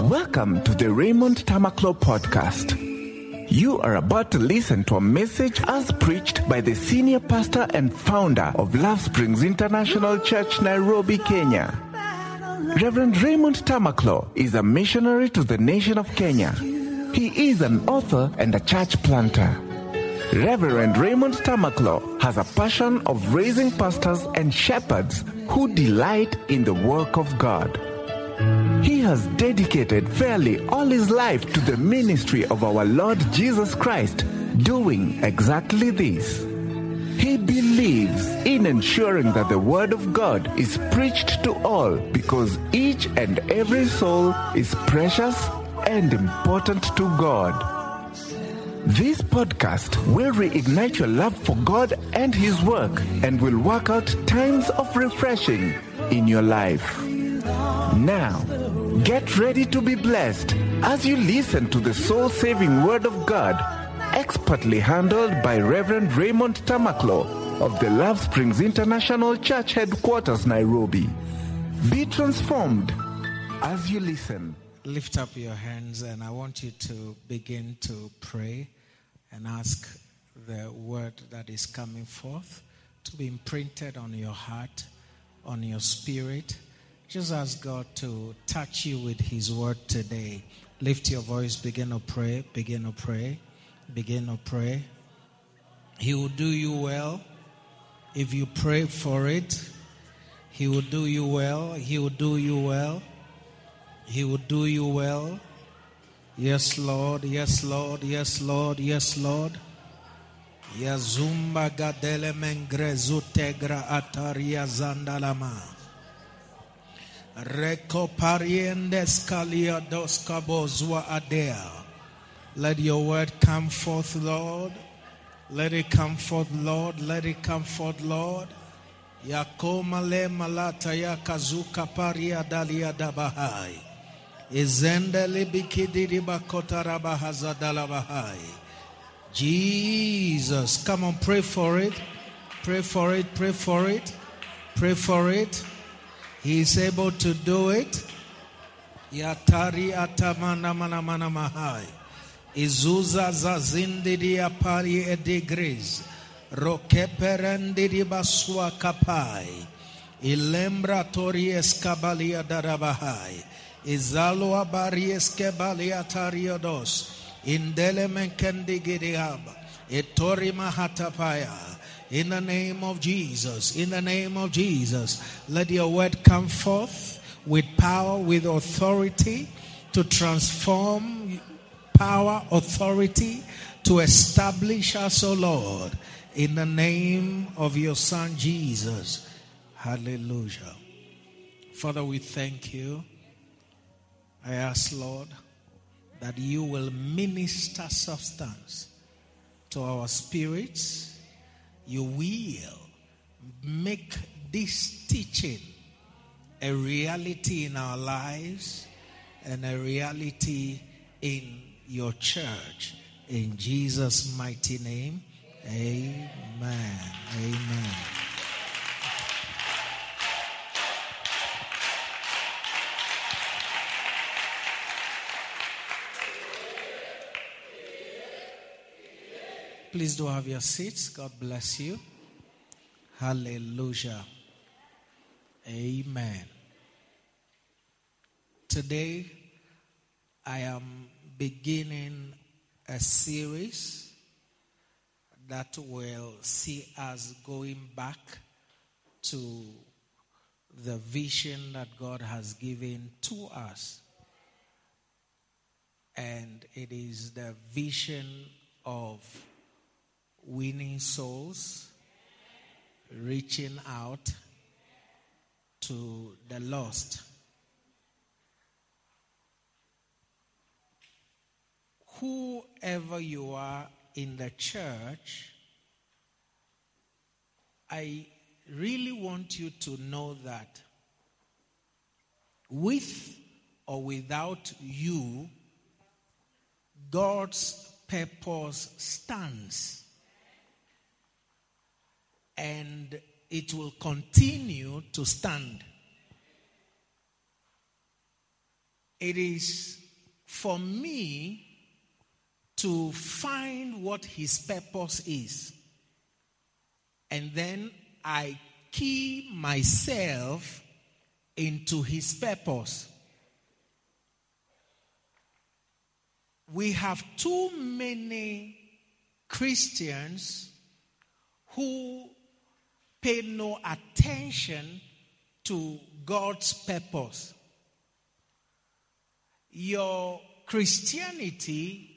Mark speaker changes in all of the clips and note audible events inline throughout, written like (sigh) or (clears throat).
Speaker 1: Uh-huh. Welcome to the Raymond Tamakloe podcast. You are about to listen to a message as preached by the senior pastor and founder of Love Springs International Church, Nairobi, Kenya. Reverend Raymond Tamakloe is a missionary to the nation of Kenya. He is an author and a church planter. Reverend Raymond Tamakloe has a passion of raising pastors and shepherds who delight in the work of God. He has dedicated fairly all his life to the ministry of our Lord Jesus Christ, doing exactly this. He believes in ensuring that the Word of God is preached to all because each and every soul is precious and important to God. This podcast will reignite your love for God and His work and will work out times of refreshing in your life. Now, get ready to be blessed as you listen to the soul saving Word of God, expertly handled by Reverend Raymond Tamakloe of the Love Springs International Church Headquarters, Nairobi. Be transformed as you listen.
Speaker 2: Lift up your hands, and I want you to begin to pray and ask the word that is coming forth to be imprinted on your heart, on your spirit. Just ask God to touch you with His word today. Lift your voice, begin to pray, begin to pray, begin to pray. He will do you well if you pray for it. He will do you well. He will do you well. He will do you well. Yes, Lord. Yes, Lord. Yes, Lord. Yes, Lord. Yazumba gadele mengre zutegra ataria zandalama. Reko pariendes kalia dos kabozwa adea. Let your word come forth, Lord. Let it come forth, Lord. Let it come forth, Lord. Yakoma le malata ya kazuka paria dalia dabahai. Izendele bikidiri bakota rabahazadalabahai. Jesus, come on, pray for it. Pray for it, pray for it, pray for it. He is able to do it. Yatari atamana mana mana mahai. Izuza zazindiri apari edigris. Rokeperendiri basua kapai. Ilembra tori escabalia darabahai. Izalo abari escabalia tariodos. Indele menkendi gidiaba. Etori mahatapaya. In the name of Jesus, in the name of Jesus, let your word come forth with power, with authority to transform power, authority to establish us, O Lord, in the name of your Son Jesus. Hallelujah. Father, we thank you. I ask, Lord, that you will minister substance to our spirits. You will make this teaching a reality in our lives and a reality in your church. In Jesus' mighty name, amen. Amen. Please do have your seats. God bless you. Hallelujah. Amen. Today, I am beginning a series that will see us going back to the vision that God has given to us. And it is the vision of winning souls, reaching out to the lost. Whoever you are in the church, I really want you to know that with or without you, God's purpose stands. And it will continue to stand. it is for me to find what his purpose is. And then I key myself into his purpose. We have too many Christians who pay no attention to God's purpose. Your Christianity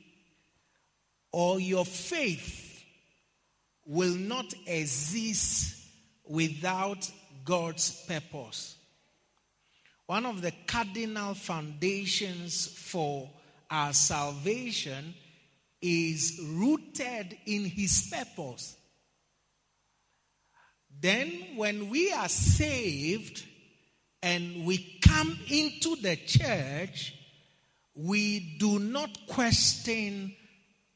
Speaker 2: or your faith will not exist without God's purpose. One of the cardinal foundations for our salvation is rooted in His purpose. Then, when we are saved and we come into the church, we do not question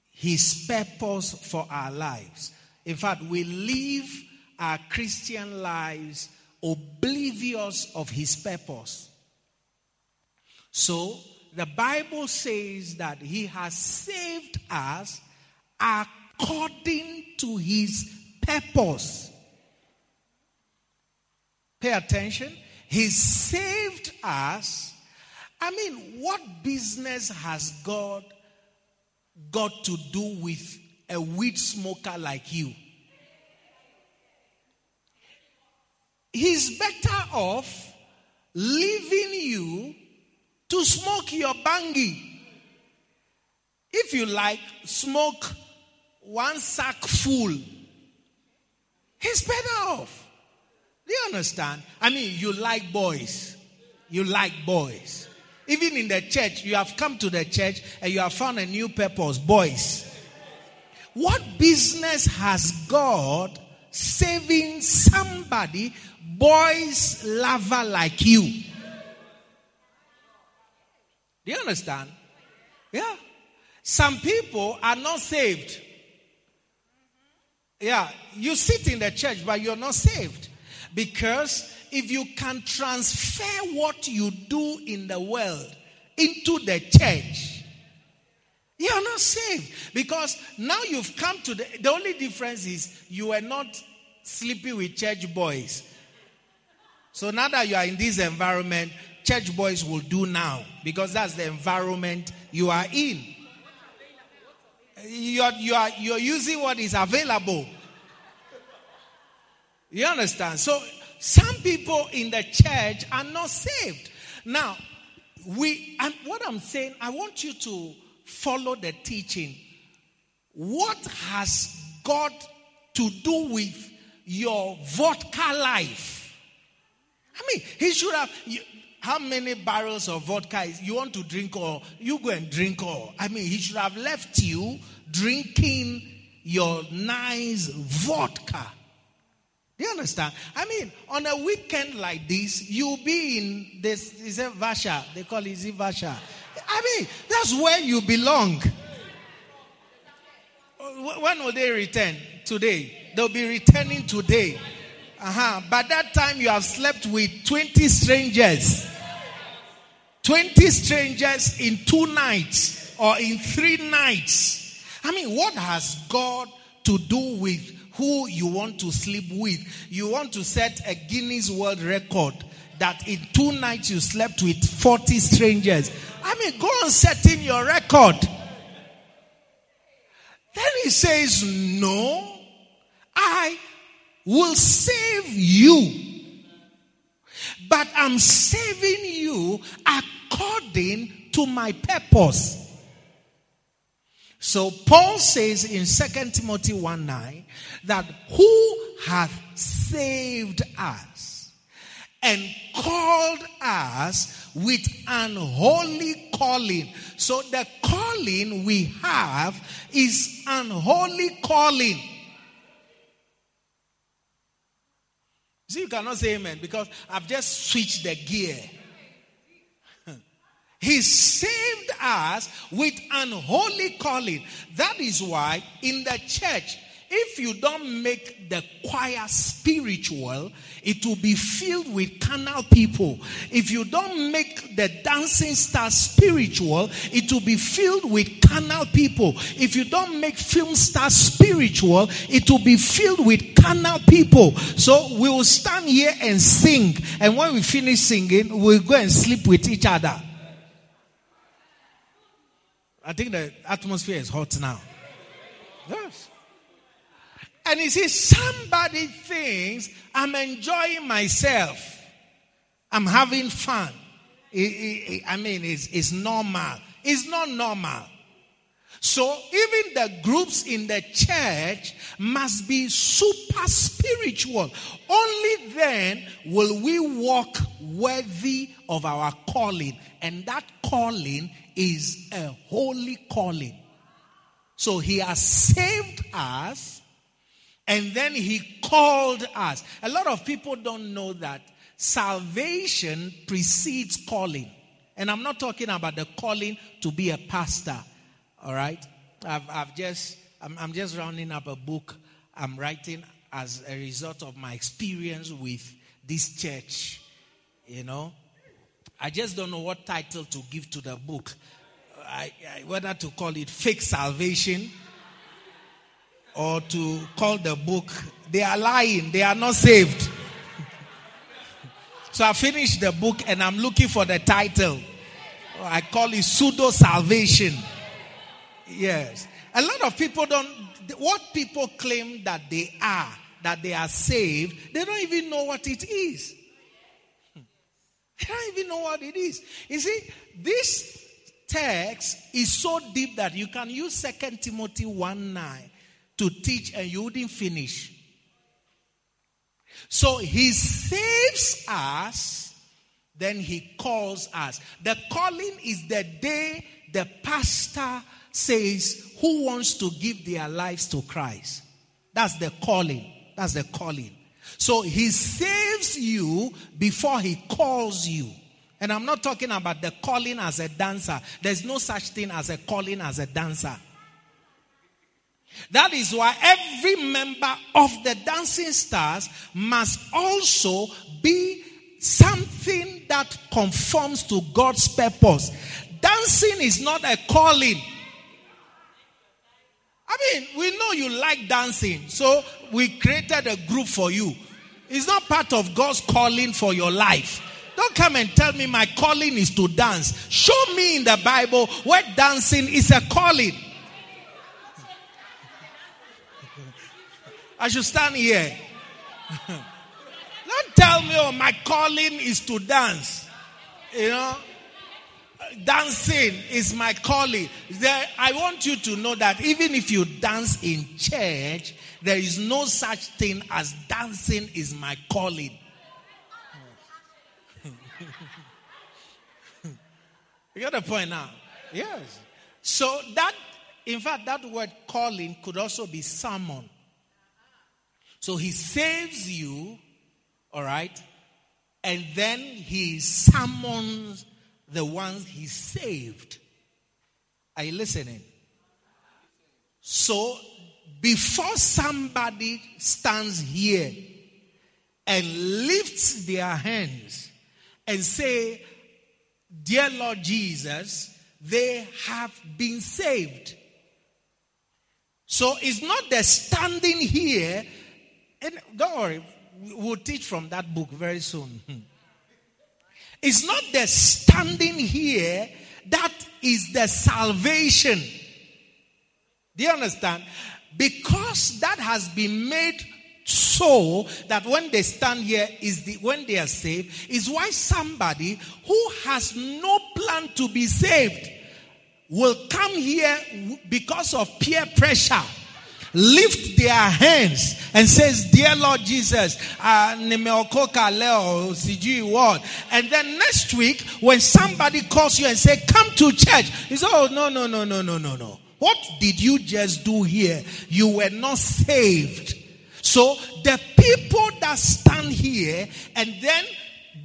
Speaker 2: His purpose for our lives. In fact, we live our Christian lives oblivious of His purpose. So, the Bible says that He has saved us according to His purpose. Pay attention. He saved us. I mean, what business has God got to do with a weed smoker like you? He's better off leaving you to smoke your bangi. If you like, smoke one sack full. He's better off. Do you understand? I mean, you like boys. You like boys. Even in the church, you have come to the church and you have found a new purpose boys. What business has God saving somebody, boys lover like you? Do you understand? Yeah. Some people are not saved. Yeah. You sit in the church, but you're not saved. Because if you can transfer what you do in the world into the church, you're not saved. Because now you've come to the, the only difference is you are not sleeping with church boys. So now that you are in this environment, church boys will do now because that's the environment you are in. You're, you are, you're using what is available. You understand? So some people in the church are not saved. Now, we and what I'm saying, I want you to follow the teaching. What has God to do with your vodka life? I mean, he should have. You, how many barrels of vodka is, you want to drink or you go and drink all? I mean, he should have left you drinking your nice vodka. Do you understand? I mean, on a weekend like this, you'll be in this, is it Vasha? They call it Vasha. I mean, that's where you belong. When will they return? Today. They'll be returning today. Uh-huh. By that time, you have slept with 20 strangers. 20 strangers in two nights or in three nights. I mean, what has God to do with who you want to sleep with? You want to set a Guinness World Record that in two nights you slept with 40 strangers. I mean, go on setting your record. Then he says, No, I will save you. But I'm saving you according to my purpose. So Paul says in 2 Timothy 1 9 that who hath saved us and called us with an holy calling. So the calling we have is an holy calling. See, you cannot say amen because I've just switched the gear. (laughs) He saved us with an holy calling. That is why in the church, if you don't make the choir spiritual, it will be filled with carnal people. If you don't make the dancing star spiritual, it will be filled with carnal people. If you don't make film star spiritual, it will be filled with carnal people. So we will stand here and sing, and when we finish singing, we'll go and sleep with each other. I think the atmosphere is hot now. Yes. And you see, somebody thinks I'm enjoying myself. I'm having fun. I mean, it's, it's normal. It's not normal. So even the groups in the church must be super spiritual. Only then will we walk worthy of our calling. And that calling is a holy calling. So he has saved us and then he called us. A lot of people don't know that salvation precedes calling. And I'm not talking about the calling to be a pastor. All right? I've, I've just, I'm, I'm just rounding up a book I'm writing as a result of my experience with this church. You know, I just don't know what title to give to the book. I, I, whether to call it fake salvation or to call the book, they are lying. They are not saved. so I finished the book and I'm looking for the title. Oh, I call it pseudo salvation. Yes. A lot of people don't, what people claim that they are, that they are saved, they don't even know what it is. They don't even know what it is. You see, this text is so deep that you can use Second Timothy 1 9 to teach and you didn't finish. So he saves us, then he calls us. The calling is the day the pastor says, Who wants to give their lives to Christ? That's the calling. That's the calling. So he saves you before he calls you. And I'm not talking about the calling as a dancer. There's no such thing as a calling as a dancer. That is why every member of the dancing stars must also be something that conforms to God's purpose. Dancing is not a calling. I mean, we know you like dancing, so we created a group for you. It's not part of God's calling for your life. Don't come and tell me my calling is to dance. Show me in the Bible where dancing is a calling. I should stand here. (laughs) Don't tell me, oh, my calling is to dance. You know, dancing is my calling. There, I want you to know that even if you dance in church, there is no such thing as dancing is my calling. (laughs) you got the point now? Yes. So that, in fact, that word calling could also be summon. So he saves you, all right, and then he summons the ones he saved. Are you listening? So before somebody stands here and lifts their hands and say, Dear Lord Jesus, they have been saved. So it's not the standing here and don't worry, we'll teach from that book very soon. (laughs) It's not the standing here that is the salvation. Do you understand? Because that has been made so that when they stand here is the when they are saved is why somebody who has no plan to be saved will come here because of peer pressure lift their hands and says, Dear Lord Jesus, uh, and then next week, when somebody calls you and say, Come to church, you say, Oh, no, no, no, no, no, no, no. What did you just do here? You were not saved. So the people that stand here and then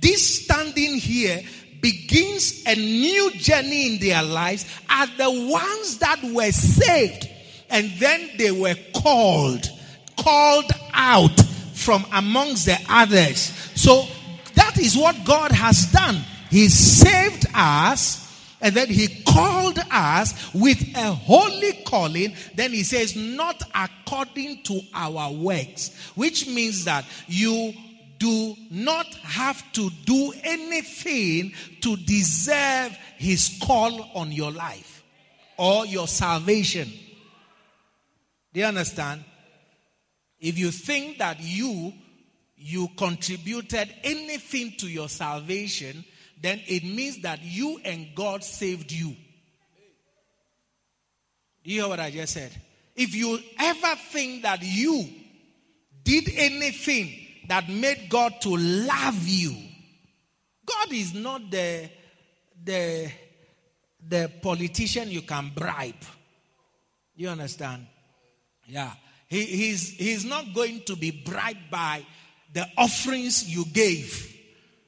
Speaker 2: this standing here begins a new journey in their lives are the ones that were saved and then they were called, called out from amongst the others. So that is what God has done. He saved us and then he called us with a holy calling. Then he says, not according to our works, which means that you do not have to do anything to deserve his call on your life or your salvation. Do you understand? If you think that you you contributed anything to your salvation, then it means that you and God saved you. Do you hear what I just said? If you ever think that you did anything that made God to love you, God is not the the the politician you can bribe. You understand? Yeah. He, he's, he's not going to be bribed by the offerings you gave.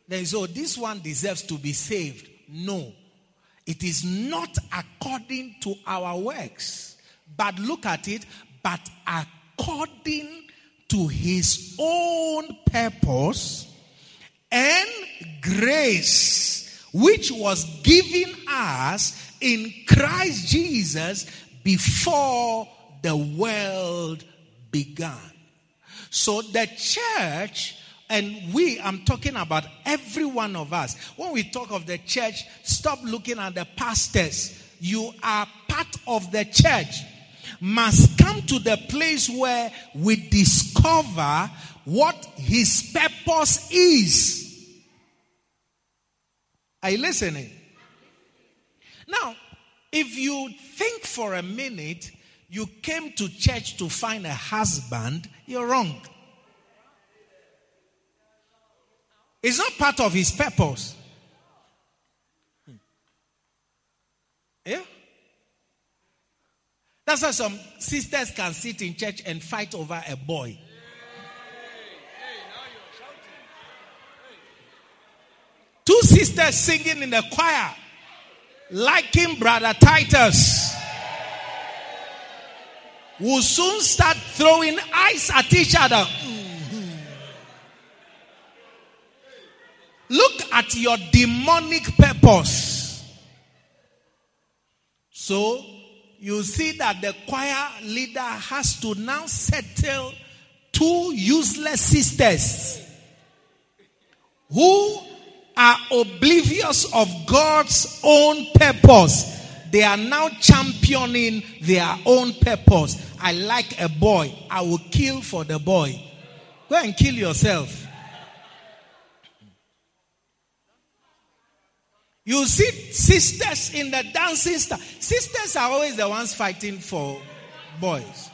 Speaker 2: Then so oh, this one deserves to be saved. No. It is not according to our works. But look at it, but according to his own purpose and grace, which was given us in Christ Jesus before the world began. So the church, and we, I'm talking about every one of us. When we talk of the church, stop looking at the pastors. You are part of the church. Must come to the place where we discover what his purpose is. Are you listening? Now, if you think for a minute, you came to church to find a husband, you're wrong. It's not part of his purpose. Hmm. Yeah? That's why some sisters can sit in church and fight over a boy. Two sisters singing in the choir, liking Brother Titus will soon start throwing ice at each other. Look at your demonic purpose. So you see that the choir leader has to now settle two useless sisters who are oblivious of God's own purpose they are now championing their own purpose. I like a boy. I will kill for the boy. Go and kill yourself. You see sisters in the dancing star. Sisters are always the ones fighting for boys.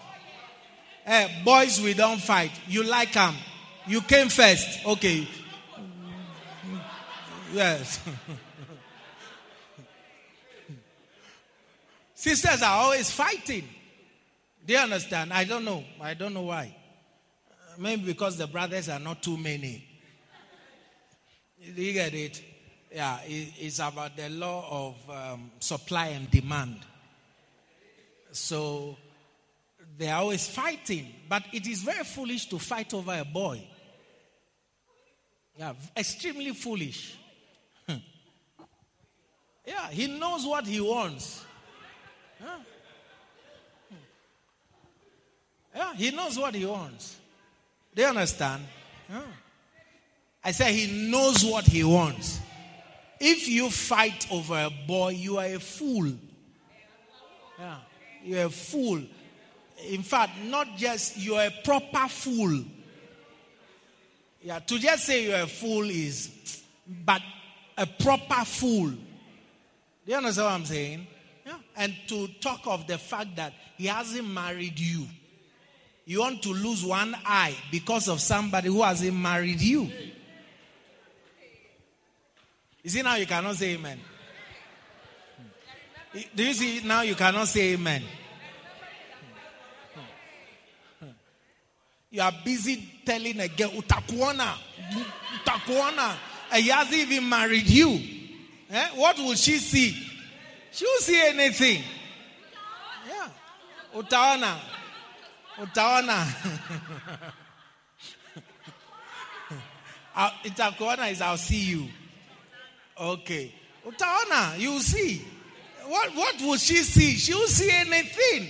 Speaker 2: Hey, eh, boys, we don't fight. You like them. You came first. Okay. Yes. (laughs) Sisters are always fighting. Do you understand? I don't know. I don't know why. Maybe because the brothers are not too many. Do you get it? Yeah, it's about the law of um, supply and demand. So they are always fighting, but it is very foolish to fight over a boy. Yeah, extremely foolish. (laughs) yeah, he knows what he wants. Yeah. he knows what he wants. Do you understand? Yeah. I say he knows what he wants. If you fight over a boy, you are a fool. Yeah, you're a fool. In fact, not just you're a proper fool. Yeah, to just say you're a fool is, but a proper fool. Do you understand what I'm saying? And to talk of the fact that he hasn't married you. You want to lose one eye because of somebody who hasn't married you. You see now you cannot say amen. Do you see now you cannot say amen? You are busy telling a girl, Utakuana, Utakuana, and he hasn't even married you. Eh? What will she see? She will see anything. Yeah. Utaona. Utaona. I'll- (laughs) ah, Itakuona is I'll see you. Okay. Utaona, you see. What what will she see? She will see anything.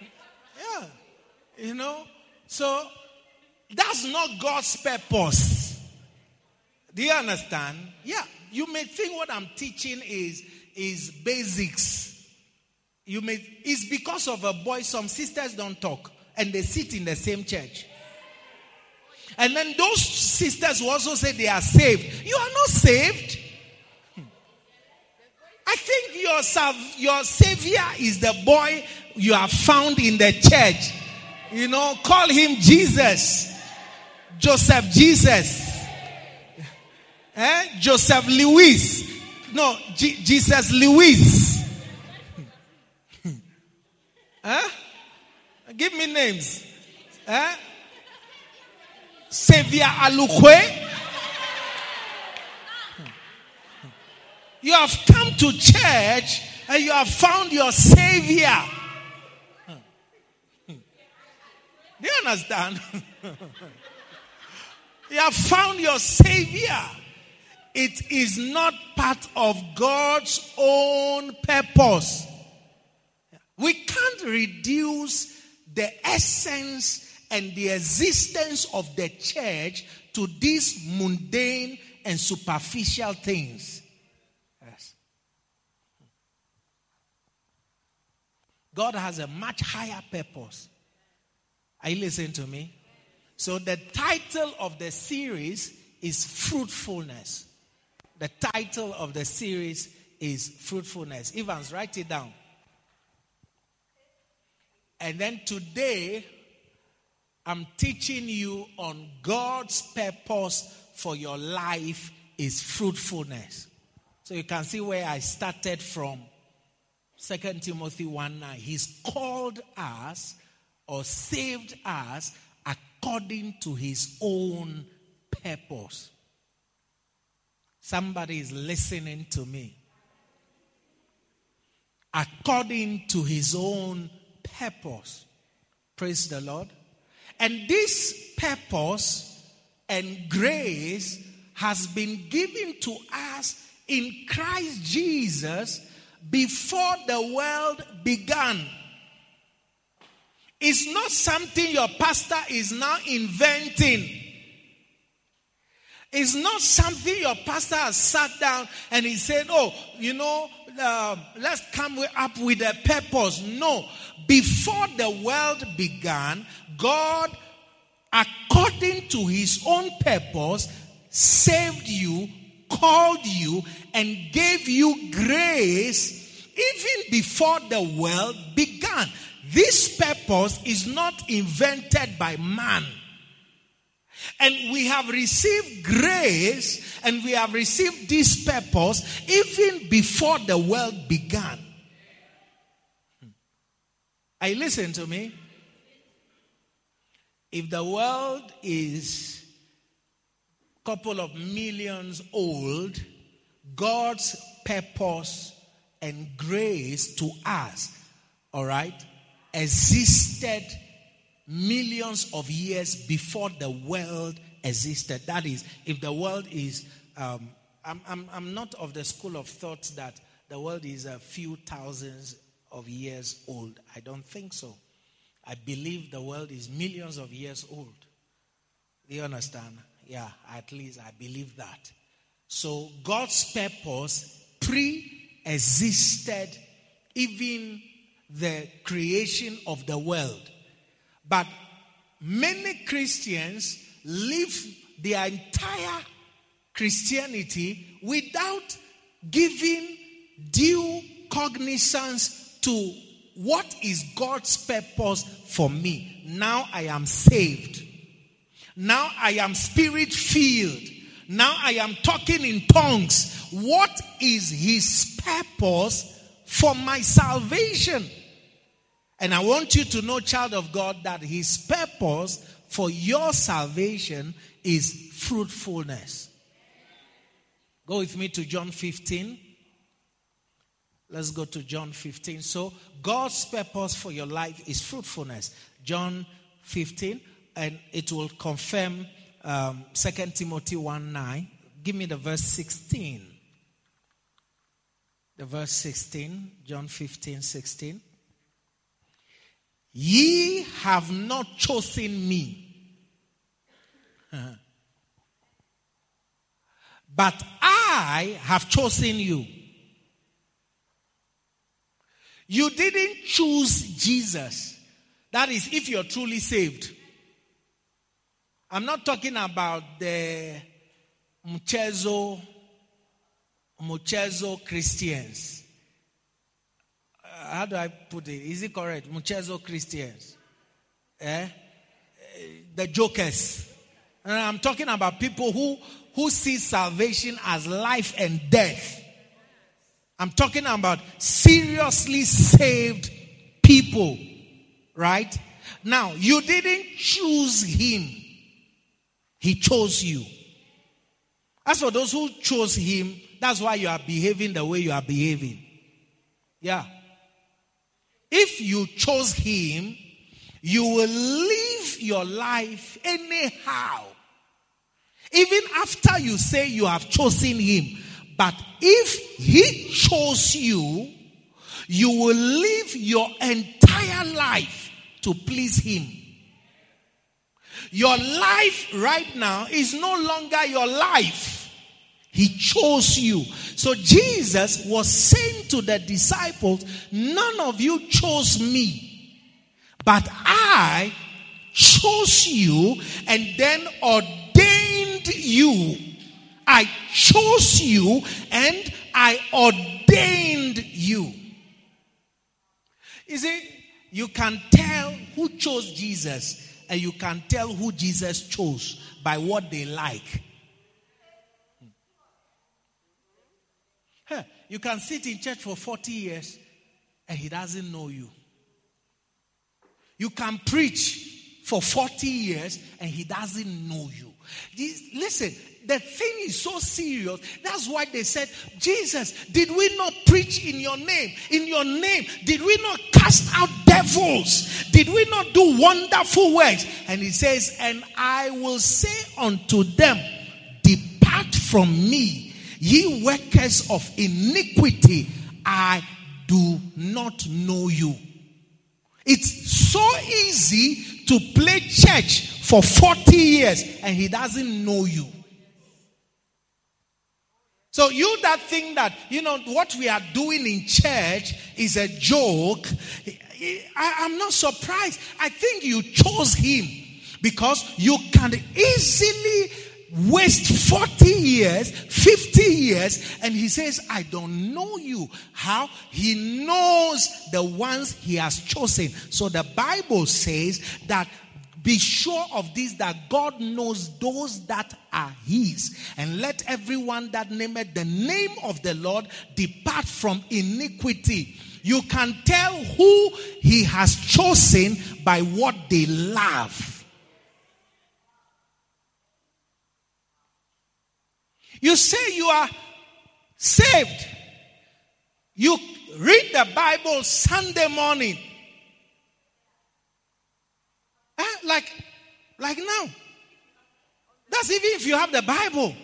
Speaker 2: Yeah. You know? So that's not God's purpose. Do you understand? Yeah. You may think what I'm teaching is is basics. You may it's because of a boy some sisters don't talk and they sit in the same church. And then those sisters who also say they are saved. You are not saved. I think your, your savior is the boy you have found in the church. You know, call him Jesus. Joseph Jesus. Eh? Joseph Lewis. No, J- Jesus Lewis. huh? Give me names. Huh? Savior Alukwe. You have come to church and you have found your Savior. Do you understand? (laughs) you have found your Savior. It is not part of God's own purpose. We can't reduce the essence and the existence of the church to these mundane and superficial things. Yes. God has a much higher purpose. Are you listening to me? So, the title of the series is Fruitfulness. The title of the series is Fruitfulness. Evans, write it down. And then today, I'm teaching you on God's purpose for your life is fruitfulness. So you can see where I started from. 2 Timothy 1 9. He's called us or saved us according to his own purpose. Somebody is listening to me. According to his own purpose. Praise the Lord. And this purpose and grace has been given to us in Christ Jesus before the world began. It's not something your pastor is now inventing. It's not something your pastor has sat down and he said, Oh, you know, uh, let's come up with a purpose. No. Before the world began, God, according to his own purpose, saved you, called you, and gave you grace even before the world began. This purpose is not invented by man. And we have received grace and we have received this purpose even before the world began. Hmm. Are you listening to me? If the world is a couple of millions old, God's purpose and grace to us, all right, existed millions of years before the world existed. That is, if the world is, um, I'm, I'm, I'm not of the school of thought that the world is a few thousands of years old. I don't think so. I believe the world is millions of years old. Do you understand? Yeah, at least I believe that. So God's purpose pre existed even the creation of the world. But many Christians live their entire Christianity without giving due cognizance to what is God's purpose for me. Now I am saved. Now I am spirit filled. Now I am talking in tongues. What is his purpose for my salvation? And I want you to know, child of God, that his purpose for your salvation is fruitfulness. Go with me to John 15. Let's go to John 15. So, God's purpose for your life is fruitfulness. John 15, and it will confirm um, 2 Timothy 1 9. Give me the verse 16. The verse 16, John 15, 16. Ye have not chosen me. (laughs) but I have chosen you. You didn't choose Jesus. That is, if you're truly saved. I'm not talking about the Mchezo, Mchezo Christians. How do I put it? Is it correct? Mchezo Christians. Eh? The jokers. And I'm talking about people who, who see salvation as life and death. I'm talking about seriously saved people. Right? Now, you didn't choose him. He chose you. As for those who chose him, that's why you are behaving the way you are behaving. Yeah. If you chose him, you will live your life anyhow. Even after you say you have chosen him. But if he chose you, you will live your entire life to please him. Your life right now is no longer your life. He chose you. So Jesus was saying to the disciples, None of you chose me, but I chose you and then ordained you. I chose you and I ordained you. You see, you can tell who chose Jesus and you can tell who Jesus chose by what they like. You can sit in church for 40 years and he doesn't know you. You can preach for 40 years and he doesn't know you. Listen, the thing is so serious. That's why they said, Jesus, did we not preach in your name? In your name, did we not cast out devils? Did we not do wonderful works? And he says, And I will say unto them, Depart from me, ye workers of iniquity. I do not know you. It's so easy to play church for 40 years and he doesn't know you. So you that think that, you know, what we are doing in church is a joke, I, am not surprised. I think you chose him because you can easily waste 40 years, 50 years, and he says, I don't know you. How? He knows the ones he has chosen. So the Bible says that be sure of this that God knows those that are his. And let everyone that nameth the name of the Lord depart from iniquity. You can tell who he has chosen by what they love. You say you are saved. You read the Bible Sunday morning. Eh? Like, like now. That's even if you have the Bible.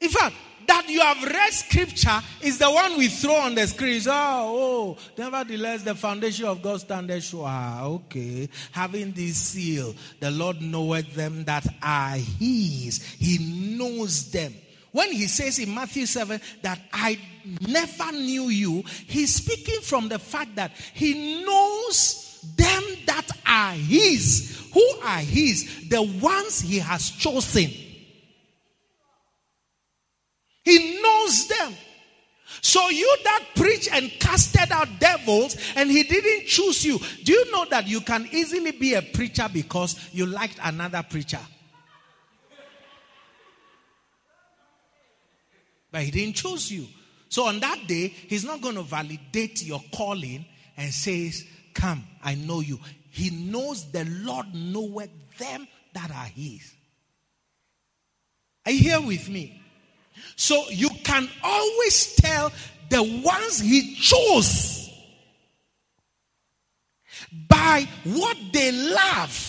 Speaker 2: In fact, that you have read scripture is the one we throw on the screen. Oh, oh, nevertheless, the foundation of God standeth sure. Ah, okay. Having this seal, the Lord knoweth them that are his. He knows them. When he says in Matthew 7 that I never knew you, he's speaking from the fact that he knows them that are his. Who are his? The ones he has chosen. He knows them. So you that preach and casted out devils and he didn't choose you. Do you know that you can easily be a preacher because you liked another preacher? But he didn't choose you. So on that day, he's not going to validate your calling and says, Come, I know you. He knows the Lord knoweth them that are his. Are you here with me? So you can always tell the ones he chose by what they love.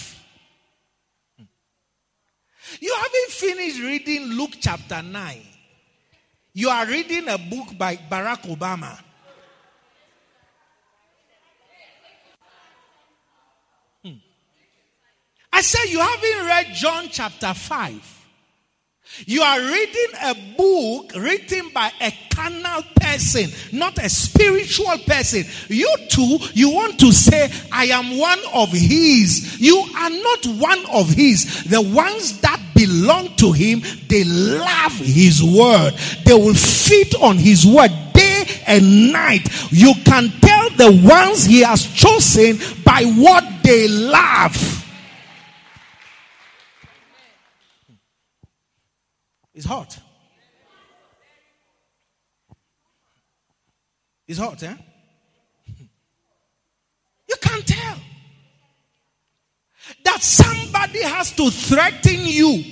Speaker 2: You haven't finished reading Luke chapter 9. You are reading a book by Barack Obama. Hmm. I said you haven't read John chapter 5. You are reading a book written by a carnal person, not a spiritual person. You too, you want to say, I am one of his. You are not one of his. The ones that belong to him, they love his word. They will feed on his word day and night. You can tell the ones he has chosen by what they love. It's hot. It's hot, eh? (laughs) You can't tell that somebody has to threaten you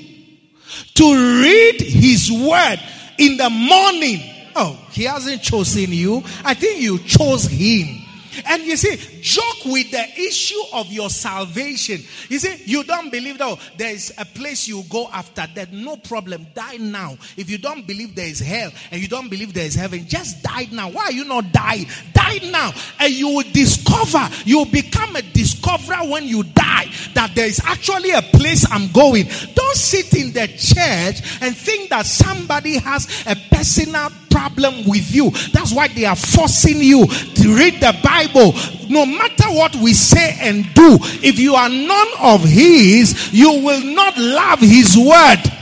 Speaker 2: to read his word in the morning. Oh, he hasn't chosen you. I think you chose him. And you see, joke with the issue of your salvation. You see, you don't believe that oh, there is a place you go after that. No problem. Die now. If you don't believe there is hell and you don't believe there is heaven, just die now. Why are you not dying? Die now. And you will discover, you will become a discoverer when you die that there is actually a place I'm going. Don't sit in the church and think that somebody has a personal problem with you. That's why they are forcing you to read the Bible. No matter what we say and do, if you are none of His, you will not love His word.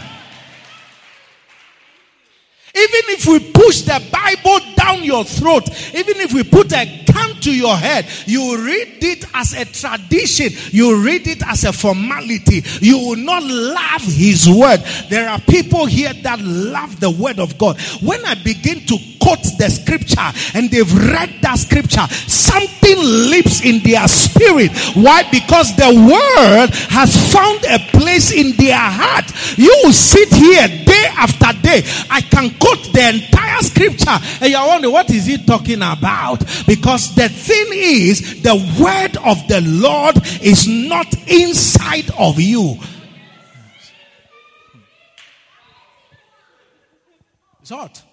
Speaker 2: Even if we push the Bible down your throat, even if we put a gun to your head, you read it as a tradition, you read it as a formality. You will not love His word. There are people here that love the word of God. When I begin to quote the scripture and they've read that scripture, something leaps in their spirit. Why? Because the word has found a place in their heart. You will sit here day after day. I can quote the entire scripture and you're wondering what is he talking about? Because the thing is, the word of the Lord is not inside of you. It's hot.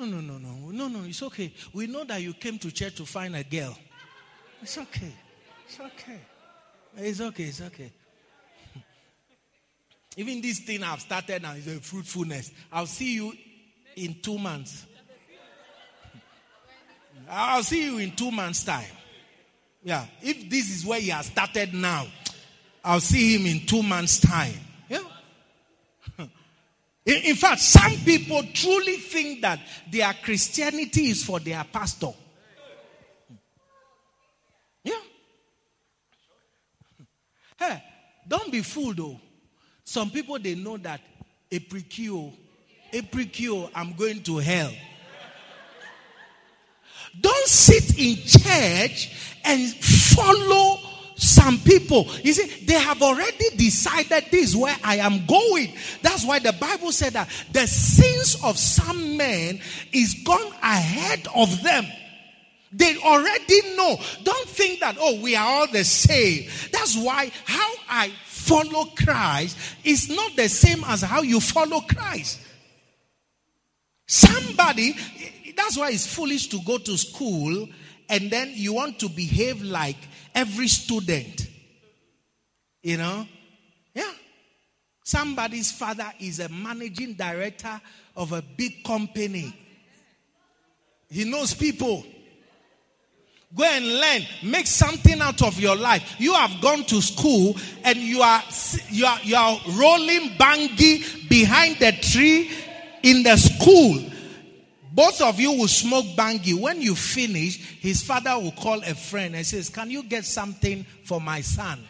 Speaker 2: No, no, no, no, no, no, it's okay. We know that you came to church to find a girl. It's okay. It's okay. It's okay. It's okay. (laughs) Even this thing I've started now is a fruitfulness. I'll see you in two months. (laughs) I'll see you in two months' time. Yeah. If this is where he has started now, I'll see him in two months' time. In, fact, some people truly think that their Christianity is for their pastor. Yeah. Hey, don't be fooled though. Some people they know that a precure, a precure, I'm going to hell. Don't sit in church and follow some people, you see, they have already decided this is where I am going. That's why the Bible said that the sins of some men is gone ahead of them. They already know. Don't think that, oh, we are all the same. That's why how I follow Christ is not the same as how you follow Christ. Somebody, that's why it's foolish to go to school and then you want to behave like every student. You know? Yeah. Somebody's father is a managing director of a big company. He knows people. Go and learn. Make something out of your life. You have gone to school and you are you are you are rolling bangi behind the tree in the school. Both of you will smoke bangi. When you finish, his father will call a friend and says, Can you get something for my son?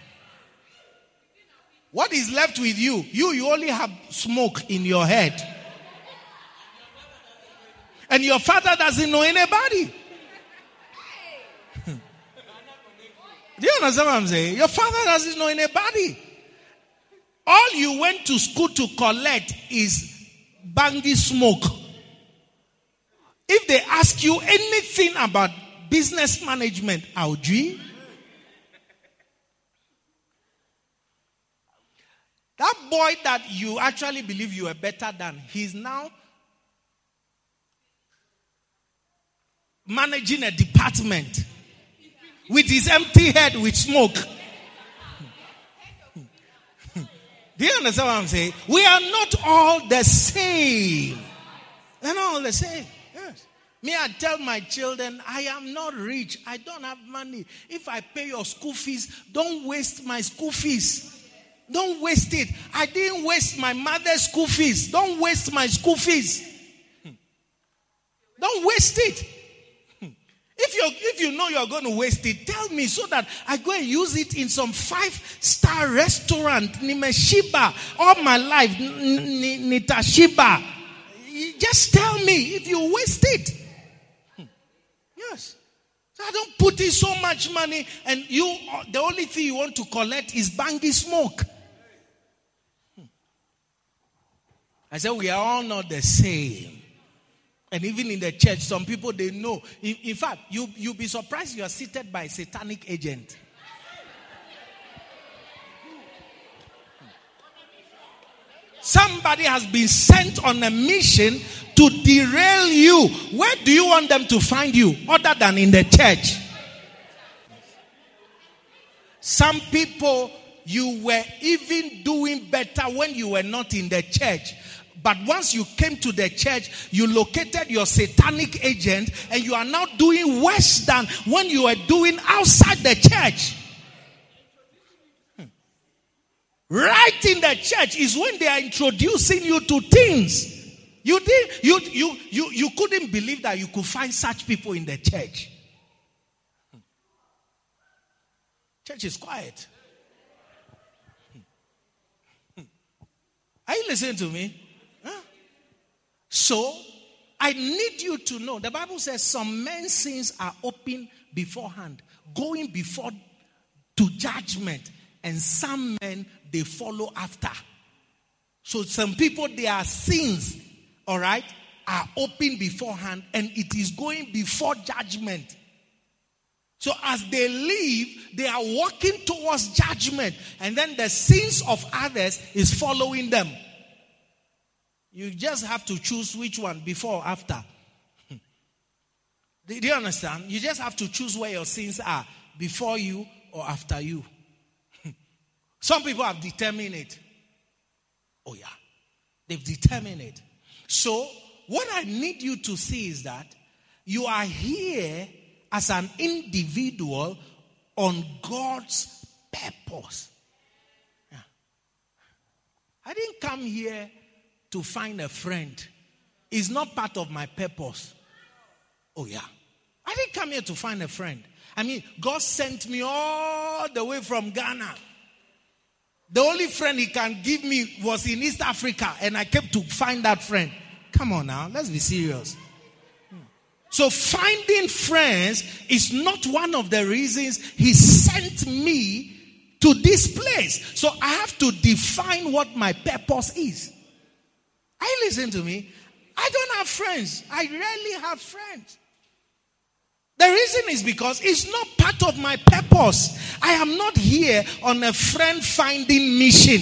Speaker 2: What is left with you? You, you only have smoke in your head. And your father doesn't know anybody. Do you understand what I'm saying? Your father doesn't know anybody. all you went to school to collect is bangy smoke. If they ask you anything about business management, Audrey, that boy that you actually believe you are better than, he's now managing a department with his empty head with smoke. Do you understand what I'm saying? We are not all the same. We're not all the same. Me, I tell my children, I am not rich. I don't have money. If I pay your school fees, don't waste my school fees. Don't waste it. I didn't waste my mother's school fees. Don't waste my school fees. Don't waste it. If you if you know you're going to waste it, tell me so that I go and use it in some five star restaurant, Nimeshiba, all my life, Nitashiba. Just tell me if you waste it. Hmm. Yes. I don't put in so much money, and you the only thing you want to collect is bangy smoke. Hmm. I said we are all not the same. And even in the church, some people they know. In, in fact, you you'll be surprised you are seated by a satanic agent. Somebody has been sent on a mission to derail you. Where do you want them to find you other than in the church? Some people, you were even doing better when you were not in the church. But once you came to the church, you located your satanic agent and you are now doing worse than when you were doing outside the church. Hmm. Right in the church is when they are introducing you to things. You did you you you you couldn't believe that you could find such people in the church. Church is quiet. Are you listening to me? So, I need you to know the Bible says some men's sins are open beforehand, going before to judgment, and some men they follow after. So, some people, their sins, all right, are open beforehand, and it is going before judgment. So, as they leave, they are walking towards judgment, and then the sins of others is following them. You just have to choose which one before or after. (laughs) Do you understand? You just have to choose where your sins are before you or after you. (laughs) Some people have determined it. Oh, yeah. They've determined it. So, what I need you to see is that you are here as an individual on God's purpose. Yeah. I didn't come here to find a friend It's not part of my purpose. Oh, yeah. I didn't come here to find a friend. I mean, God sent me all the way from Ghana. The only friend He can give me was in East Africa, and I kept to find that friend. Come on now, let's be serious. So, finding friends is not one of the reasons He sent me to this place. So, I have to define what my purpose is. Are you listening to me? I don't have friends. I rarely have friends. The reason is because it's not part of my purpose. I am not here on a friend finding mission.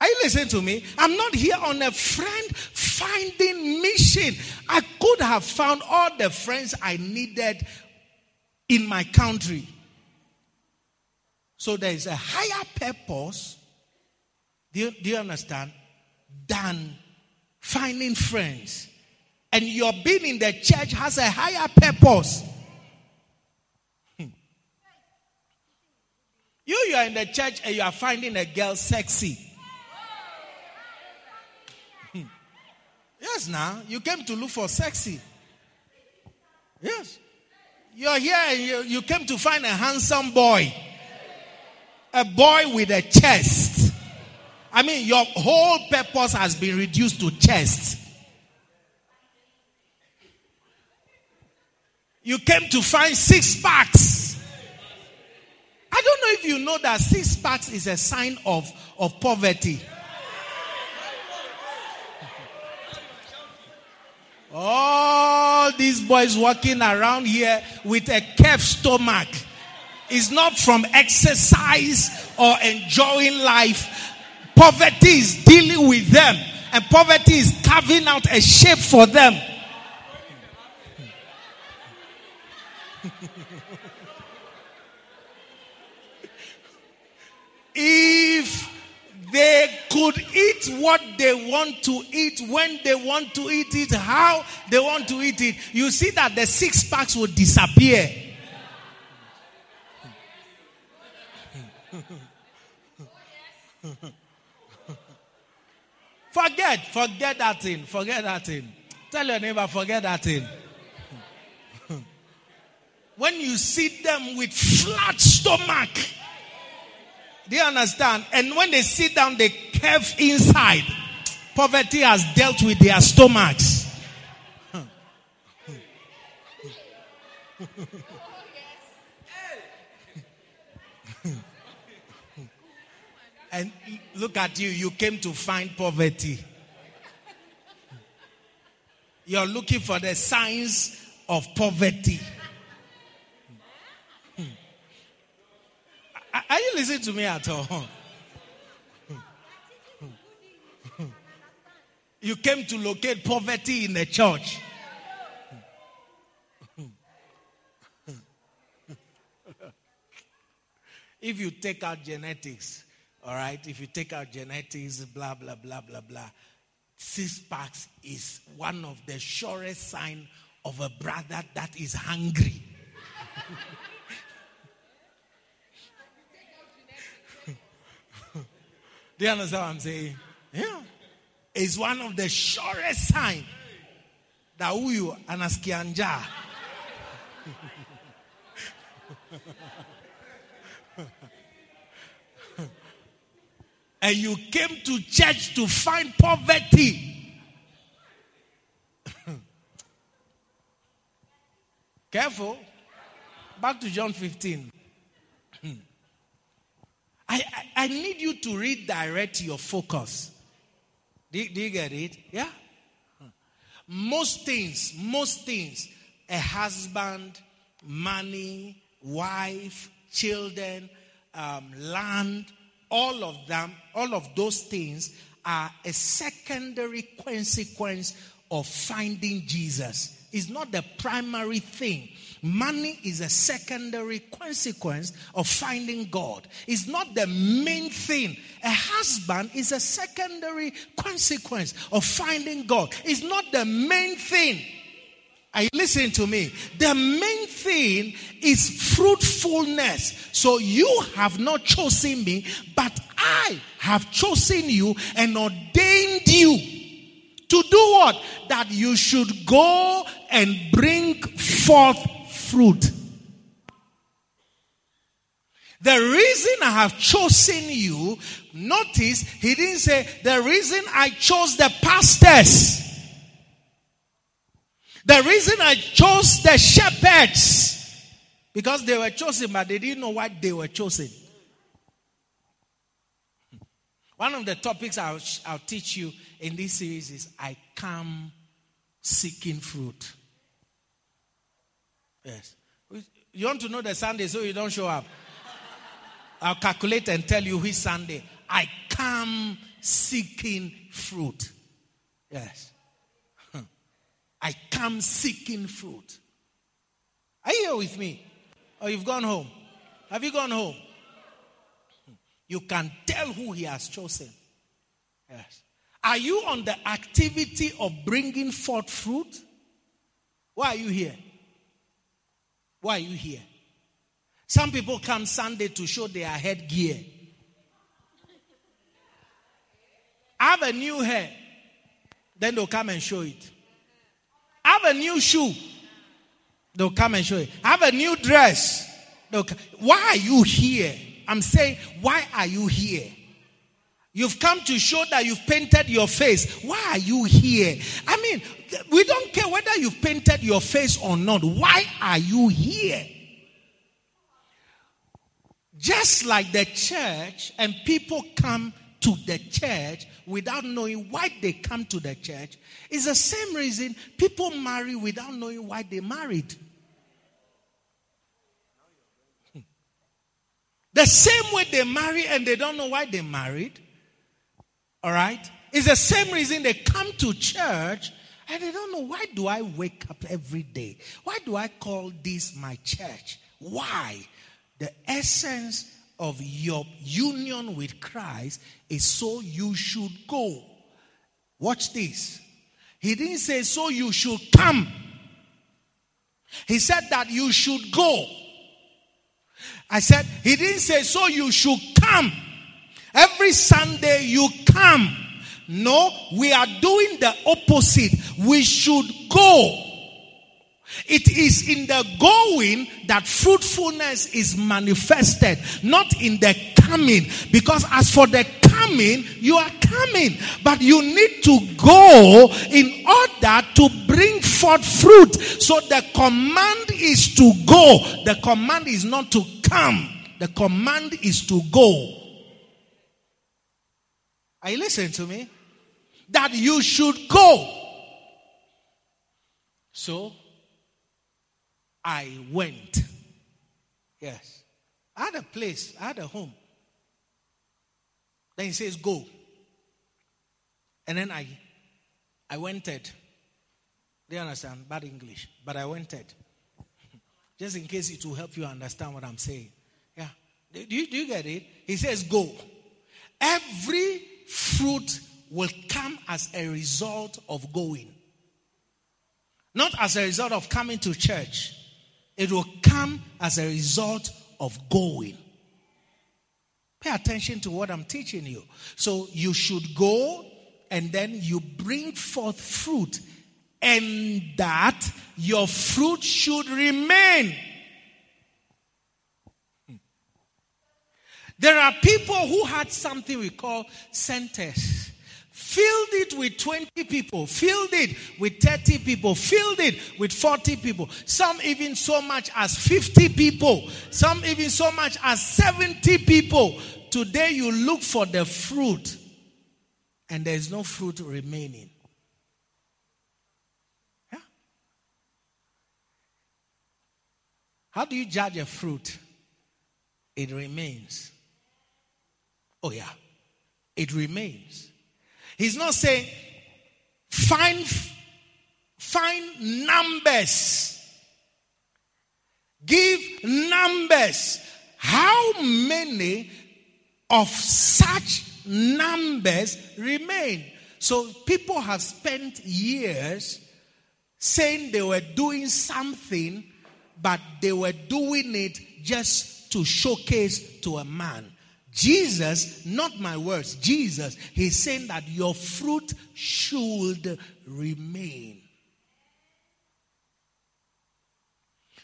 Speaker 2: Are you listening to me? I'm not here on a friend finding mission. I could have found all the friends I needed in my country. So there is a higher purpose do you, do you understand? Than finding friends. And your being in the church has a higher purpose. Hmm. You, you are in the church and you are finding a girl sexy. Hmm. Yes, now you came to look for sexy. Yes. You're here and you, you came to find a handsome boy. A boy with a chest. I mean, your whole purpose has been reduced to chest. You came to find six packs. I don't know if you know that six packs is a sign of, of poverty. All these boys walking around here with a curved stomach is not from exercise or enjoying life. Poverty is dealing with them, and poverty is carving out a shape for them. (laughs) if they could eat what they want to eat when they want to eat it, how they want to eat it, you see that the six packs will disappear. (laughs) forget, forget that thing, forget that thing. Tell your neighbor, forget that thing. When you see them with flat stomach, do you understand? And when they sit down, they curve inside. Poverty has dealt with their stomachs. and look at you, you came to find poverty. You're looking for the signs of poverty. Are you listening to me at all? You came to locate poverty in the church. if you take out genetics, all right, if you take out genetics, blah, blah, blah, blah, blah, six packs is one of the surest sign of a brother that is hungry. (laughs) Do you understand what I'm saying? Yeah. It's one of the surest signs that huyu anasikia njaa. (laughs) and you came to church to find poverty. (laughs) Careful. Back to John 15. I, I, I, need you to redirect your focus. Do, do you get it? Yeah? Most things, most things, a husband, money, wife, children, um, land, all of them, all of those things are a secondary consequence of finding Jesus. It's not the primary thing. Money is a secondary consequence of finding God. It's not the main thing. A husband is a secondary consequence of finding God. It's not the main thing. Are you listening to me? The main thing is fruitfulness. So you have not chosen me, but I have chosen you and ordained you to do what? That you should go and bring forth fruit. The reason I have chosen you, notice he didn't say, the reason I chose the pastors. The reason I chose the shepherds. Because they were chosen, but they didn't know why they were chosen. One of the topics I'll, I'll teach you in this series is I come seeking fruit. Yes. You want to know the Sunday so you don't show up? I'll calculate and tell you which Sunday. I come seeking fruit. Yes. (laughs) I come seeking fruit. Are you here with me? Or you've gone home? Have you gone home? You can tell who he has chosen. Yes. Are you on the activity of bringing forth fruit? Why are you here? Why are you here? Some people come Sunday to show their headgear. I have a new hair. Then they'll come and show it. I have a new shoe. They'll come and show it. I have a new dress. They'll come. Why are you here? I'm saying, why are you here? You've come to show that you've painted your face. Why are you here? I mean, we don't care whether you've painted your face or not. Why are you here? Just like the church, and people come to the church without knowing why they come to the church, is the same reason people marry without knowing why they married. (laughs) The same way they marry and they don't know why they married. All right? It's the same reason they come to church and they don't know why do I wake up every day? Why do I call this my church? Why? The essence of your union with Christ is so you should go. Watch this. He didn't say so you should come. He said that you should go. I said, he didn't say so you should come. Every Sunday you come. No, we are doing the opposite. We should go. It is in the going that fruitfulness is manifested, not in the coming. Because as for the coming, you are coming, but you need to go in order to bring forth fruit. So the command is to go, the command is not to come, the command is to go. Are you listening to me? That you should go. So I went. Yes. I had a place, I had a home. Then he says, Go. And then I I wented. Do you understand bad English, but I wented. (laughs) Just in case it will help you understand what I'm saying. Yeah. Do you, do you get it? He says, Go. Every fruit will come as a result of going. Not as a result of coming to church. It will come as a result of going. Pay attention to what I'm teaching you. So you should go and then you bring forth fruit, and that your fruit should remain. There are people who had something we call centers. Filled it with 20 people, filled it with 30 people, filled it with 40 people, some even so much as 50 people, some even so much as 70 people. Today you look for the fruit and there's no fruit remaining. Yeah? How do you judge a fruit? It remains. Oh, yeah. It remains. He's not saying find find numbers. Give numbers. How many of such numbers remain? So people have spent years saying they were doing something, but they were doing it just to showcase to a man. Jesus, not my words, Jesus, he's saying that your fruit should remain.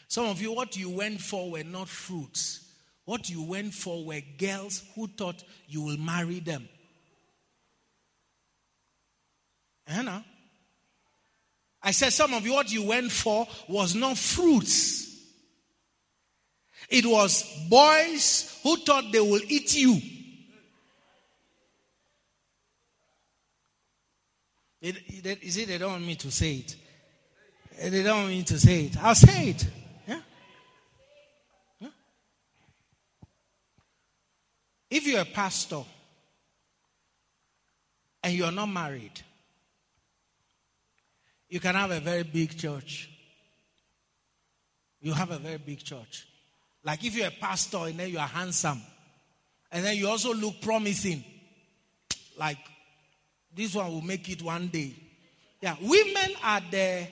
Speaker 2: Some of you, what you went for were not fruits. What you went for were girls who thought you will marry them. Eh, Anna, I said, some of you, what you went for was not fruits. It was boys who thought they will eat you. Is it they don't want me to say it? Eh, they don't want me to say it. I'll say it. Yeah? yeah? If you're a pastor and you're not married, you can have a very big church. You have a very big church. Like if you're a pastor and then you are handsome, and then you also look promising, like this one will make it one day. Yeah, women are the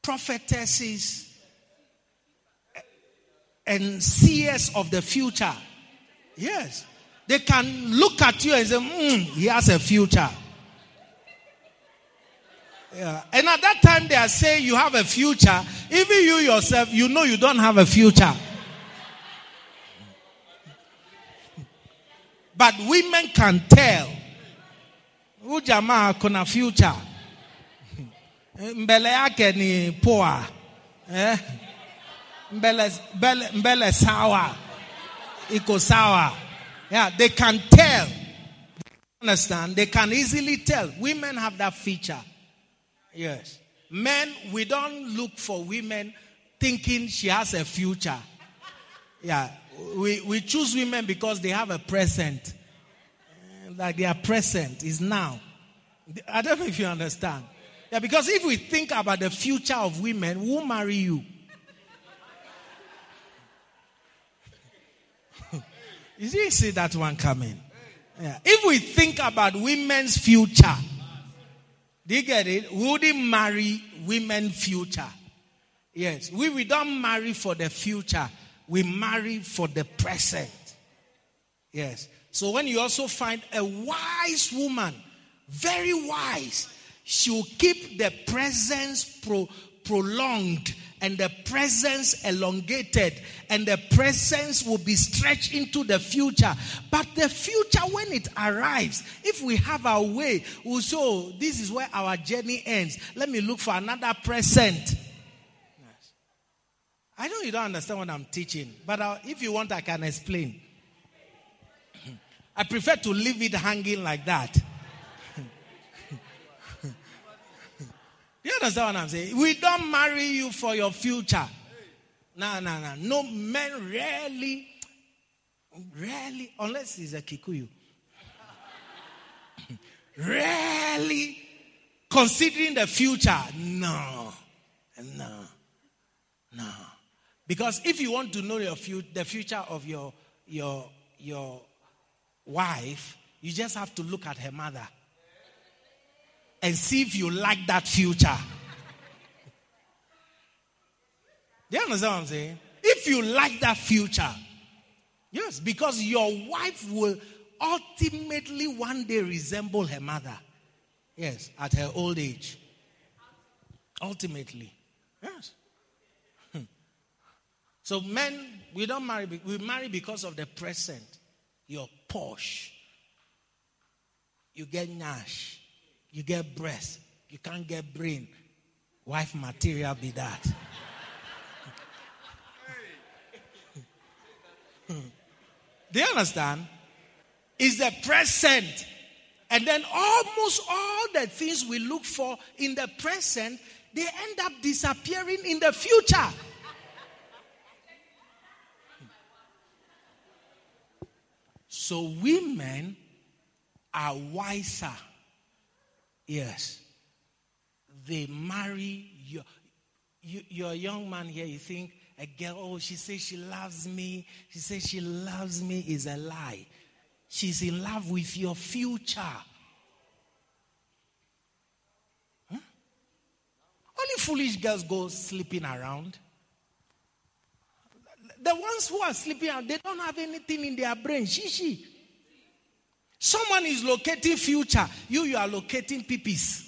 Speaker 2: prophetesses and seers of the future. Yes. They can look at you and say, mm, he has a future. Yeah. And at that time, they are saying you have a future. Even you yourself, you know you don't have a future. But women can tell. Ujamaa kuna future. Mbele yake ni poa. Eh? Mbele, mbele, mbele sawa. iko sawa. Yeah, they can tell. Understand? They can easily tell. Women have that feature. Yes. Men, we don't look for women thinking she has a future. Yeah. We, we choose women because they have a present. Like their present is now. I don't know if you understand. Yeah, because if we think about the future of women, who will marry you? (laughs) you see, see that one coming. Yeah. If we think about women's future, do you get it? We wouldn't marry women future. Yes. We, we don't marry for the future. We marry for the present. Yes. So when you also find a wise woman, very wise, she will keep the presence pro, prolonged and the presence elongated and the presence will be stretched into the future. But the future, when it arrives, if we have our way, we'll say, oh, this is where our journey ends. Let me look for another present. I know you don't understand what I'm teaching, but uh, if you want, I can explain. I prefer to leave it hanging like that. (laughs) you understand what I'm saying? We don't marry you for your future. No, no, no. No men rarely, rarely, unless he's a Kikuyu, (laughs) rarely considering the future. No, no, no. Because if you want to know your fu- the future of your your your wife, you just have to look at her mother and see if you like that future. Do you understand what I'm saying? If you like that future, yes, because your wife will ultimately one day resemble her mother. Yes, at her old age. Ultimately. Yes. So men, we don't marry, we marry because of the present. You're posh. You get nash. You get breast. You can't get brain. Wife material be that. (laughs) Do you understand? Is the present. And then almost all the things we look for in the present, they end up disappearing in the future. So women are wiser. Yes. They marry you. you you're a young man here, you think a girl, oh, she says she loves me. She says she loves me is a lie. She's in love with your future. Huh? Only foolish girls go sleeping around. The ones who are sleeping out, they don't have anything in their brain. Shishi. Someone is locating future. You, you are locating pipis.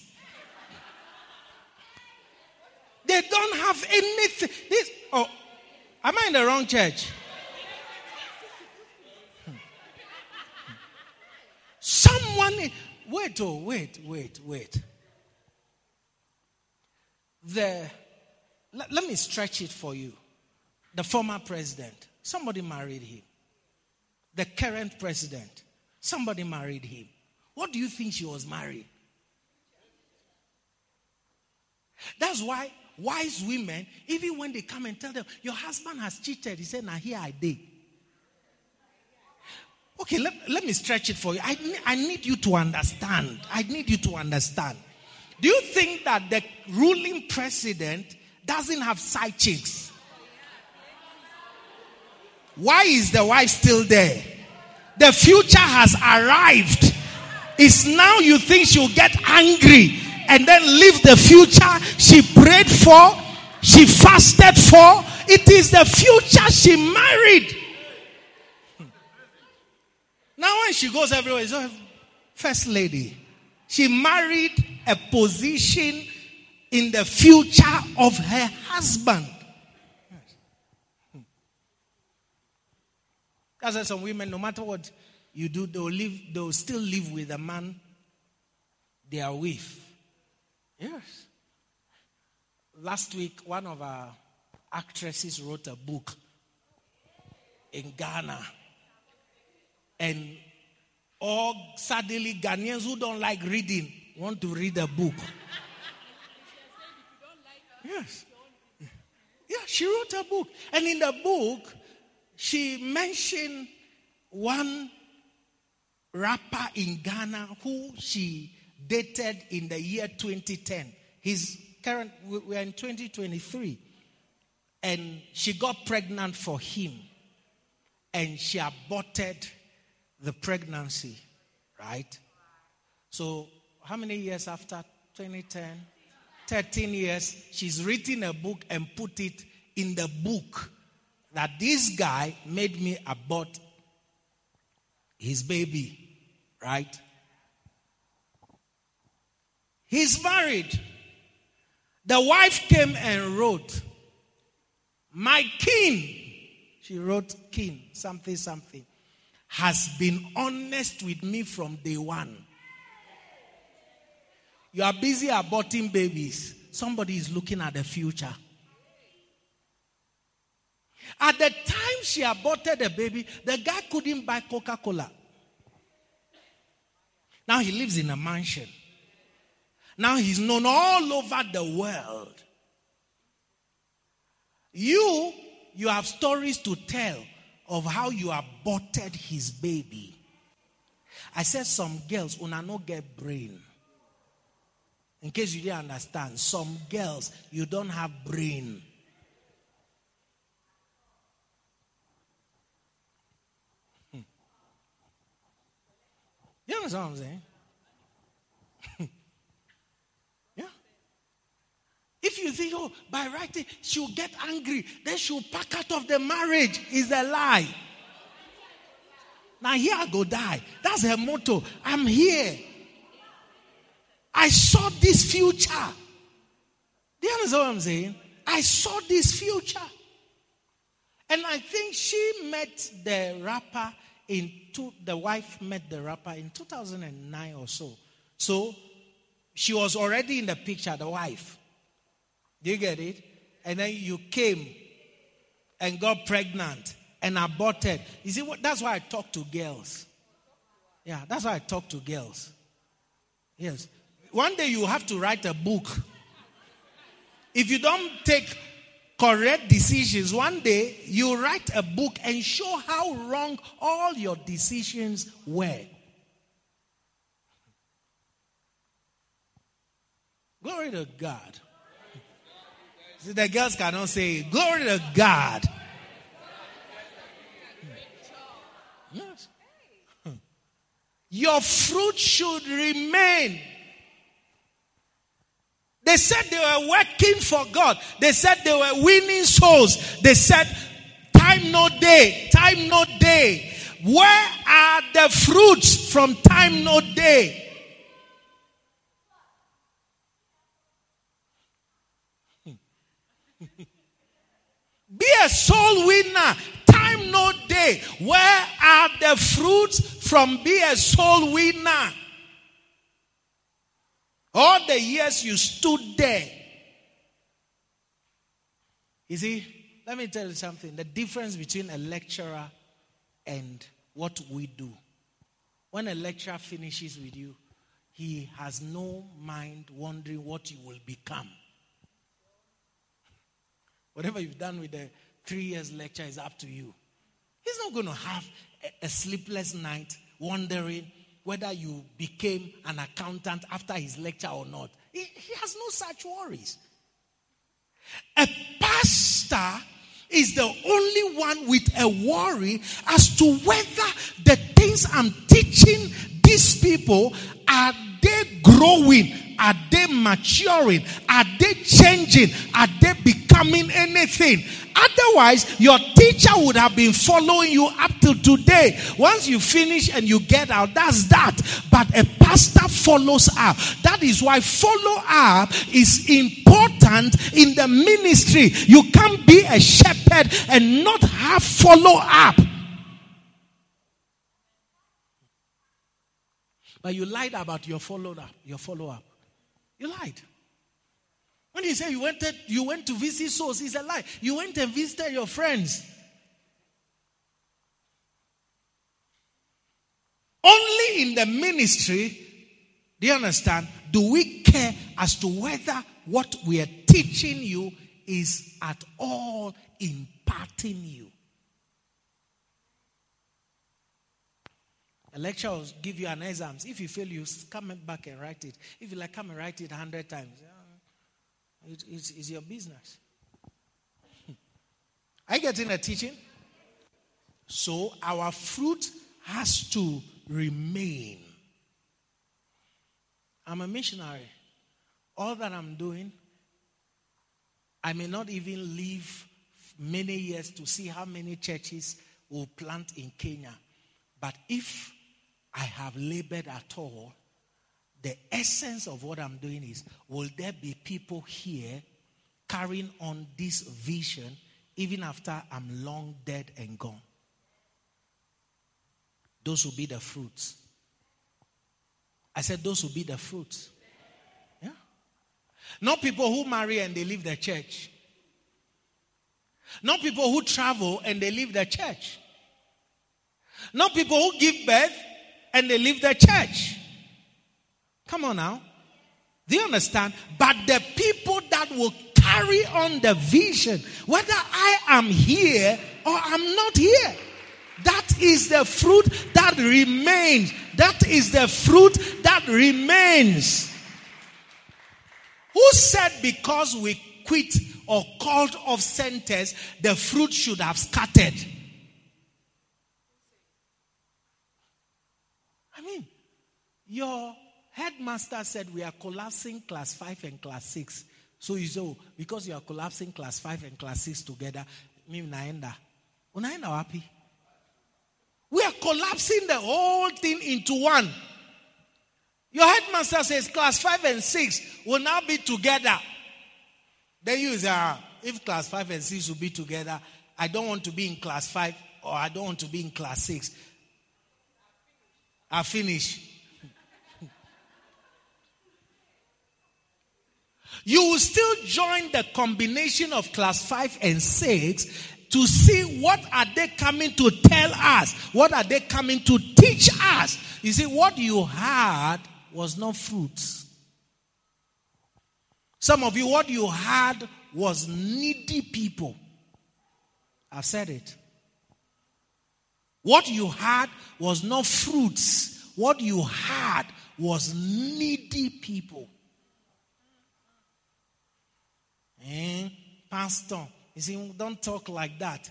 Speaker 2: They don't have anything. This, oh, am I in the wrong church? Someone, wait, oh, wait, wait, wait. The, let, let me stretch it for you the former president, somebody married him. The current president, somebody married him. What do you think she was married? That's why wise women, even when they come and tell them, Your husband has cheated, he said, Now here I did. Okay, let, let me stretch it for you. I, I need you to understand. I need you to understand. Do you think that the ruling president doesn't have side chicks? Why is the wife still there? The future has arrived. It's now you think she'll get angry and then leave the future she prayed for, she fasted for. It is the future she married. Now, when she goes everywhere, a first lady. She married a position in the future of her husband. That's why some women, no matter what you do, they'll live, they'll still live with the man they are with. Yes. Last week, one of our actresses wrote a book in Ghana. And all suddenly Ghanaians who don't like reading want to read a book. Yes. Yeah, she wrote a book. And in the book, she mentioned one rapper in Ghana who she dated in the year 2010. His current, we're in 2023. And she got pregnant for him. And she aborted the pregnancy, right? So, how many years after 2010? 13 years, she's written a book and put it in the book that this guy made me abort his baby, right? He's married. The wife came and wrote, My king, she wrote king, something, something, has been honest with me from day one. You are busy aborting babies. Somebody is looking at the future. At the time she aborted the baby, the guy couldn't buy Coca Cola. Now he lives in a mansion. Now he's known all over the world. You, you have stories to tell of how you aborted his baby. I said some girls una no get brain. In case you didn't understand, some girls you don't have brain. You understand what I'm saying? (laughs) yeah. If you think, oh, by writing, she'll get angry, then she'll pack out of the marriage, is a lie. Now, here I go die. That's her motto. I'm here. I saw this future. Do you understand what I'm saying? I saw this future. And I think she met the rapper in two, the wife met the rapper in 2009 or so. So she was already in the picture, the wife. Do you get it? And then you came and got pregnant and aborted. You see what that's why I talk to girls. Yeah, that's why I talk to girls. Yes. One day you have to write a book. If you don't take correct decisions, one day you write a book and show how wrong all your decisions were. Glory to God. (laughs) See, the girls cannot say, Glory to God. Hmm. Yes. Hmm. Your fruit should remain. They said they were working for God. They said they were winning souls. They said, time no day, time no day. Where are the fruits from time no day? Hmm. (laughs) Be a soul winner. Time no day. Where are the fruits from be a soul winner? All the years you stood there. You see, let me tell you something. The difference between a lecturer and what we do. When a lecturer finishes with you, he has no mind wondering what you will become. Whatever you've done with the three years lecture is up to you. He's not going to have a, a sleepless night wondering whether you became an accountant after his lecture or not. He, he has no such worries. A pastor is the only one with a worry as to whether the things I'm teaching these people are they growing? Are they maturing? Are they changing? Are they becoming anything? Otherwise, your teacher would have been following you up till today. Once you finish and you get out, that's that. But a pastor follows up. That is why follow up is important in the ministry. You can't be a shepherd and not have follow up. But you lied about your follow up. Your follow up. You lied. When you say you went to, you went to visit souls, it's a lie. You went and visited your friends. Only in the ministry, do you understand? Do we care as to whether what we are teaching you is at all imparting you? A lecture will give you an exam. If you fail, you come back and write it. If you like, come and write it a hundred times. It, it's, it's your business. (laughs) Are you getting a teaching? So our fruit has to remain. I'm a missionary. All that I'm doing, I may not even live many years to see how many churches will plant in Kenya. But if I have labored at all, the essence of what I'm doing is will there be people here carrying on this vision even after I'm long dead and gone? Those will be the fruits. I said, those will be the fruits. Yeah. Not people who marry and they leave the church. Not people who travel and they leave the church. Not people who give birth and they leave the church. Come on now. Do you understand? But the people that will carry on the vision, whether I am here or I'm not here. That is the fruit that remains. That is the fruit that remains. Who said because we quit or called off centers, the fruit should have scattered? I mean, your headmaster said we are collapsing class 5 and class 6. So you say, oh, because you are collapsing class 5 and class 6 together, mimi naenda. Unaenda wapi? We are collapsing the whole thing into one. Your headmaster says class 5 and 6 will now be together. Then you say, ah, if class 5 and 6 will be together, I don't want to be in class 5 or I don't want to be in class 6. I finish. You will still join the combination of class 5 and 6 to see what are they coming to tell us what are they coming to teach us. You see what you had was not fruits some of you what you had was needy people. I've said it. What you had was not fruits. What you had was needy people eh? pastor you see, don't talk like that.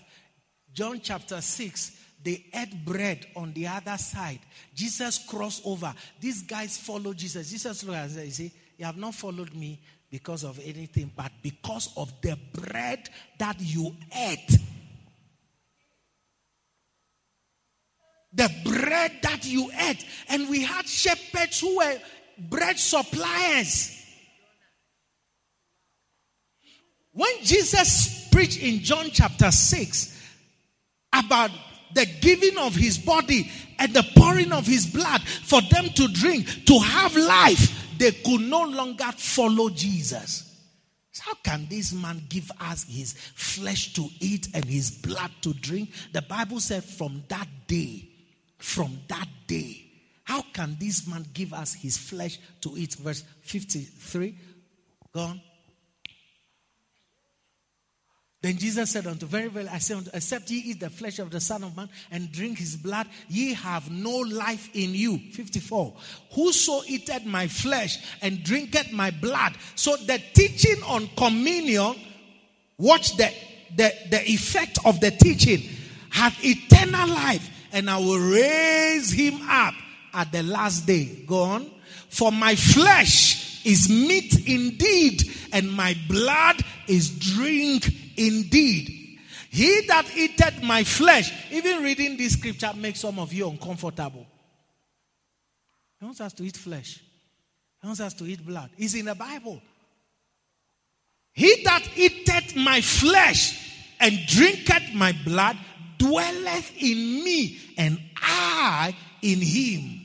Speaker 2: John chapter 6, they ate bread on the other side. Jesus crossed over. These guys follow Jesus. Jesus looked and said, You see, you have not followed me because of anything, but because of the bread that you ate. The bread that you ate. And we had shepherds who were bread suppliers. When Jesus preached in John chapter 6 about the giving of his body and the pouring of his blood for them to drink, to have life, they could no longer follow Jesus. So how can this man give us his flesh to eat and his blood to drink? The Bible said, from that day, from that day, how can this man give us his flesh to eat? Verse 53. Go on. Then Jesus said unto, Very well, I say unto, except ye eat the flesh of the Son of Man and drink his blood, ye have no life in you. 54. Whoso eateth my flesh and drinketh my blood. So the teaching on communion, watch the, the, the effect of the teaching, have eternal life, and I will raise him up at the last day. Go on. For my flesh is meat indeed, and my blood is drink indeed. He that eateth my flesh, even reading this scripture makes some of you uncomfortable. He wants us to eat flesh. He wants us to eat blood. It's in the Bible. He that eateth my flesh and drinketh my blood dwelleth in me, and I in him.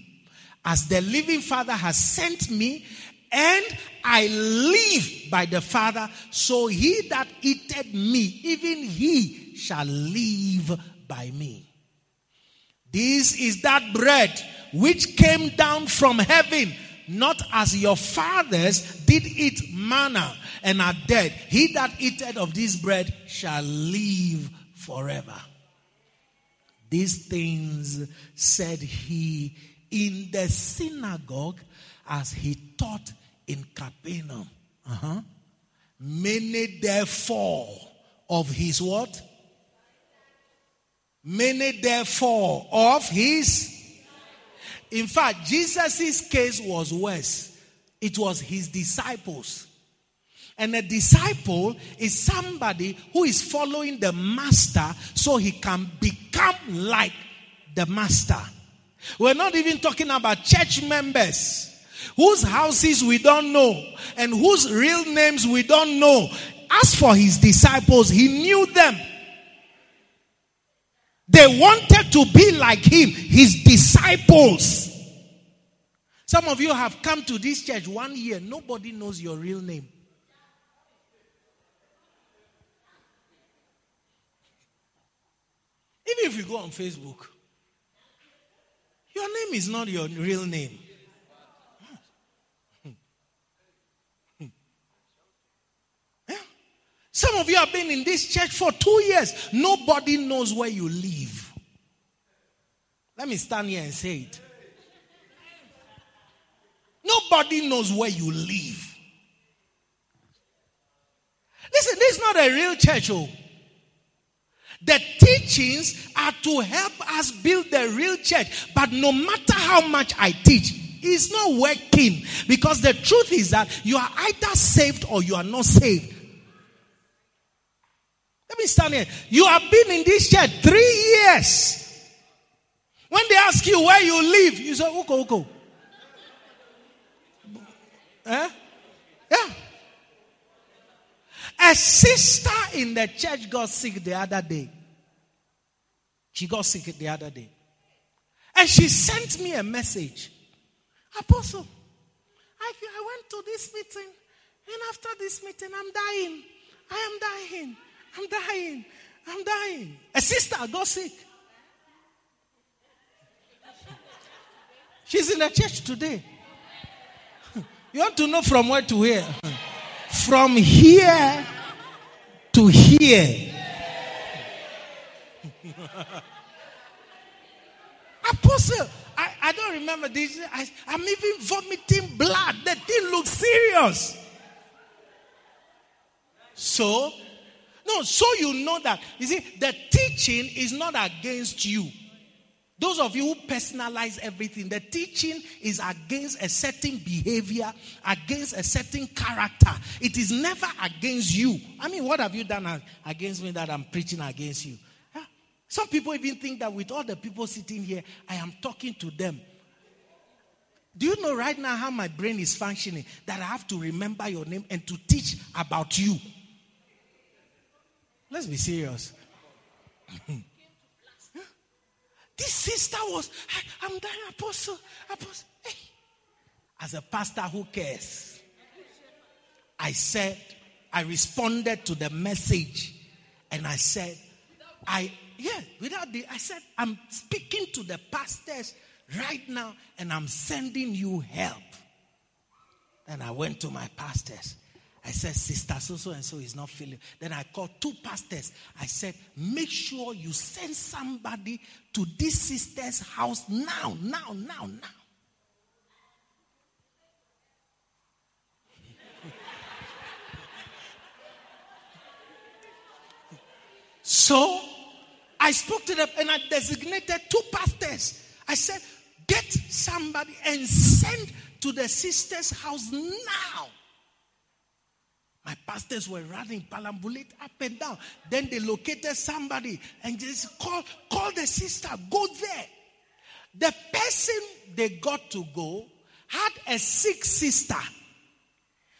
Speaker 2: As the living Father has sent me, and I live by the Father, so he that eateth me, even he shall live by me. This is that bread which came down from heaven, not as your fathers did eat manna and are dead. He that eateth of this bread shall live forever. These things said he in the synagogue as he taught in Capernaum. Uh-huh. Many therefore of his what? Many therefore of his. In fact, Jesus' case was worse. It was his disciples. And a disciple is somebody who is following the master so he can become like the master. We're not even talking about church members whose houses we don't know and whose real names we don't know. As for his disciples, he knew them. They wanted to be like him, his disciples. Some of you have come to this church one year, nobody knows your real name. Even if you go on Facebook, your name is not your real name. Some of you have been in this church for two years. Nobody knows where you live. Let me stand here and say it. Nobody knows where you live. Listen, this is not a real church. Oh. The teachings are to help us build the real church. But no matter how much I teach, it's not working. Because the truth is that you are either saved or you are not saved. Let me stand here. You have been in this church three years. When they ask you where you live, you say, Uko, Uko. Eh? Yeah. A sister in the church got sick the other day. She got sick the other day. And she sent me a message. Apostle, I, I went to this meeting, and after this meeting, I'm dying. I am dying. I'm dying. I'm dying. A sister got sick. She's in the church today. (laughs) You want to know from where to where? (laughs) From here to here. (laughs) Apostle, I, I don't remember this. I, I'm even vomiting blood. The thing looks serious. So, no, so you know that. You see, the teaching is not against you. Those of you who personalize everything, the teaching is against a certain behavior, against a certain character. It is never against you. I mean, what have you done against me that I'm preaching against you? Some people even think that with all the people sitting here, I am talking to them. Do you know right now how my brain is functioning? That I have to remember your name and to teach about you. Let's be serious. this sister was, I, am dying, apostle, apostle. Hey. As a pastor who cares, I said, I responded to the message and I said, I, yeah, without the, I said, I'm speaking to the pastors right now and I'm sending you help. And I went to my pastors I said, Sister so so and so is not feeling. Then I called two pastors. I said, Make sure you send somebody to this sister's house now, now, now, now. (laughs) so I spoke to them and I designated two pastors. I said, Get somebody and send to the sister's house now. My pastors were running, palambulate up and down. Then they located somebody and just call, call the sister, go there. The person they got to go had a sick sister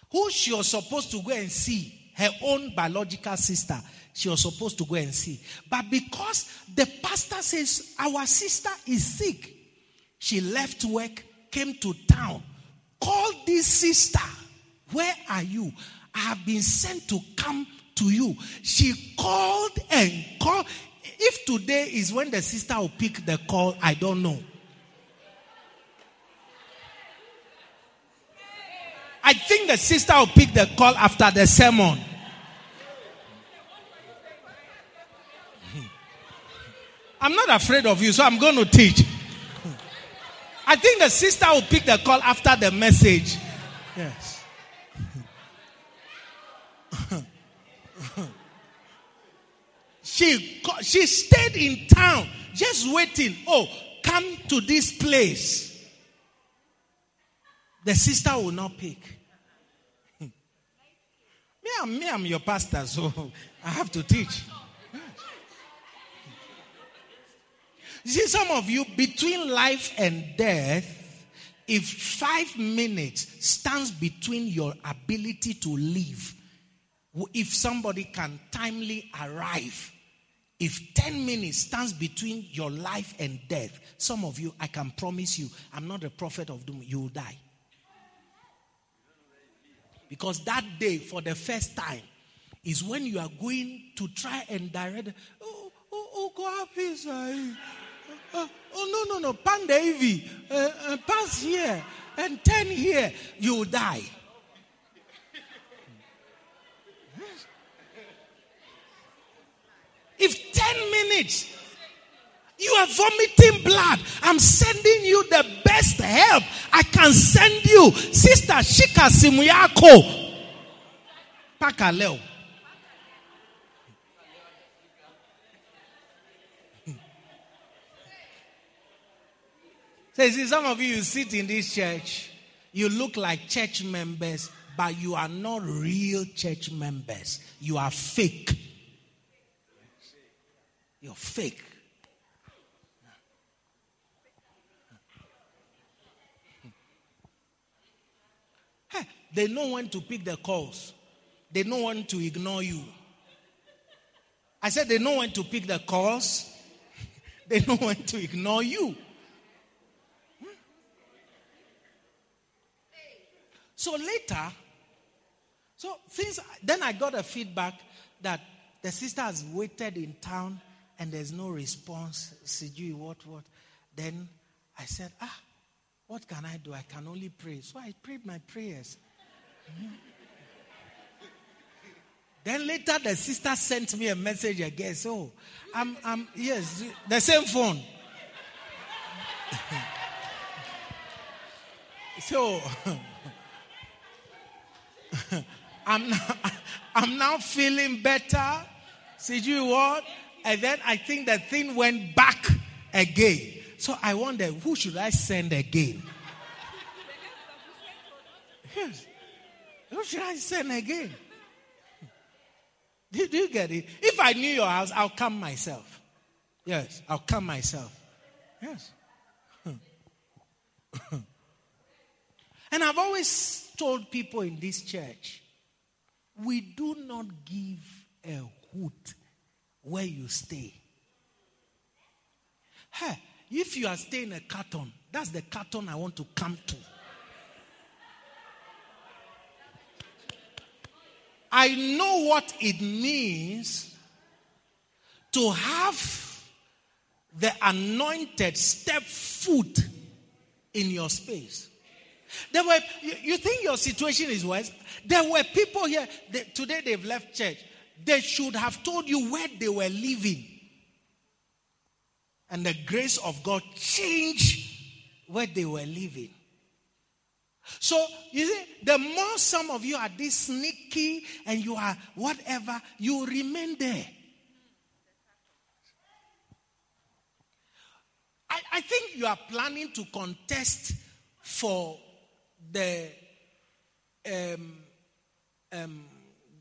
Speaker 2: who she was supposed to go and see, her own biological sister. She was supposed to go and see. But because the pastor says, Our sister is sick, she left work, came to town, called this sister. Where are you? I have been sent to come to you. She called and called. If today is when the sister will pick the call, I don't know. I think the sister will pick the call after the sermon. Hmm. I'm not afraid of you, so I'm going to teach. I think the sister will pick the call after the message. Yes. She, she stayed in town just waiting. Oh, come to this place. The sister will not pick. (laughs) me, I'm, me, I'm your pastor, so I have to teach. You see, some of you, between life and death, if five minutes stands between your ability to live, if somebody can timely arrive, if 10 minutes stands between your life and death, some of you, I can promise you, I'm not a prophet of doom, you will die. Because that day, for the first time, is when you are going to try and direct. Oh, oh, oh, God, please. Uh, uh, oh, no, no, no. Pan Davy. Uh, uh, pass here. And 10 here. You will die. If 10 minutes you are vomiting blood. I'm sending you the best help I can send you. Sister Shika Simuyako. Pakaleo. See, some of you, you sit in this church, you look like church members, but you are not real church members. You are fake. You're fake. Hey, they know when to pick the calls. They know when to ignore you. I said they know when to pick the calls. (laughs) they know when to ignore you. So later, so things then I got a feedback that the sister has waited in town and there's no response. Siju, what, what? Then I said, ah, what can I do? I can only pray. So I prayed my prayers. (laughs) Then later the sister sent me a message again. So I'm, I'm yes, the same phone. (laughs) so (laughs) I'm now, I'm now feeling better. See you what? And then I think the thing went back again. So I wonder, who should I send again? Yes. Who should I send again? Do you get it? If I knew your house, I'll come myself. Yes, I'll come myself. Yes. (laughs) and I've always told people in this church we do not give a hoot where you stay. Hey, if you are staying in a carton, that's the carton I want to come to. I know what it means to have the anointed step foot in your space. There were, you, think your situation is worse? There were people here, they, today they've left church. They should have told you where they were living. And the grace of God changed where they were living. So, you see, the more some of you are this sneaky and you are whatever, you remain there. I, I think you are planning to contest for the um, um,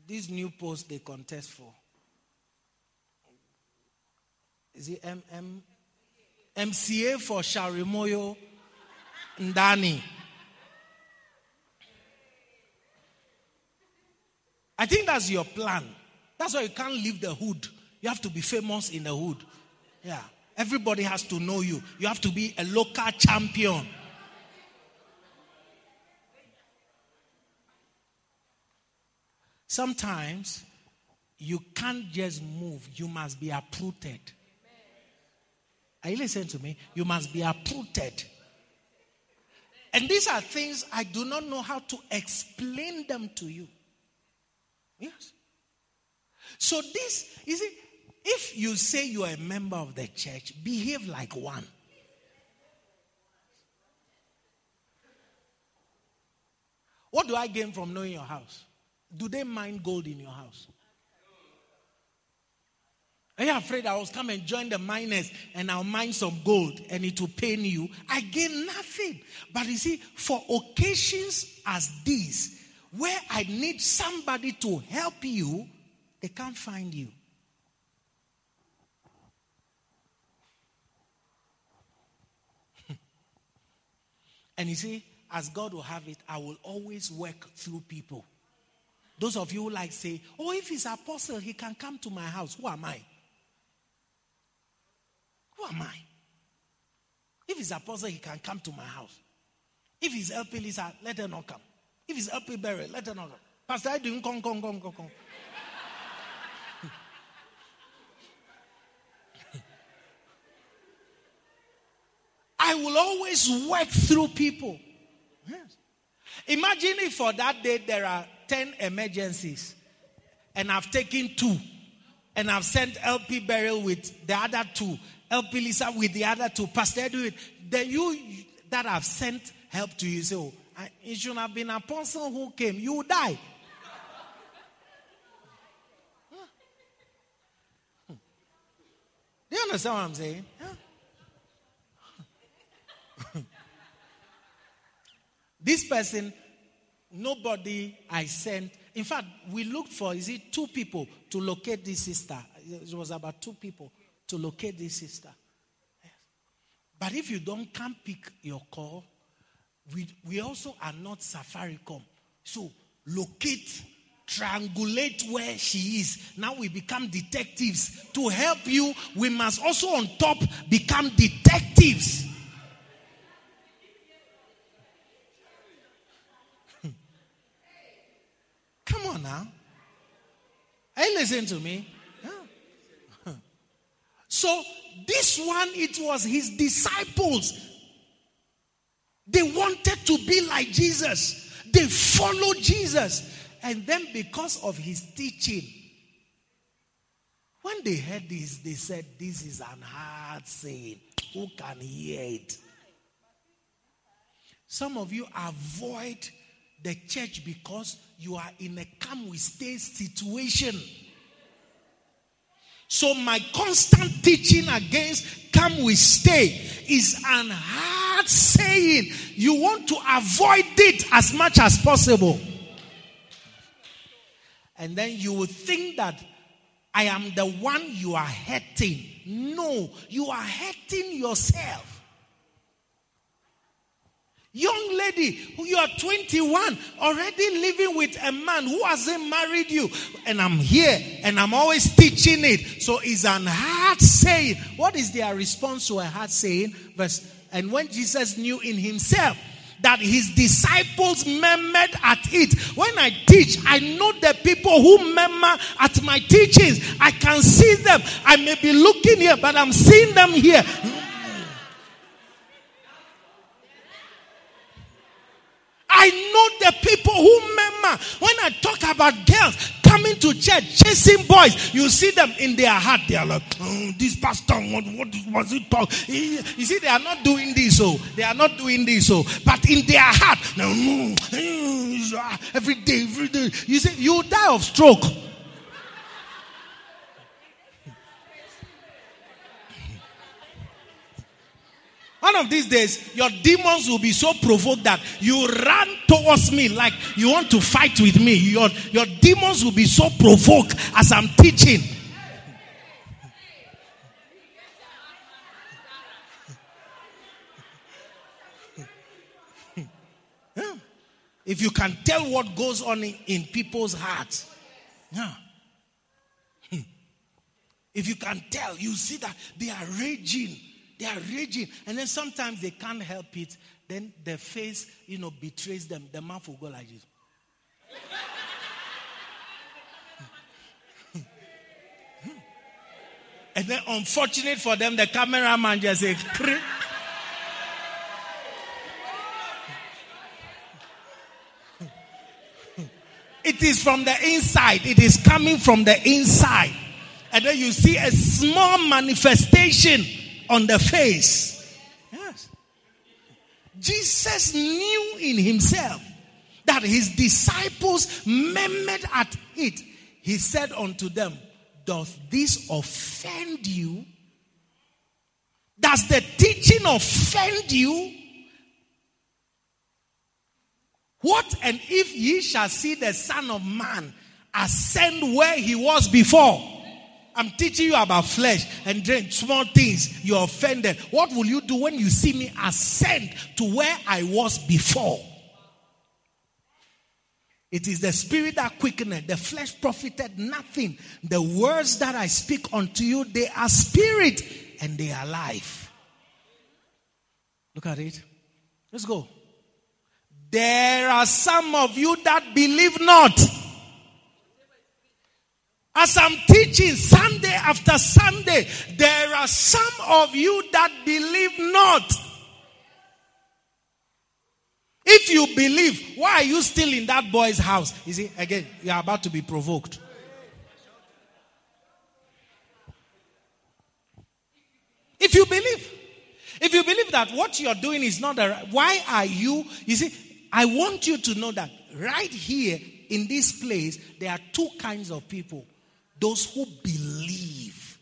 Speaker 2: this new post they contest for. Is it M M MCA for Sharimoyo Ndani? I think that's your plan. That's why you can't leave the hood. You have to be famous in the hood. Yeah. Everybody has to know you. You have to be a local champion. Sometimes you can't just move, you must be uprooted. Are you listening to me? You must be uprooted. And these are things I do not know how to explain them to you. Yes. So, this, you see, if you say you are a member of the church, behave like one. What do I gain from knowing your house? Do they mine gold in your house? Are you afraid I was come and join the miners and I'll mine some gold and it will pain you? I gain nothing. But you see, for occasions as these, where I need somebody to help you, they can't find you. (laughs) and you see, as God will have it, I will always work through people. Those of you who like say, Oh, if he's apostle, he can come to my house. Who am I? Who am I? If he's apostle, he can come to my house. If he's LP Lisa, let her not come. If he's LP Barry, let her not come. Pastor, I do come, come, come, come, come. I will always work through people. Yes. Imagine if for that day there are 10 emergencies and I've taken two and I've sent LP Beryl with the other two, LP Lisa with the other two, Pastor Edwin. Then you that have sent help to you say, oh, it should have been a person who came. You die. Do you understand what I'm saying? (laughs) this person, nobody I sent. In fact, we looked for, is it two people to locate this sister? It was about two people to locate this sister. Yes. But if you don't come pick your call, we, we also are not Safaricom. So locate, triangulate where she is. Now we become detectives. To help you, we must also on top become detectives. Come on now. Hey, listen to me. So, this one, it was his disciples. They wanted to be like Jesus, they followed Jesus. And then, because of his teaching, when they heard this, they said, This is an hard saying. Who can hear it? Some of you avoid the church because you are in a come we stay situation. So my constant teaching against come we stay is an hard saying. You want to avoid it as much as possible. And then you will think that I am the one you are hurting. No, you are hurting yourself. Young lady, you are 21, already living with a man who hasn't married you. And I'm here and I'm always teaching it. So it's an hard saying. What is their response to a hard saying? Verse, and when Jesus knew in himself that his disciples murmured at it. When I teach, I know the people who murmur at my teachings. I can see them. I may be looking here, but I'm seeing them here. I know the people who remember when I talk about girls coming to church, chasing boys, you see them in their heart. They are like, oh, this pastor, what, what was it talk? You see, they are not doing this, so they are not doing this, so but in their heart, no, eh, uh, every day, every day, you see, you die of stroke. One of these days, your demons will be so provoked that you run towards me like you want to fight with me. Your, your demons will be so provoked as I'm teaching. (laughs) If you can tell what goes on in, in people's hearts. Yeah. (laughs) If you can tell, you see that they are raging they are raging. And then sometimes they can't help it. Then their face, you know, betrays them. The mouth will go like this. and then, unfortunate for them, the cameraman just said, It is from the inside. It is coming from the inside. And then you see a small manifestation on the face. Yes. Jesus knew in himself that his disciples murmured at it. He said unto them, Does this offend you? Does the teaching offend you? What and if ye shall see the Son of Man ascend where he was before? I'm teaching you about flesh and drink small things. You're offended. What will you do when you see me ascend to where I was before? It is the spirit that quickeneth, the flesh profited nothing. The words that I speak unto you, they are spirit and they are life. Look at it. Let's go. There are some of you that believe not. As I'm teaching Sunday after Sunday, there are some of you that believe not. If you believe, why are you still in that boy's house? You see, again, you are about to be provoked. If you believe, if you believe that what you're doing is not right, why are you, you see, I want you to know that right here in this place, there are two kinds of people those who believe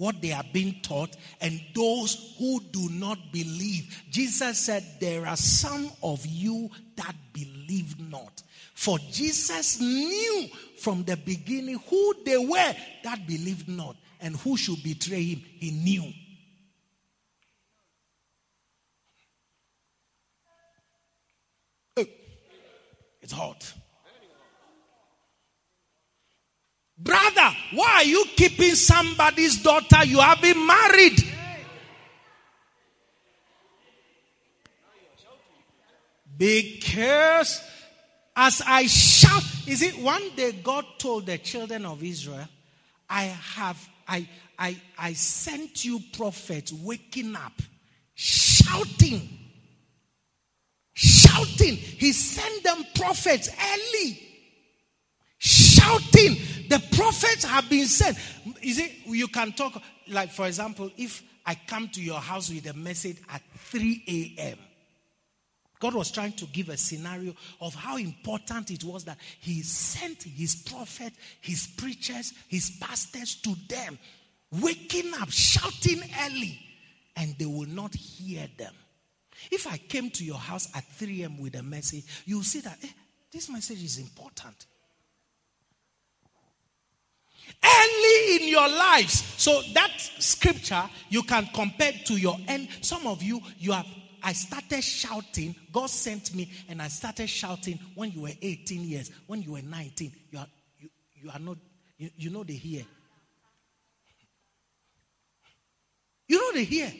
Speaker 2: what they are being taught, and those who do not believe. Jesus said, There are some of you that believe not. For Jesus knew from the beginning who they were that believed not and who should betray him. He knew. It's hot. Brother, why are you keeping somebody's daughter? You have been married. Because as I shout, is it one day God told the children of Israel, I have, I, I, I sent you prophets waking up, shouting shouting. He sent them prophets early. The prophets have been sent. You see, you can talk, like, for example, if I come to your house with a message at 3 a.m., God was trying to give a scenario of how important it was that He sent His prophet, His preachers, His pastors to them, waking up, shouting early, and they will not hear them. If I came to your house at 3 a.m. with a message, you'll see that eh, this message is important. Early in your lives. So that scripture you can compare to your end. Some of you, you have I started shouting. God sent me, and I started shouting when you were 18 years. When you were 19, you are you, you are not you, you know the here. You know the here.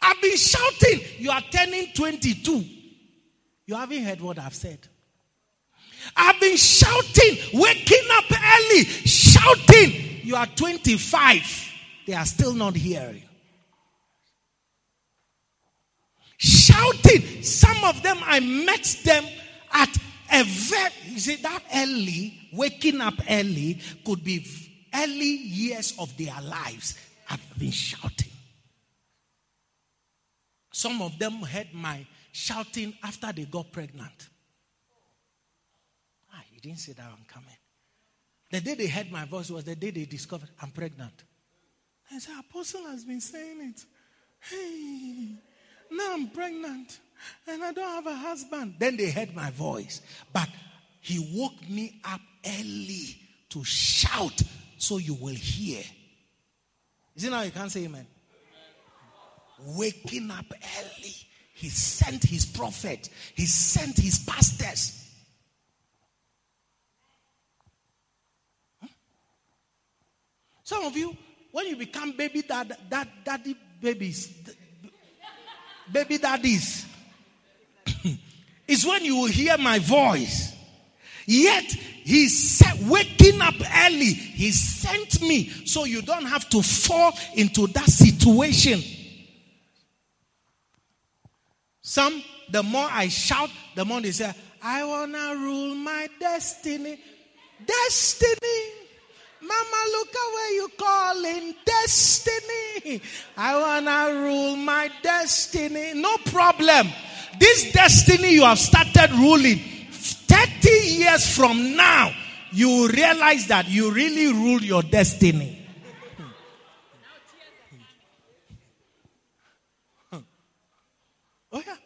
Speaker 2: I've been shouting. You are turning 22. You haven't heard what I've said. I've been shouting, waking up early, shouting. You are 25. They are still not hearing. Shouting. Some of them, I met them at a very, you that early, waking up early could be early years of their lives. I've been shouting. Some of them heard my shouting after they got pregnant. You didn't say that I'm coming. The day they heard my voice was the day they discovered I'm pregnant. I said, Apostle has been saying it. Hey, now I'm pregnant and I don't have a husband. Then they heard my voice. But he woke me up early to shout so you will hear. Is it now you can't say amen? waking up early. He sent his prophet, he sent his pastors. Some of you, when you become baby dad, dad daddy babies, baby daddies, (clears throat) is when you will hear my voice. Yet he said, waking up early, he sent me so you don't have to fall into that situation. Some, the more I shout, the more they say, I want to rule my destiny. Destiny. Mama, look at where you calling destiny. I want to rule my destiny. No problem. This destiny you have started ruling 30 years from now, you realize that you really rule your destiny. Hmm. Oh, yeah.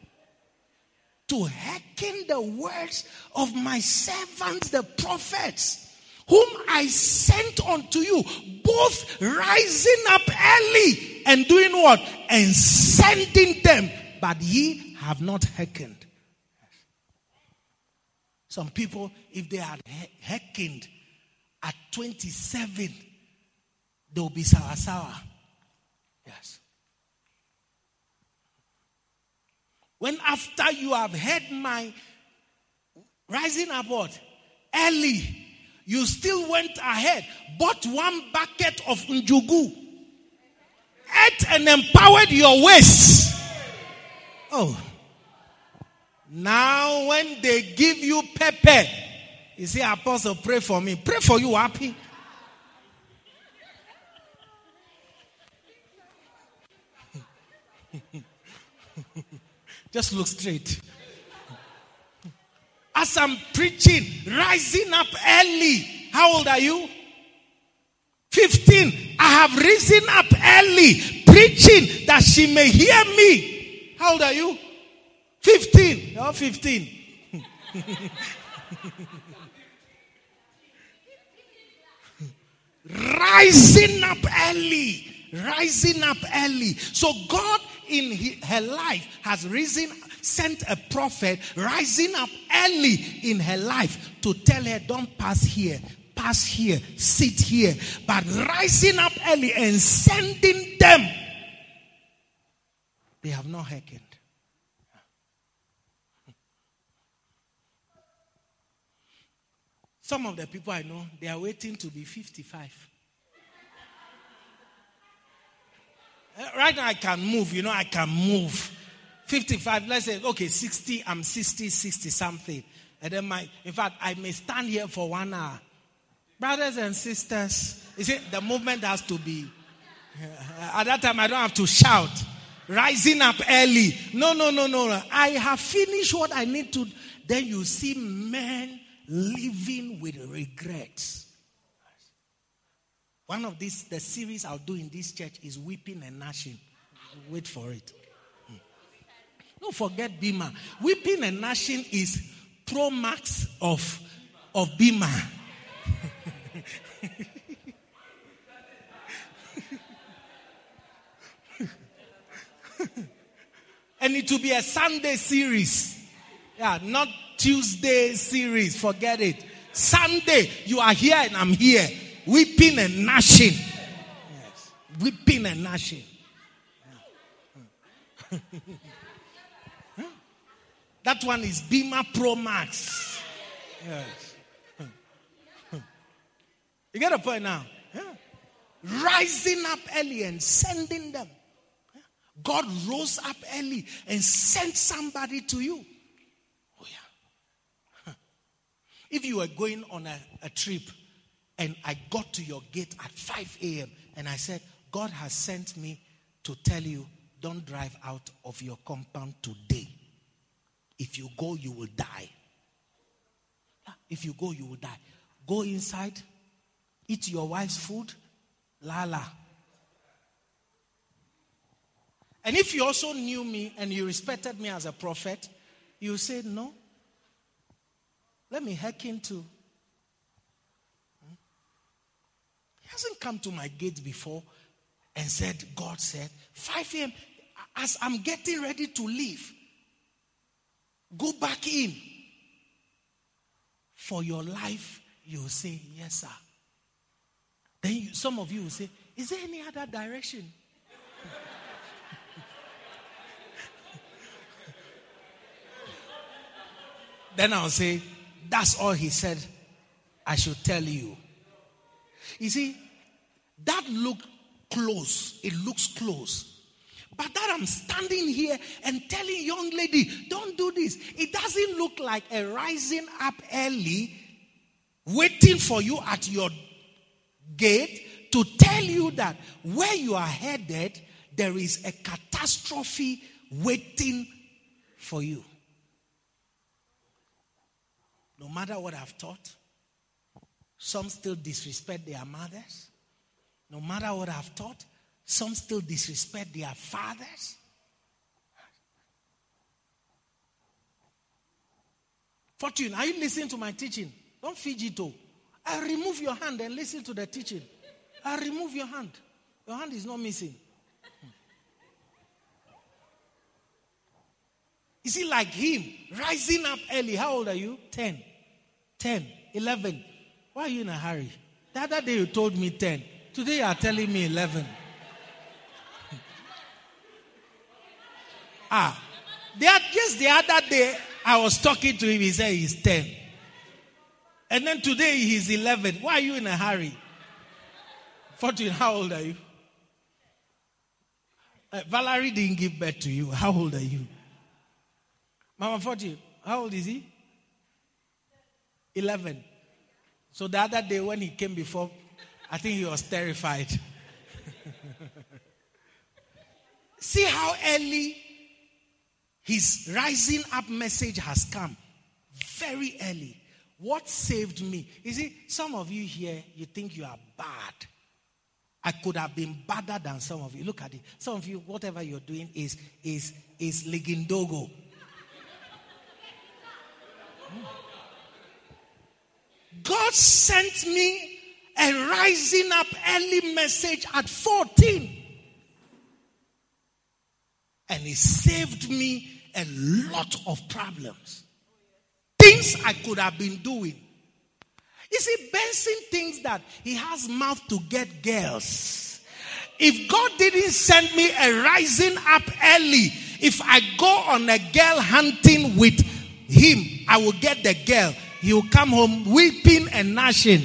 Speaker 2: To hearken the words of my servants, the prophets, whom I sent unto you, both rising up early and doing what? And sending them, but ye have not hearkened. Some people, if they had hearkened at 27, they'll be sour sour. Yes. When after you have heard my rising up what? Early, you still went ahead, bought one bucket of njugu, ate and empowered your waist. Oh. Now, when they give you pepper, you say, Apostle, pray for me. Pray for you, happy. (laughs) Just look straight. As I'm preaching, rising up early. How old are you? 15. I have risen up early, preaching that she may hear me. How old are you? 15. You're 15. (laughs) rising up early. Rising up early. So God in her life has risen, sent a prophet rising up early in her life to tell her, don't pass here, pass here, sit here. But rising up early and sending them, they have not hearkened. Some of the people I know, they are waiting to be 55. Uh, right now, I can move. You know, I can move. 55, let's say, okay, 60, I'm 60, 60 something. And then my, in fact, I may stand here for one hour. Brothers and sisters, you see, the movement has to be, (laughs) at that time, I don't have to shout. Rising up early. No, no, no, no. I have finished what I need to. Then you see men living with regrets. One of these, the series I'll do in this church is weeping and gnashing. Wait for it. Don't forget Bima. Weeping and gnashing is pro max of, of Bima. (laughs) and it will be a Sunday series. Yeah, not Tuesday series. Forget it. Sunday, you are here and I'm here. Weeping and gnashing. Yes. Weeping and gnashing. That one is Bima Pro Max. Yes. You get a point now? Yeah. Rising up early and sending them. God rose up early and sent somebody to you. Oh, if you were going on a, a trip and I got to your gate at 5 a.m. and I said, God has sent me to tell you, don't drive out of your compound today. If you go, you will die. If you go, you will die. Go inside, eat your wife's food, lala. And if you also knew me and you respected me as a prophet, you say, No, let me hearken into. Hmm? He hasn't come to my gate before and said, God said, 5 a.m. As I'm getting ready to leave, go back in. For your life, you'll say, Yes, sir. Then you, some of you will say, Is there any other direction? (laughs) then I'll say, That's all he said I should tell you. You see, that looked close. It looks close. But that I'm standing here and telling young lady, don't do this. It doesn't look like a rising up early, waiting for you at your gate to tell you that where you are headed, there is a catastrophe waiting for you. No matter what I've taught, some still disrespect their mothers. No matter what I've taught, some still disrespect their fathers. Fortune, are you listening to my teaching? Don't fidget. Oh. I remove your hand and listen to the teaching. I remove your hand. Your hand is not missing. Is it like him, rising up early. How old are you? 10, 10, 11. Why are you in a hurry? The other day you told me 10. Today you are telling me 11. Ah, the, just the other day I was talking to him. He said he's 10. And then today he's 11. Why are you in a hurry? 14, how old are you? Uh, Valerie didn't give birth to you. How old are you? Mama 40, how old is he? 11. So the other day when he came before, I think he was terrified. (laughs) See how early his rising up message has come. Very early. What saved me? You see, some of you here, you think you are bad. I could have been badder than some of you. Look at it. Some of you, whatever you're doing is is is ligindogo. Hmm. God sent me a rising up early message at 14. And He saved me a lot of problems. Things I could have been doing. You see, Benson thinks that he has mouth to get girls. If God didn't send me a rising up early, if I go on a girl hunting with him, I will get the girl. He will come home weeping and gnashing.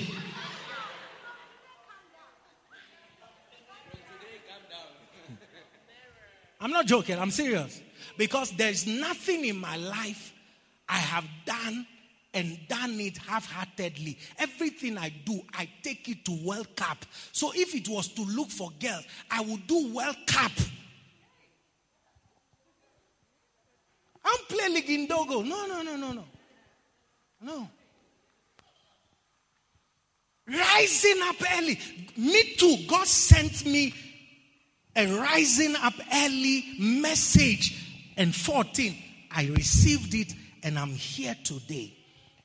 Speaker 2: I'm not joking, I'm serious. Because there's nothing in my life I have done and done it half heartedly. Everything I do, I take it to World Cup. So if it was to look for girls, I would do World Cup. I'm playing Ligindogo. No, no, no, no, no. No. Rising up early. Me too. God sent me a rising up early message. And 14, I received it and I'm here today.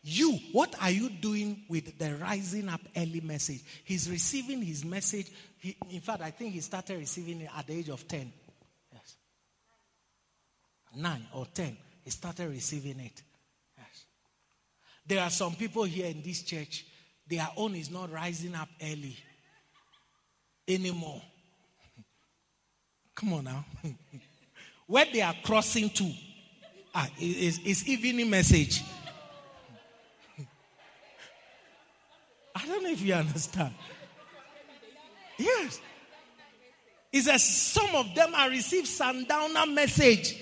Speaker 2: You, what are you doing with the rising up early message? He's receiving his message. He, in fact, I think he started receiving it at the age of 10. Yes. Nine or 10. He started receiving it. Yes. There are some people here in this church, their own is not rising up early anymore. (laughs) Come on now. (laughs) Where they are crossing to ah, evening message. (laughs) I don't know if you understand. Yes. He says some of them are received sundowner message.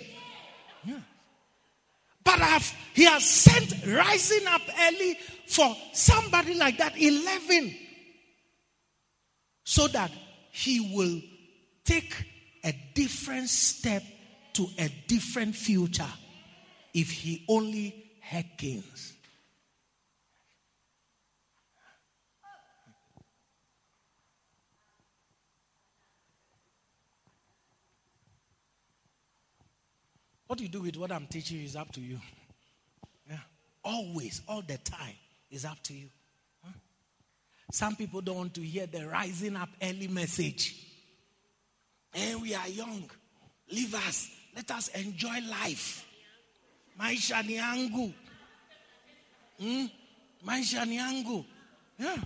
Speaker 2: But I've, he has sent rising up early for somebody like that, 11. So that he will take a different step to a different future if he only hearkens. What you do with what I'm teaching you is up to you. Yeah. Always, all the time, is up to you. Some people don't want to hear the rising up early message. And we are young. Leave us. Let us enjoy life. Maisha ni yangu. Hmm? Maisha ni yangu. Yeah.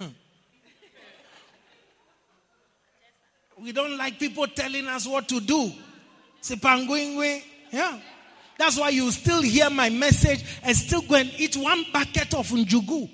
Speaker 2: (laughs) We don't like people telling us what to do. Sipangwingwe. Yeah. That's why you still hear my message and still go and eat one bucket of njugu.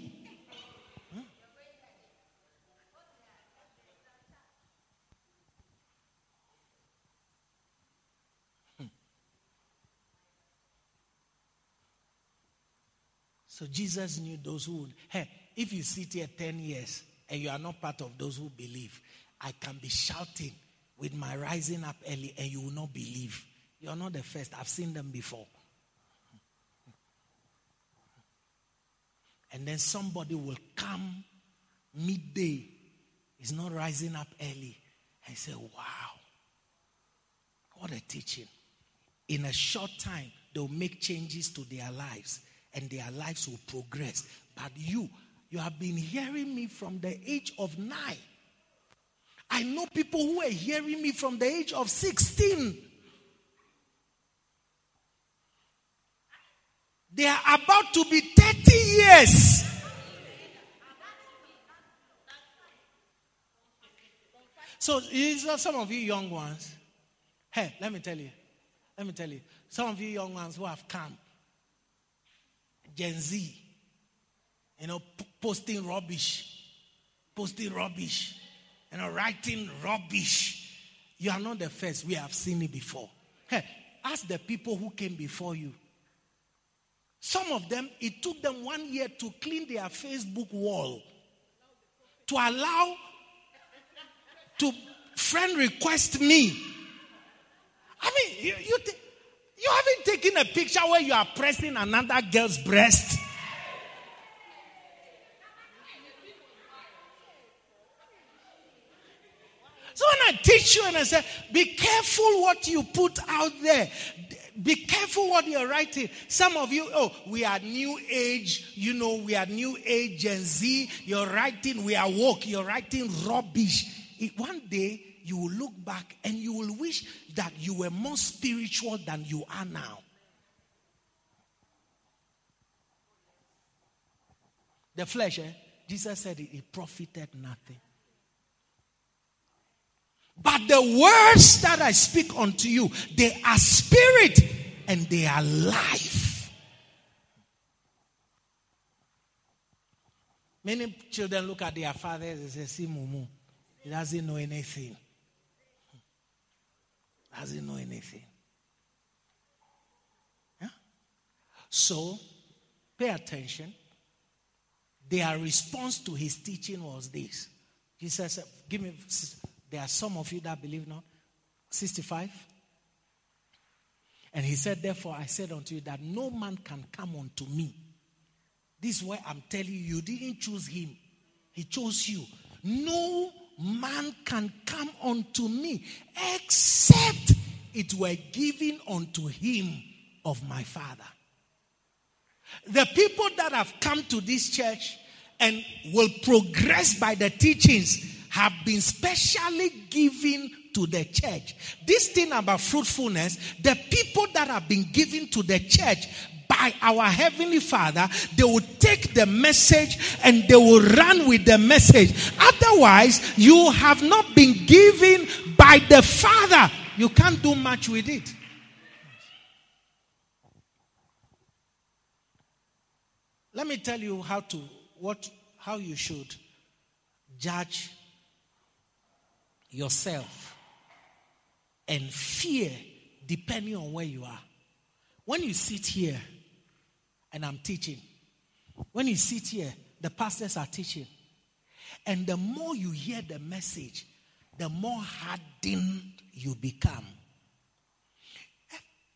Speaker 2: So Jesus knew those who would. Hey, if you sit here 10 years and you are not part of those who believe, I can be shouting with my rising up early and you will not believe. You are not the first. I've seen them before. And then somebody will come midday, is not rising up early, and say, Wow, what a teaching. In a short time, they'll make changes to their lives and their lives will progress. But you, you have been hearing me from the age of nine. I know people who are hearing me from the age of 16. They are about to be 30 years. So, some of you young ones, hey, let me tell you, let me tell you, some of you young ones who have come, Gen Z, you know, p- posting rubbish, posting rubbish, you know, writing rubbish. You are not the first. We have seen it before. Hey, ask the people who came before you. Some of them, it took them one year to clean their Facebook wall, to allow to friend request me. I mean, you, you, th- you haven't taken a picture where you are pressing another girl's breast. So when I teach you and I say, be careful what you put out there. Be careful what you're writing. Some of you, oh, we are new age, you know, we are new age Gen Z. You're writing, we are woke, you're writing rubbish. It, one day you will look back and you will wish that you were more spiritual than you are now. The flesh, eh? Jesus said it, it profited nothing. But the words that I speak unto you, they are spirit and they are life. Many children look at their fathers and say, See, Mumu, he doesn't know anything. Doesn't know anything. Yeah? So, pay attention. Their response to his teaching was this. Jesus said, Give me there are some of you that believe not. 65. And he said, Therefore, I said unto you that no man can come unto me. This is why I'm telling you, you didn't choose him, he chose you. No man can come unto me except it were given unto him of my Father. The people that have come to this church and will progress by the teachings have been specially given to the church. This thing about fruitfulness, the people that have been given to the church by our heavenly father they will take the message and they will run with the message. Otherwise you have not been given by the father. You can't do much with it. Let me tell you how to what how you should judge yourself and fear depending on where you are. When you sit here and I'm teaching, when you sit here, the pastors are teaching, and the more you hear the message, the more hardened you become.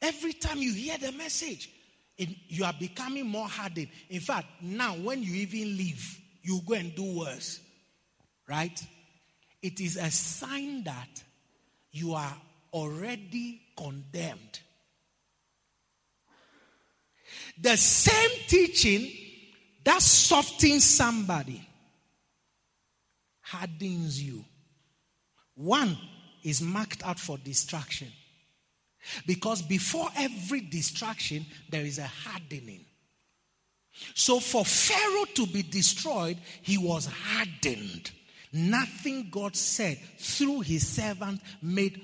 Speaker 2: Every time you hear the message, it, you are becoming more hardened. In fact, now when you even leave, you go and do worse. Right? it is a sign that you are already condemned. The same teaching that softens somebody hardens you. One is marked out for distraction. Because before every distraction, there is a hardening. So for Pharaoh to be destroyed, he was hardened. Nothing God said through his servant made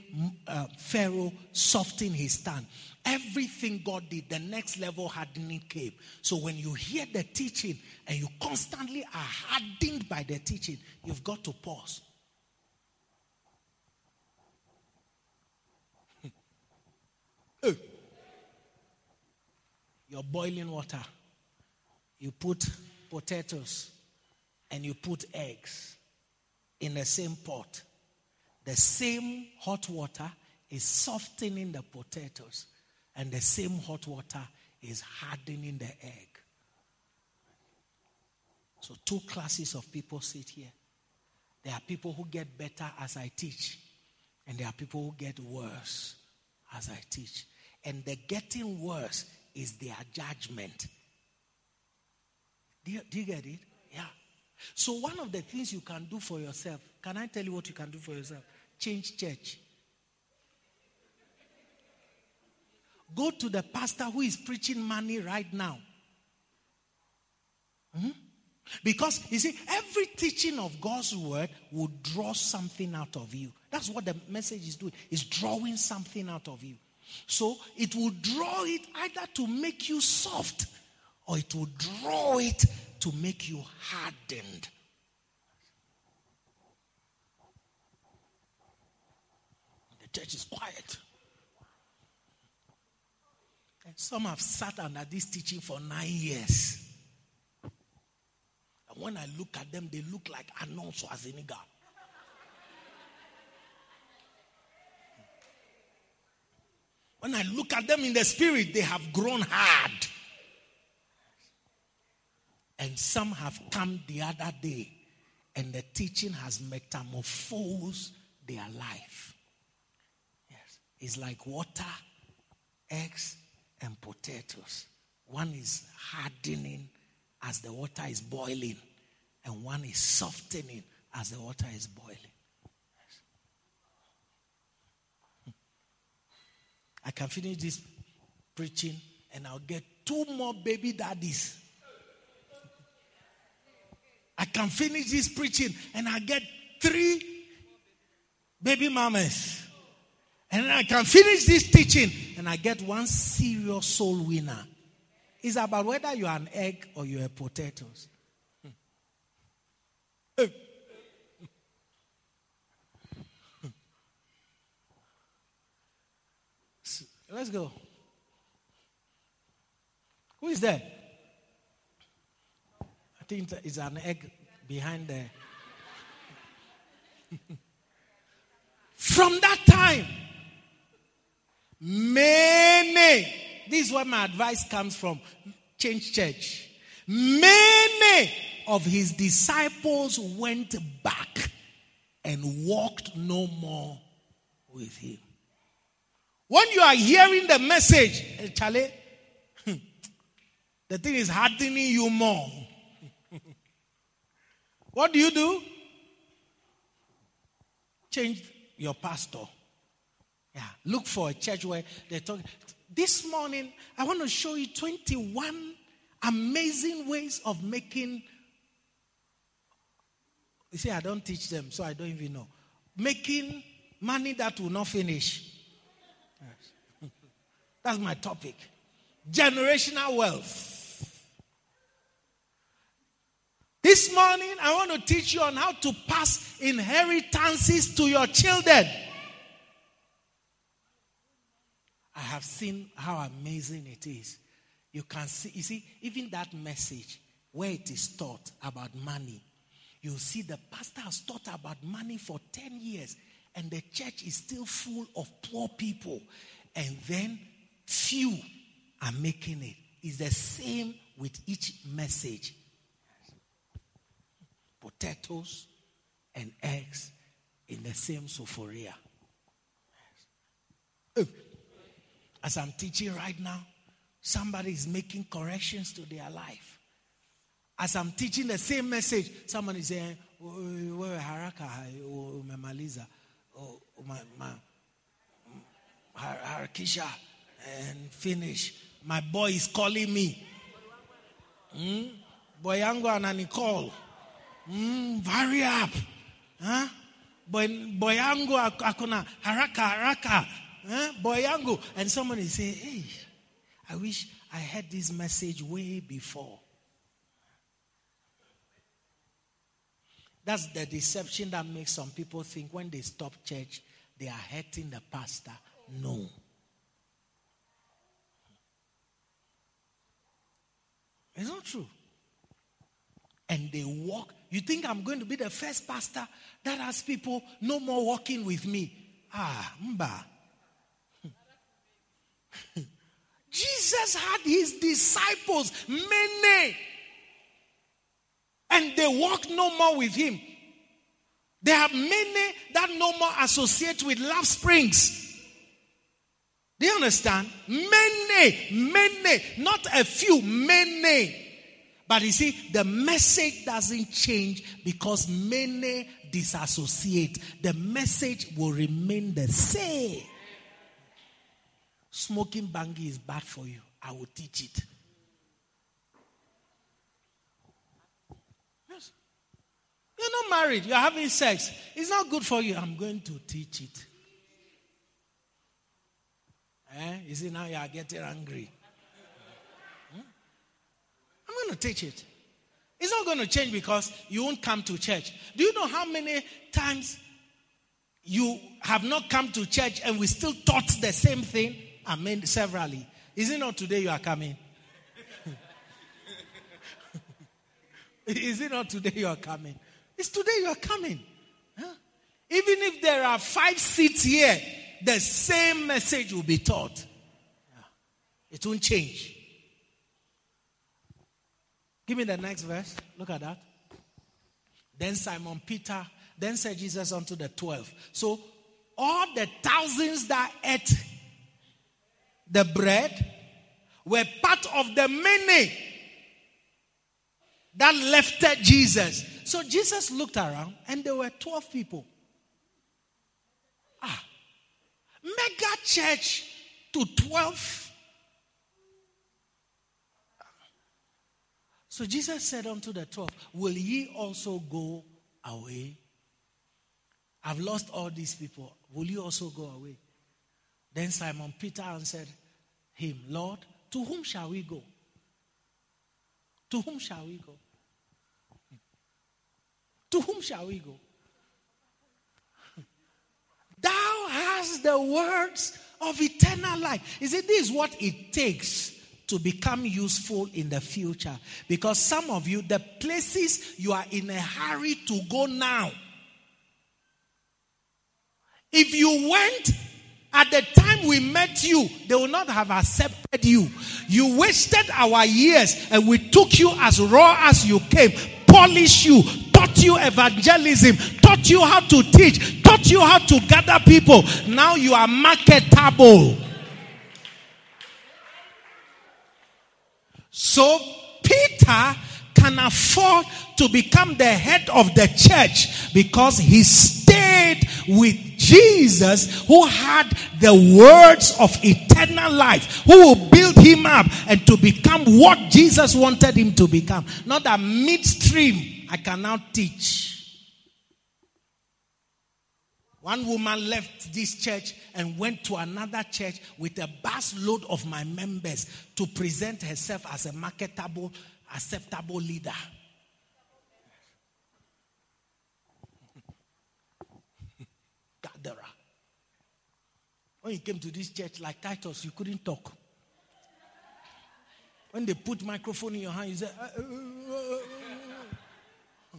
Speaker 2: uh, Pharaoh soften his stand. Everything God did, the next level hardening came. So when you hear the teaching and you constantly are hardened by the teaching, you've got to pause. (laughs) hey. You're boiling water. You put potatoes and you put eggs in the same pot. The same hot water is softening the potatoes, and the same hot water is hardening the egg. So, two classes of people sit here. There are people who get better as I teach, and there are people who get worse as I teach. And the getting worse is their judgment. Do you, do you get it? Yeah. So, one of the things you can do for yourself, can I tell you what you can do for yourself? Change church. Go to the pastor who is preaching money right now. hmm Because you see, every teaching of God's word will draw something out of you. That's what the message is doing, is drawing something out of you. So it will draw it either to make you soft or it will draw it to make you hardened. The church is quiet. Some have sat under this teaching for nine years. And when I look at them, they look like Arnold Schwarzenegger. When I look at them in the spirit, they have grown hard. And some have come the other day, and the teaching has metamorphosed their life. Yes. It's like water, eggs, and potatoes. One is hardening as the water is boiling, and one is softening as the water is boiling. I can finish this preaching and I'll get two more baby daddies. I can finish this preaching and I'll get three baby mamas. And I can finish this teaching and I get one serious soul winner. It's about whether you're an egg or you're potatoes. Let's go. Who is there? I think it's an egg behind there. (laughs) From that time, many, this is where my advice comes from Change Church. Many of his disciples went back and walked no more with him. When you are hearing the message, eh, Charlie, the thing is hardening you more. what do you do? Change your pastor. Yeah, look for a church where they talk. This morning, I want to show you 21 amazing ways of making. You see, I don't teach them, so I don't even know. Making money that will not finish. Yes. (laughs) That's my topic. Generational wealth. This morning, I want to teach you on how to pass inheritances to your children. I have seen how amazing it is. You can see, you see, even that message where it is taught about money, you see the pastor has taught about money for 10 years and the church is still full of poor people. And then few are making it. It's the same with each message potatoes and eggs in the same sufuria. As I'm teaching right now, somebody is making corrections to their life. As I'm teaching the same message, someone is saying, wewe haraka umemaliza harakisha and finish my boy is calling me mm? boy yangu ananicall mm, hurry up huh? boy, boy yangu haraka haraka huh? Boyango. And somebody say, hey, I wish I had this message way before. That's the deception that makes some people think when they stop church, they are hurting the pastor. No. It's not true. And they walk. You think I'm going to be the first pastor that has people no more walking with me? Ah, mba. (laughs) Jesus had his disciples, many, and they walk no more with him. There are many that no more associate with Love Springs. Do you understand? Many, many, not a few, many. But you see, the message doesn't change because many disassociate. The message will remain the same. Smoking bangi is bad for you. I will teach it. Yes. You're not married, you're having sex. It's not good for you. I'm going to teach it. Eh? You see, now you are getting angry. Hmm? I'm going to teach it. It's not going to change because you won't come to church. Do you know how many times you have not come to church and we still taught the same thing? Mean, severally. Is it not today you are coming? (laughs) Is it not today you are coming? It's today you are coming. Huh? Even if there are five seats here, the same message will be taught. It won't change. Give me the next verse. Look at that. Then Simon Peter, then said Jesus unto the twelve. So all the thousands that ate the bread were part of the many that left Jesus. So Jesus looked around and there were 12 people. Ah, mega church to 12. So Jesus said unto the 12, Will ye also go away? I've lost all these people. Will you also go away? Then Simon Peter answered him, Lord, to whom shall we go? To whom shall we go? To whom shall we go? (laughs) Thou hast the words of eternal life. Is it this what it takes to become useful in the future? Because some of you, the places you are in a hurry to go now, if you went at the time we met you, they would not have accepted you. You wasted our years and we took you as raw as you came, polished you, taught you evangelism, taught you how to teach, taught you how to gather people. Now you are marketable. So Peter can afford to become the head of the church because he stayed with Jesus who had the words of eternal life, who will build him up and to become what Jesus wanted him to become. Not a midstream, I can now teach. One woman left this church and went to another church with a bus load of my members to present herself as a marketable, acceptable leader. (laughs) Gatherer. When you came to this church, like Titus, you couldn't talk. When they put microphone in your hand, you say, uh, uh, uh,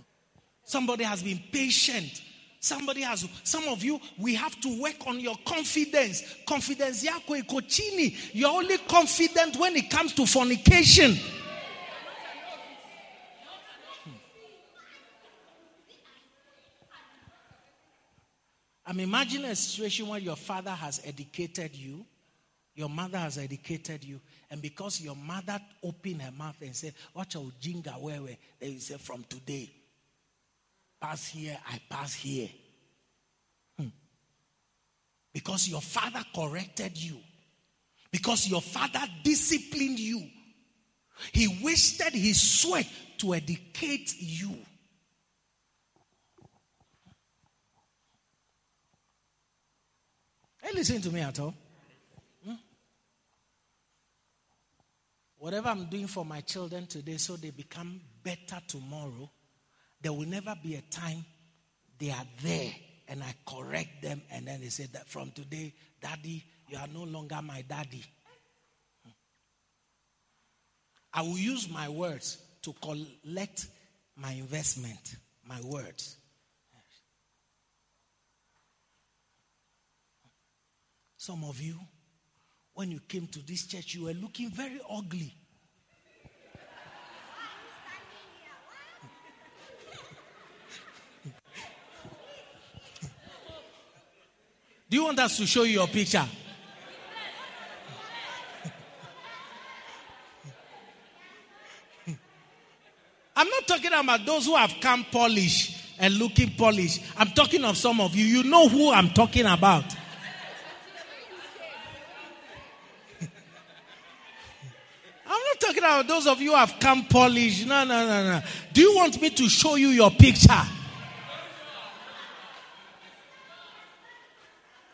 Speaker 2: somebody has been patient Somebody has, some of you, we have to work on your confidence. Confidence. You're only confident when it comes to fornication. I'm imagining a situation where your father has educated you, your mother has educated you, and because your mother opened her mouth and said, Watch out, jinga where, where, then you say, From today, pass here, I pass here. Hmm. Because your father corrected you. Because your father disciplined you. He wasted his sweat to educate you. Are you listening to me at all? Hmm? Whatever I'm doing for my children today so they become better tomorrow, there will never be a time they are there and I correct them and then they say that from today, daddy, you are no longer my daddy. I will use my words to collect my investment, my words. Some of you, when you came to this church, you were looking very ugly. (laughs) Do you want us to show you your picture? (laughs) I'm not talking about those who have come polished and looking polished. I'm talking of some of you. You know who I'm talking about. I'm not talking about those of you who have come polished. No, no, no, no. Do you want me to show you your picture?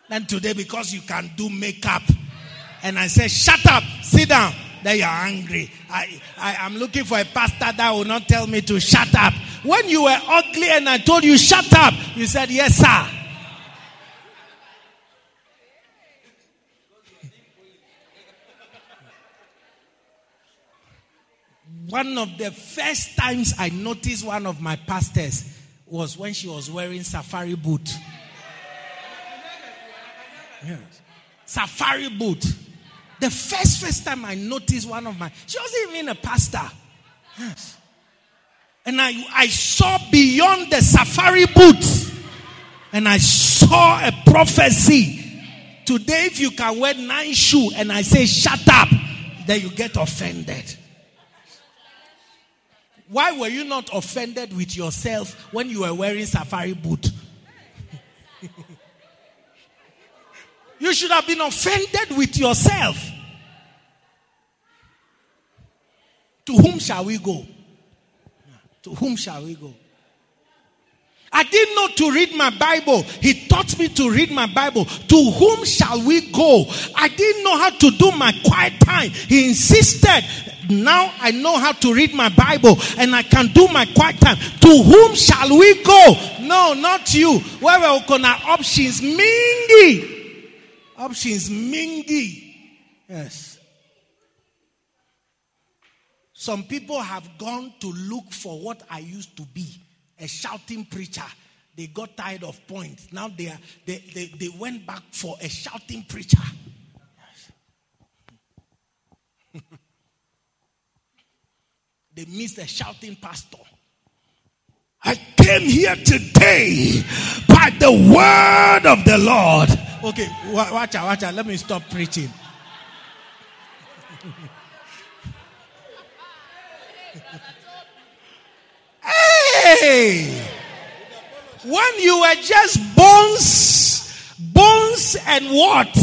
Speaker 2: Then today, because you can do makeup, and I say, shut up, sit down. Then you're angry. I, I am looking for a pastor that will not tell me to shut up. When you were ugly and I told you shut up, you said, yes, sir. One of the first times I noticed one of my pastors was when she was wearing safari boot. Yes. Safari boot. The first first time I noticed one of my, she wasn't even a pastor. Yes. And I, I saw beyond the safari boot. And I saw a prophecy. Today, if you can wear nine shoe and I say shut up, then you get offended. Why were you not offended with yourself when you were wearing safari boot? (laughs) you should have been offended with yourself. To whom shall we go? To whom shall we go? I didn't know to read my Bible. He taught me to read my Bible. To whom shall we go? I didn't know how to do my quiet time. He insisted. Now I know how to read my Bible and I can do my quiet time. To whom shall we go? No, not you. Where we gonna options mingi. Options mingi. Yes. Some people have gone to look for what I used to be a shouting preacher. They got tired of points. Now they, are, they, they, they went back for a shouting preacher. (laughs) they missed a shouting pastor. I came here today by the word of the Lord. Okay, watch out, watch out. Let me stop preaching. (laughs) Hey! When you were just bones, bones and what?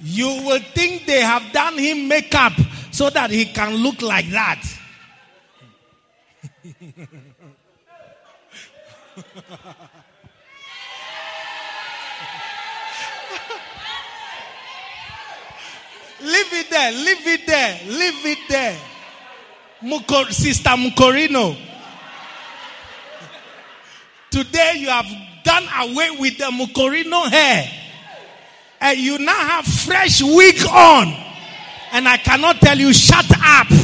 Speaker 2: You will think they have done him makeup so that he can look like that. (laughs) leave it there, leave it there, leave it there. Mukor, Sister Mukorino. Today you have done away with the Mukorino hair. And you now have fresh wig on. And I cannot tell you, shut up. (laughs)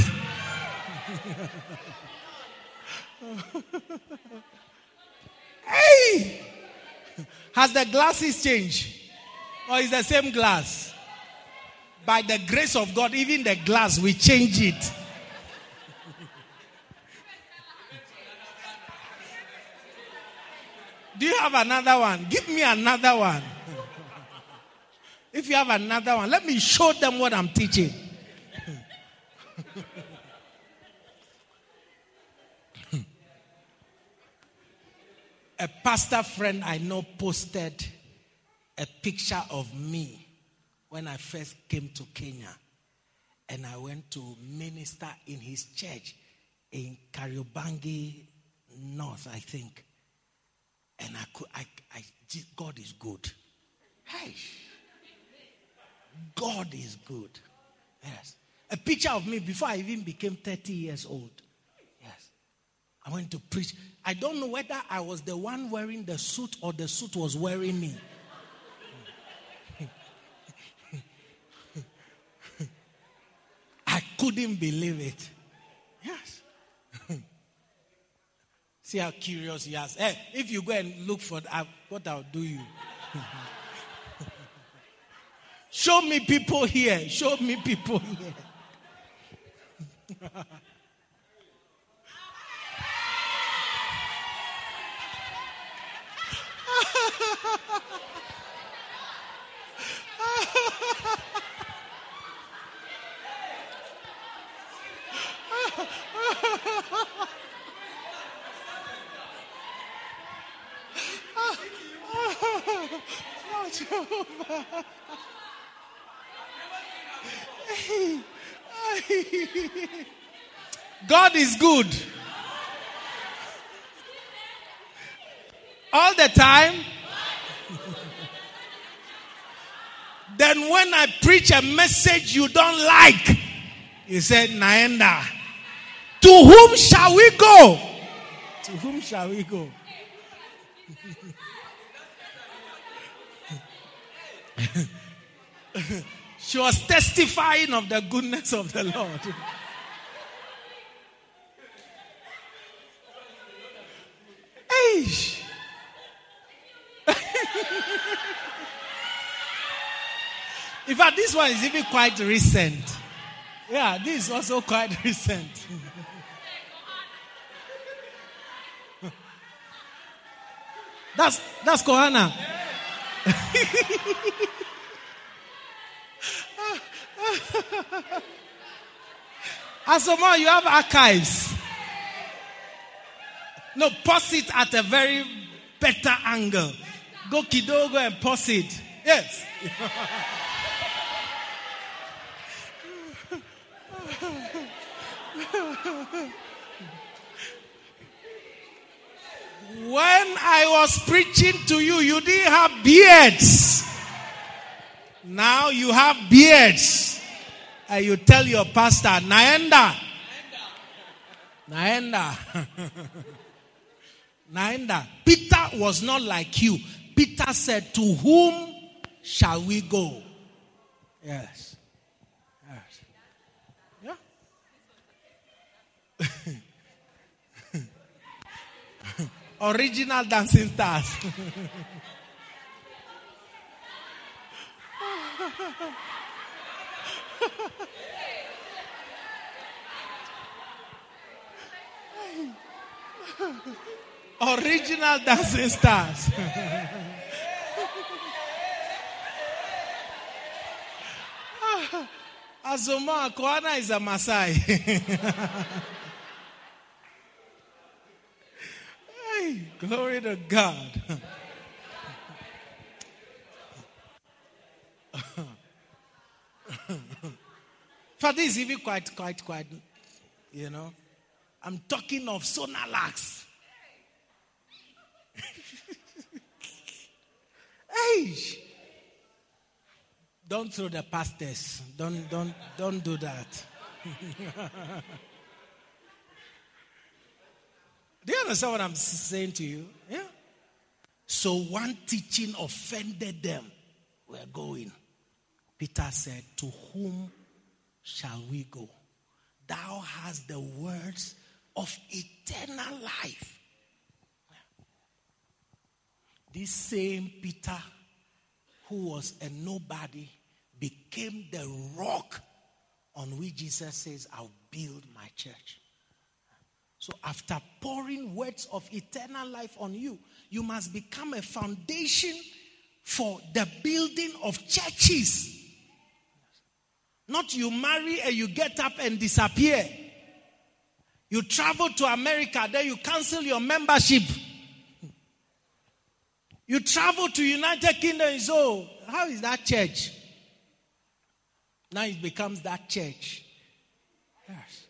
Speaker 2: hey! Has the glasses changed? Or is the same glass? By the grace of God, even the glass, we change it. Do you have another one? Give me another one. If you have another one, let me show them what I'm teaching. a pastor friend I know posted a picture of me when I first came to Kenya. And I went to minister in his church in Kariobangi North, I think. And I could, I, I, God is good. Hey. God is good. Yes. A picture of me before I even became 30 years old. Yes. I went to preach. I don't know whether I was the one wearing the suit or the suit was wearing me. (laughs) I couldn't believe it. Yes. See how curious he is. Hey, if you go and look for that, what I'll do you. (laughs) Show me people here. Show me people here. (laughs) (laughs) God is good. All the time. (laughs) then when I preach a message you don't like, you said, Naenda, to whom shall we go? To whom shall we go? (laughs) she was testifying of the goodness of the Lord. In fact, this one is even quite recent. Yeah, this is also quite recent. that's that's Kohana. (laughs) Asoma, you have archives. No, pause it at a very better angle. Go kidogo and pause it. Yes. (laughs) when I was preaching to you, you didn't have beards. Now you have beards. And you tell your pastor, Naenda. Naenda. (laughs) Naenda. Peter was not like you. Peter said, To whom shall we go? Yes. Yes. Yeah. (laughs) Original dancing stars. Original dancing stars. Ah, Azoma Kwana is a Maasai. (laughs) hey, glory to God. For this, even quite, quite, quite, you know. I'm talking of Sonalax. hey! Don't throw the pastors. Don't, don't, don't do that. (laughs) do you understand what I'm saying to you? Yeah. So one teaching offended them. We're going. Peter said, To whom shall we go? Thou hast the words of eternal life. This same Peter, who was a nobody, became the rock on which Jesus says, I'll build my church. So, after pouring words of eternal life on you, you must become a foundation for the building of churches. Not you marry and you get up and disappear. You travel to America, then you cancel your membership. You travel to United Kingdom, so oh, how is that church? Now it becomes that church. Yes.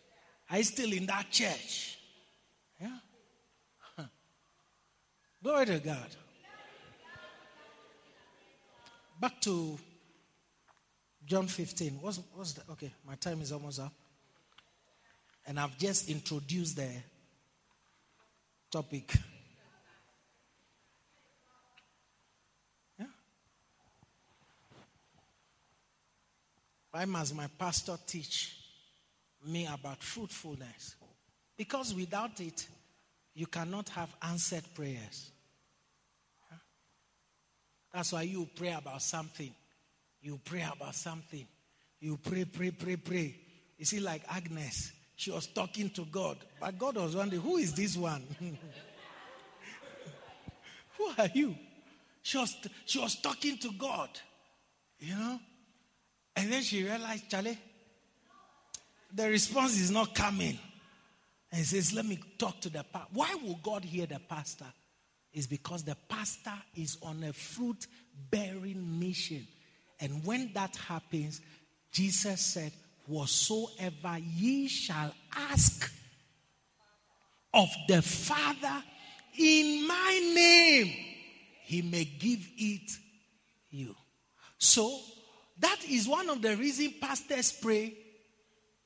Speaker 2: Are you still in that church? Yeah. Glory to God. Back to John 15. What's, what's the, okay, my time is almost up. And I've just introduced the topic. Yeah. Why must my pastor teach me about fruitfulness? Because without it, you cannot have answered prayers. That's why you pray about something. You pray about something. You pray, pray, pray, pray. You see, like Agnes, she was talking to God, but God was wondering, who is this one? (laughs) who are you? She was, she was talking to God, you know? And then she realized, Charlie, the response is not coming. And he says, Let me talk to the pastor. Why will God hear the pastor? Is because the pastor is on a fruit bearing mission. And when that happens, Jesus said, Whatsoever ye shall ask of the Father in my name, he may give it you. So, that is one of the reasons pastors pray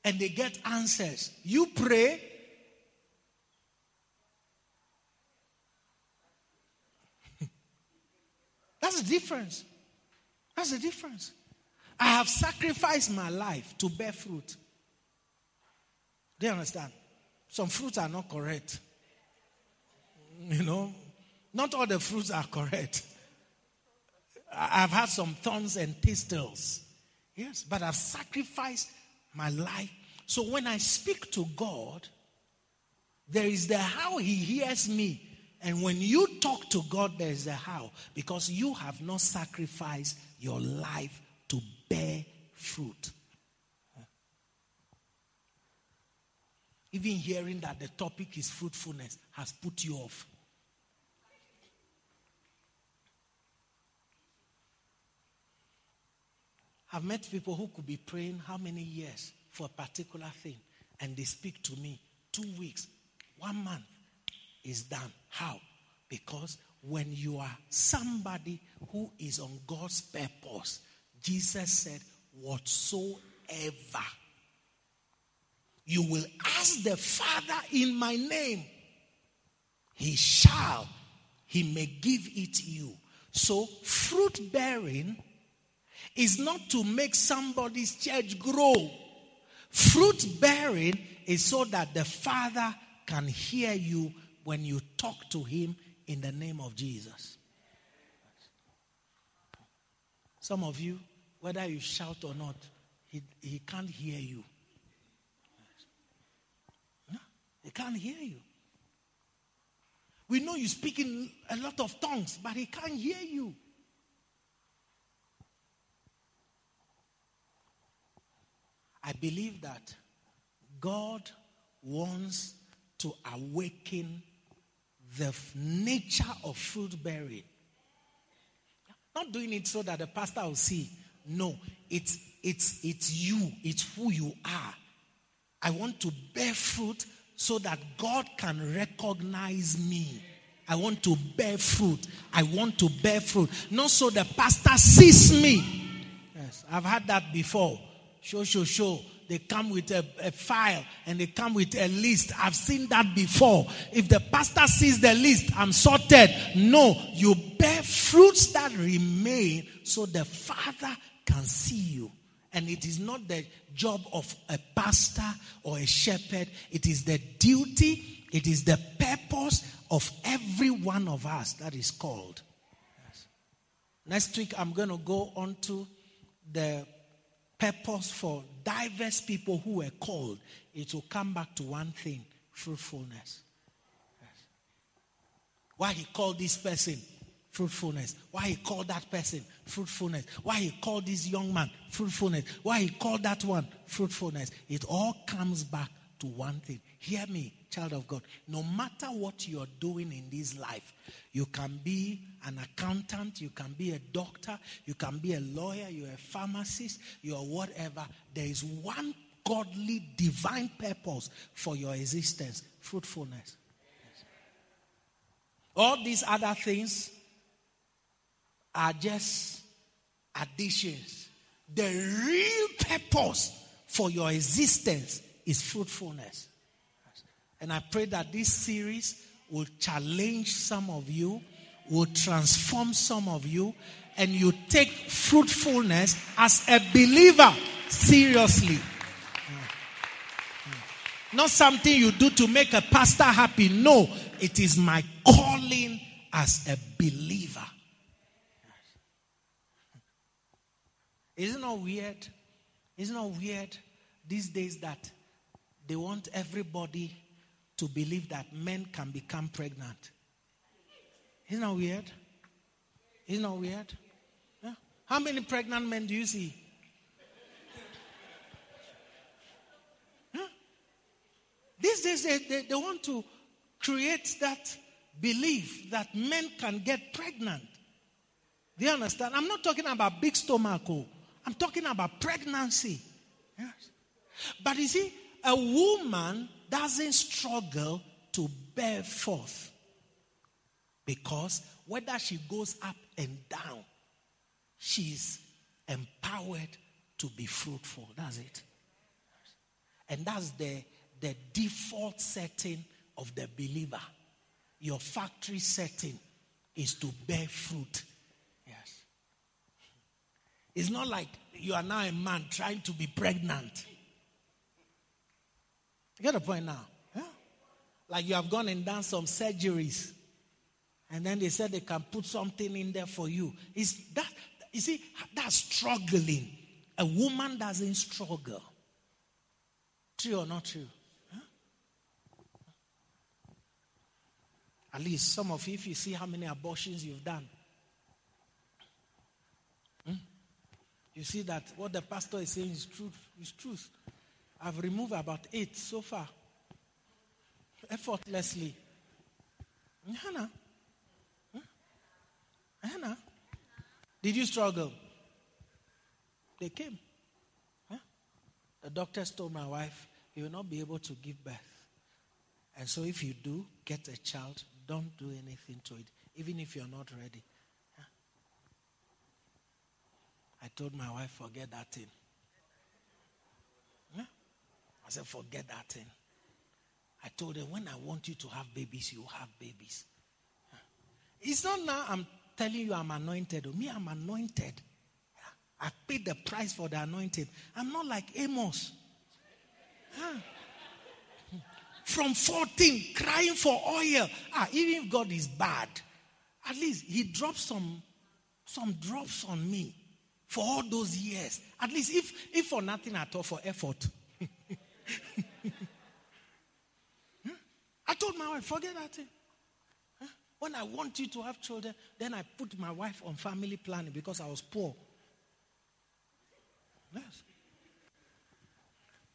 Speaker 2: and they get answers. You pray, That's the difference. That's the difference. I have sacrificed my life to bear fruit. Do you understand? Some fruits are not correct. You know, not all the fruits are correct. I've had some thorns and thistles. Yes, but I've sacrificed my life. So when I speak to God, there is the how He hears me and when you talk to God, there's a how. Because you have not sacrificed your life to bear fruit. Even hearing that the topic is fruitfulness has put you off. I've met people who could be praying how many years for a particular thing, and they speak to me two weeks, one month, is done. How? Because when you are somebody who is on God's purpose, Jesus said, Whatsoever you will ask the Father in my name, he shall, he may give it you. So, fruit bearing is not to make somebody's church grow. Fruit bearing is so that the Father can hear you when you talk to him in the name of Jesus. Some of you, whether you shout or not, he, he can't hear you. No, he can't hear you. We know you speak in a lot of tongues, but he can't hear you. I believe that God wants to awaken the nature of fruit bearing. Not doing it so that the pastor will see. No, it's it's it's you, it's who you are. I want to bear fruit so that God can recognize me. I want to bear fruit. I want to bear fruit. Not so the pastor sees me. Yes, I've had that before. Show, show, show they come with a, a, file and they come with a list. I've seen that before. If the pastor sees the list, I'm sorted. No, you bear fruits that remain so the Father can see you. And it is not the job of a pastor or a shepherd, it is the duty, it is the purpose of every one of us that is called. Yes. Next week, I'm going to go on to the purpose for diverse people who were called, it will come back to one thing fruitfulness. Why he called this person fruitfulness. Why he called that person fruitfulness. Why he called this young man fruitfulness. Why he called that one fruitfulness. It all comes back to one thing. Hear me, child of God. No matter what you're doing in this life, you can be an accountant, you can be a doctor, you can be a lawyer, you're a pharmacist, you're whatever. There is one godly, divine purpose for your existence fruitfulness. All these other things are just additions. The real purpose for your existence is fruitfulness. And I pray that this series will challenge some of you, will transform some of you, and you take fruitfulness as a believer seriously. Hmm. Hmm. Not something you do to make a pastor happy. No, it is my calling as a believer. Isn't it weird? Isn't it weird these days that they want everybody to believe that men can become pregnant? Isn't that weird? Isn't that weird? Yeah. How many pregnant men do you see? These days, they, they, they want to create that belief that men can get pregnant. Do you understand? I'm not talking about big stomach. Oh. I'm talking about pregnancy. Yes. But you see, a woman doesn't struggle to bear forth because whether she goes up and down, she's empowered to be fruitful. That's it. And that's the the default setting of the believer. Your factory setting is to bear fruit. Yes. It's not like you are now a man trying to be pregnant. You get the point now? Yeah? Like you have gone and done some surgeries. And then they said they can put something in there for you. Is that you see that's struggling. A woman doesn't struggle. True or not true? At least some of you, if you see how many abortions you've done, hmm? you see that what the pastor is saying is truth. Is truth. I've removed about eight so far, effortlessly. Hannah, hmm? Hannah, did you struggle? They came. Huh? The doctors told my wife, "You will not be able to give birth." And so, if you do get a child, don't do anything to it, even if you're not ready. I told my wife, forget that thing. I said, forget that thing. I told her, when I want you to have babies, you have babies. It's not now I'm telling you I'm anointed. Me, I'm anointed. I paid the price for the anointing. I'm not like Amos Huh? from 14 crying for oil. Ah, even if God is bad, at least He dropped some, some drops on me for all those years. At least, if, if for nothing at all, for effort. I told my wife, forget that thing. When I want you to have children, then I put my wife on family planning because I was poor. Yes.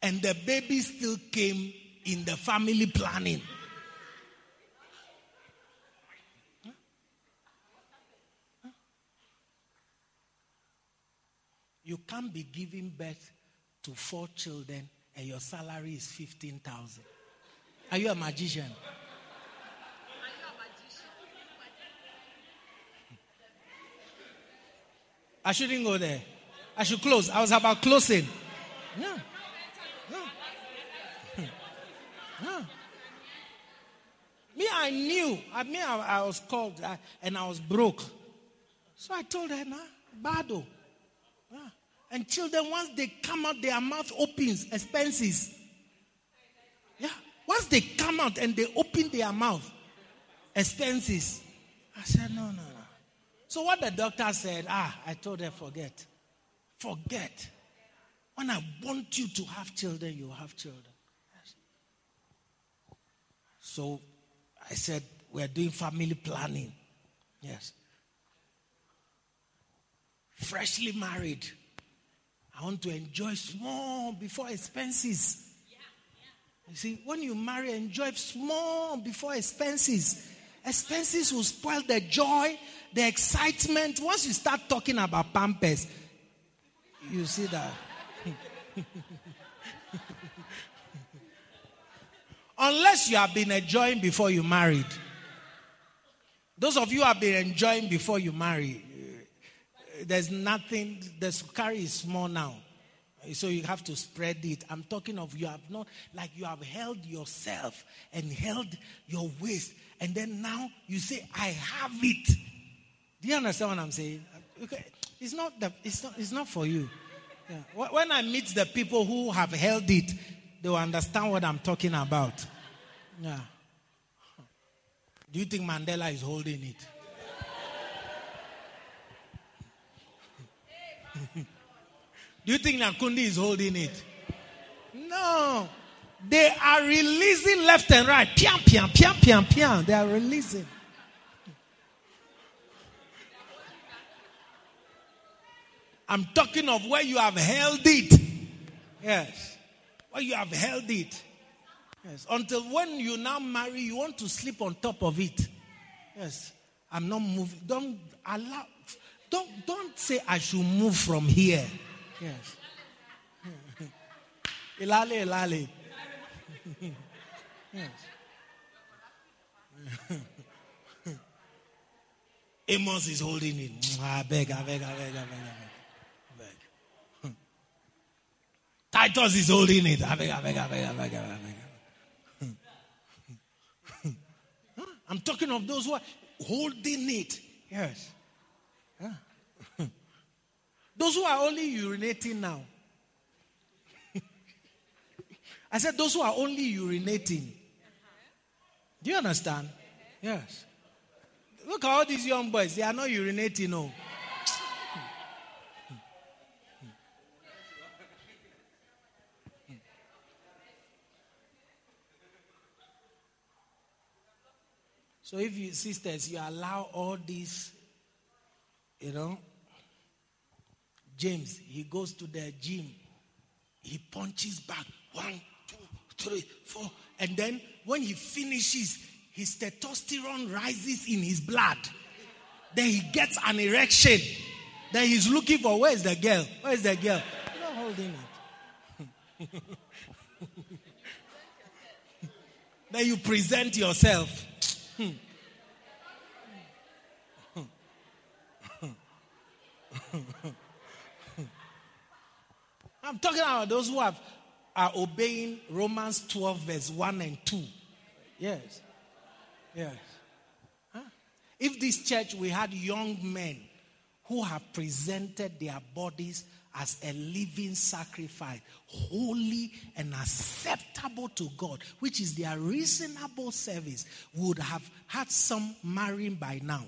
Speaker 2: And the baby still came in the family planning. You can't be giving birth to four children and your salary is 15,000. Are you a magician? Are you a magician? I shouldn't go there. I should close. I was about closing. Yeah. Me, I knew. I mean, I, I was called I, and I was broke. So I told her, nah, bado. And children, once they come out, their mouth opens, expenses. Yeah. Once they come out and they open their mouth, expenses. I said, no, no, no. So what the doctor said, ah, I told her, forget. Forget. When I want you to have children, you have children. So I said, We're doing family planning. Yes. Freshly married. I want to enjoy small before expenses. You see, when you marry, enjoy small before expenses. Expenses will spoil the joy, the excitement. Once you start talking about pampers, you see that. (laughs) Unless you have been enjoying before you married. Those of you have been enjoying before you marry, uh, there's nothing, the carry is small now. So you have to spread it. I'm talking of you have not, like you have held yourself and held your waist. And then now you say, I have it. Do you understand what I'm saying? Okay. It's not, the, it's not, it's not for you. Yeah. When I meet the people who have held it, they will understand what I'm talking about. Yeah. Do you think Mandela is holding it? (laughs) Do you think Nakundi is holding it? No. They are releasing left and right. Piam, piam, piam, piam, piam. They are releasing. I'm talking of where you have held it. Yes. Where you have held it. Yes. Until when you now marry, you want to sleep on top of it. Yes. I'm not moving. Don't allow. Don't don't say I should move from here. Yes. (laughs) Ilale, ilale. yes. Amos is holding it. I beg, I beg, I beg, I beg, I beg. I beg. Titus is holding it. I beg, I beg, I beg, I beg, I beg. I'm talking of those who are holding it. Yes. Those who are only urinating now. (laughs) I said, those who are only urinating. Do you understand? Yes. Look at all these young boys. They are not urinating, no. So if you sisters, you allow all these, you know, James, he goes to the gym, he punches back one, two, three, four, and then when he finishes, his testosterone rises in his blood. Then he gets an erection. Then he's looking for where is the girl? Where is the girl? You're not holding it. (laughs) then you present yourself. (laughs) I'm talking about those who have, are obeying Romans 12, verse 1 and 2. Yes. Yes. Huh? If this church we had young men who have presented their bodies as a living sacrifice, holy and acceptable to God, which is their reasonable service, would have had some marrying by now.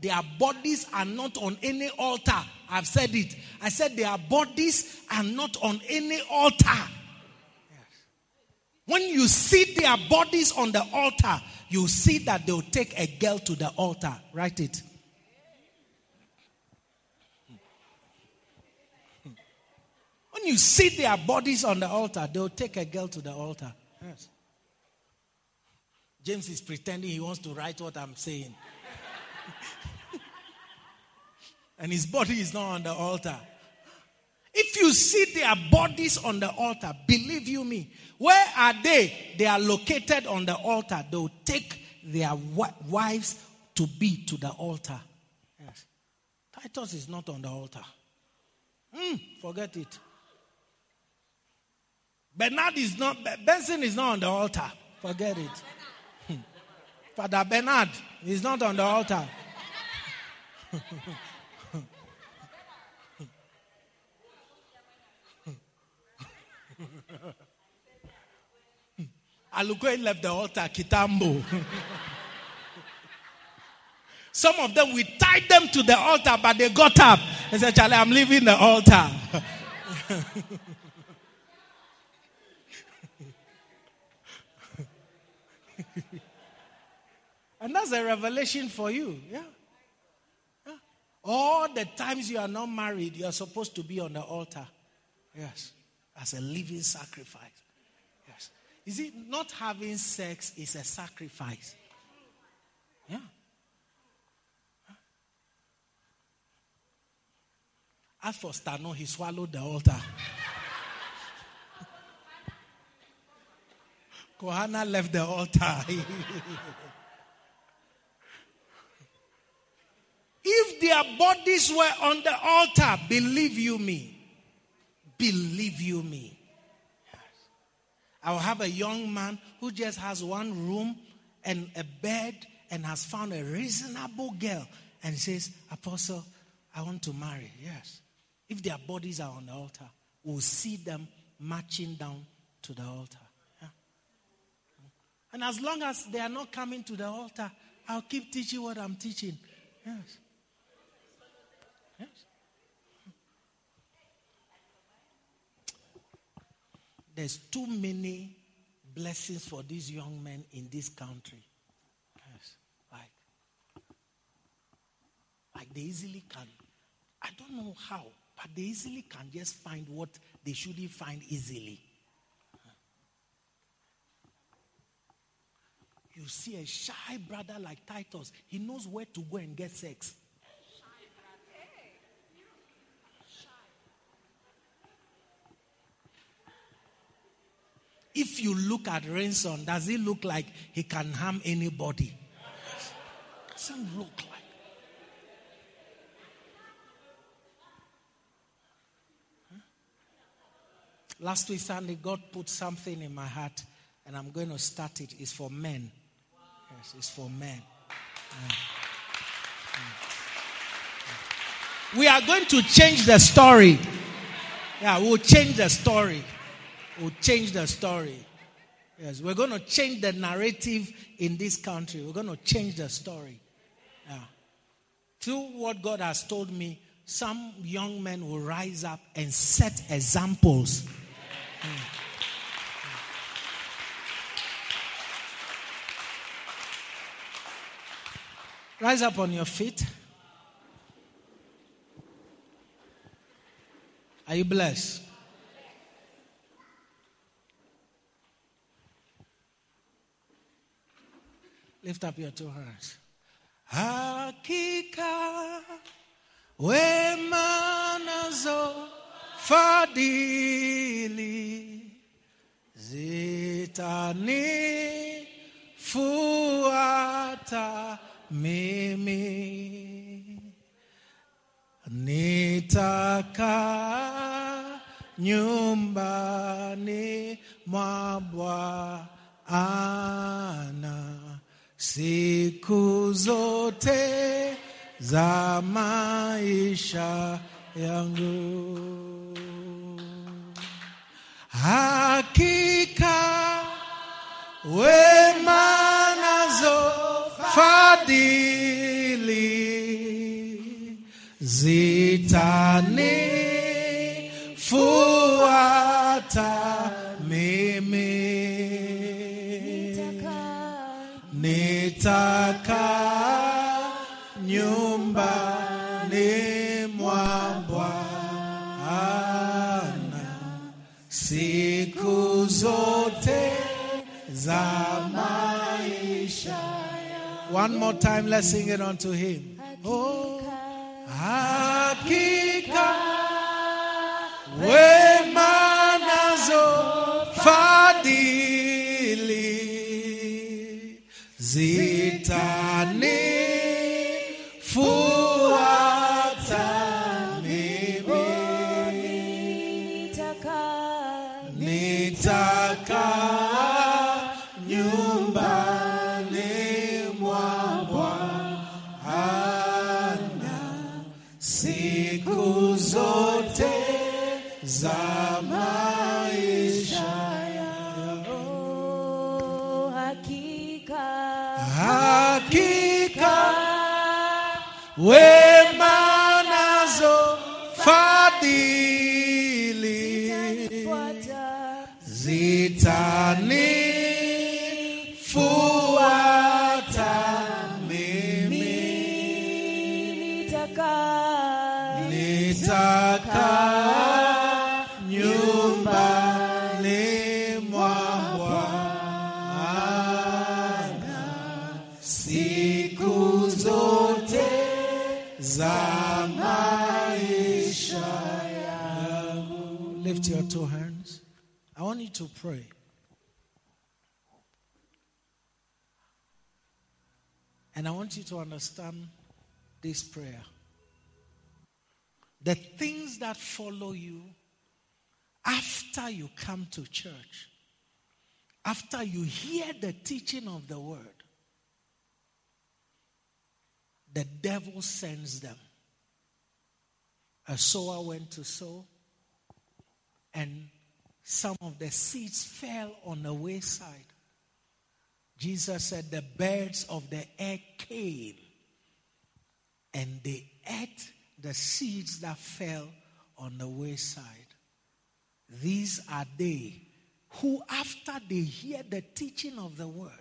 Speaker 2: Their bodies are not on any altar. I've said it. I said their bodies are not on any altar. When you see their bodies on the altar, you see that they'll take a girl to the altar. Write it. When you see their bodies on the altar, they'll take a girl to the altar. Yes. James is pretending he wants to write what I'm saying. And his body is not on the altar. If you see their bodies on the altar, believe you me, where are they? They are located on the altar. They'll take their wives to be to the altar. Yes. Titus is not on the altar. Mm, forget it. Bernard is not, Benson is not on the altar. Forget it. Hmm. Father Bernard is not on the altar. (laughs) Alukoy left the altar, Kitambo. Some of them, we tied them to the altar, but they got up and said, Charlie, I'm leaving the altar. (laughs) and that's a revelation for you. Yeah. yeah. All the times you are not married, you are supposed to be on the altar. Yes. As a living sacrifice. Is it not having sex is a sacrifice? Yeah. As for Stano, he swallowed the altar. (laughs) Kohana left the altar. (laughs) if their bodies were on the altar, believe you me, believe you me. I'll have a young man who just has one room and a bed and has found a reasonable girl and says, Apostle, I want to marry. Yes. If their bodies are on the altar, we'll see them marching down to the altar. Yeah. And as long as they are not coming to the altar, I'll keep teaching what I'm teaching. Yes. There's too many blessings for these young men in this country. Yes. Like, like they easily can. I don't know how, but they easily can just find what they shouldn't find easily. You see a shy brother like Titus, he knows where to go and get sex. If you look at Ransom, does he look like he can harm anybody? Doesn't look like. Last week Sunday, God put something in my heart, and I'm going to start it. It's for men. Yes, it's for men. Yeah. We are going to change the story. Yeah, we'll change the story. We'll change the story. Yes, we're going to change the narrative in this country. We're going to change the story. Yeah. Through what God has told me, some young men will rise up and set examples. Mm. Rise up on your feet. Are you blessed? Lift up your two hands. Hakika wema nazo fadhili zitanifuata mimi nitaka nyumbani mwa Bwana siku zote za maisha yangu. Hakika wema nazo fadhili zitanifuata mimi siku zote za maisha. One more time, let's sing it unto him. Oh, hakika wema nazo zitanifuata two hands. I want you to pray. And I want you to understand this prayer. The things that follow you after you come to church, after you hear the teaching of the word, the devil sends them. A sower went to sow and some of the seeds fell on the wayside. Jesus said, The birds of the air came and they ate the seeds that fell on the wayside. These are they who, after they hear the teaching of the word,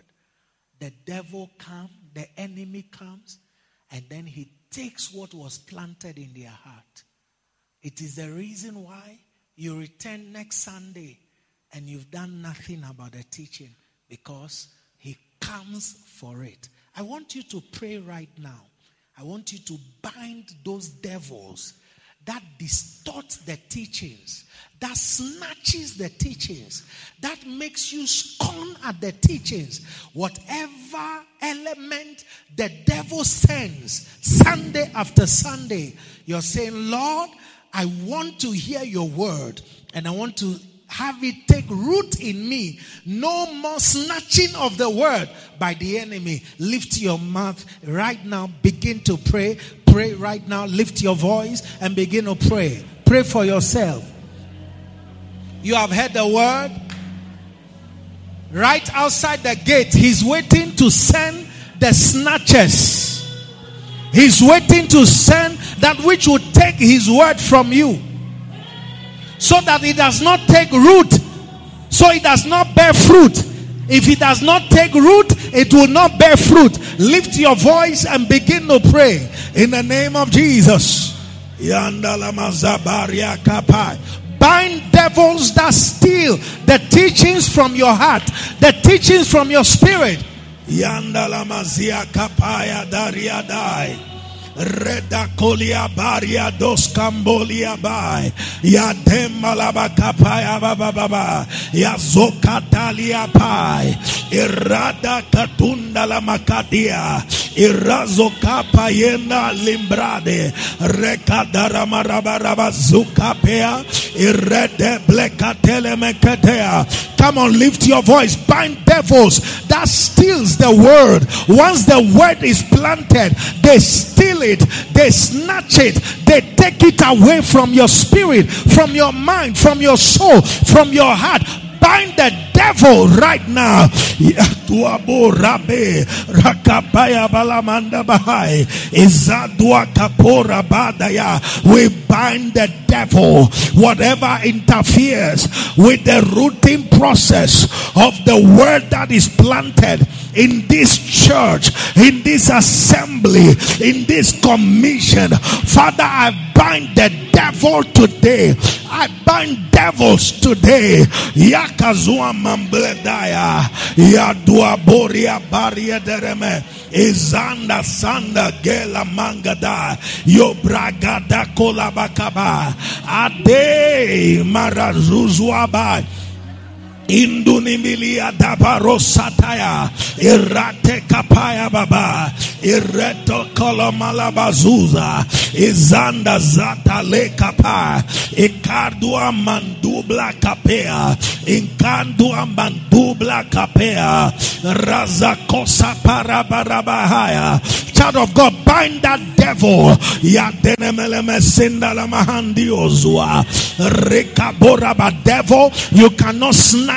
Speaker 2: the devil comes, the enemy comes, and then he takes what was planted in their heart. It is the reason why you return next Sunday and you've done nothing about the teaching because he comes for it. I want you to pray right now. I want you to bind those devils that distort the teachings, that snatches the teachings, that makes you scorn at the teachings. Whatever element the devil sends Sunday after Sunday, you're saying, Lord, I want to hear your word and I want to have it take root in me. No more snatching of the word by the enemy. Lift your mouth right now. Begin to pray. Pray right now. Lift your voice and begin to pray. Pray for yourself. You have heard the word. Right outside the gate, he's waiting to send the snatchers. He's waiting to send that which will take his word from you so that it does not take root, so it does not bear fruit. If it does not take root, it will not bear fruit. Lift your voice and begin to pray in the name of Jesus. Bind devils that steal the teachings from your heart, the teachings from your spirit. Yandala mazia kapaya dariadai. Reda kolia baria dos cambolia bai. Ya demalaba kapaya baba baba. Ya zokatalia pai. Irada katunda la makadia. Irazo kapayena limbrade. Rekadara marabaraba zukapea. Irede blekatele meketea. Come on, lift your voice. Bind devils that steals the word. Once the word is planted, they steal it, they snatch it, they take it away from your spirit, from your mind, from your soul, from your heart. Bind the devil right now. We bind the devil, whatever interferes with the rooting process of the word that is planted in this church, in this assembly, in this commission. Father, I bind the devil today. I bind devils today. Yakazua mambledaya. Yadua boria baria dereme. Izanda sanda gela mangada. Yo bragada kolabakaba. Ade marazuzwabai. Indunimilia dabarosataya irate kapaya baba. Ireto kolomalabazuza izanda zata le kapa. Ikardua mandubla kapea. Inkandua mandubla kapea. Razakosa parabarabahaya. Child of God bind that devil. Ya yadenemeleme sindala mahandiozua rekaboraba devil you cannot snatch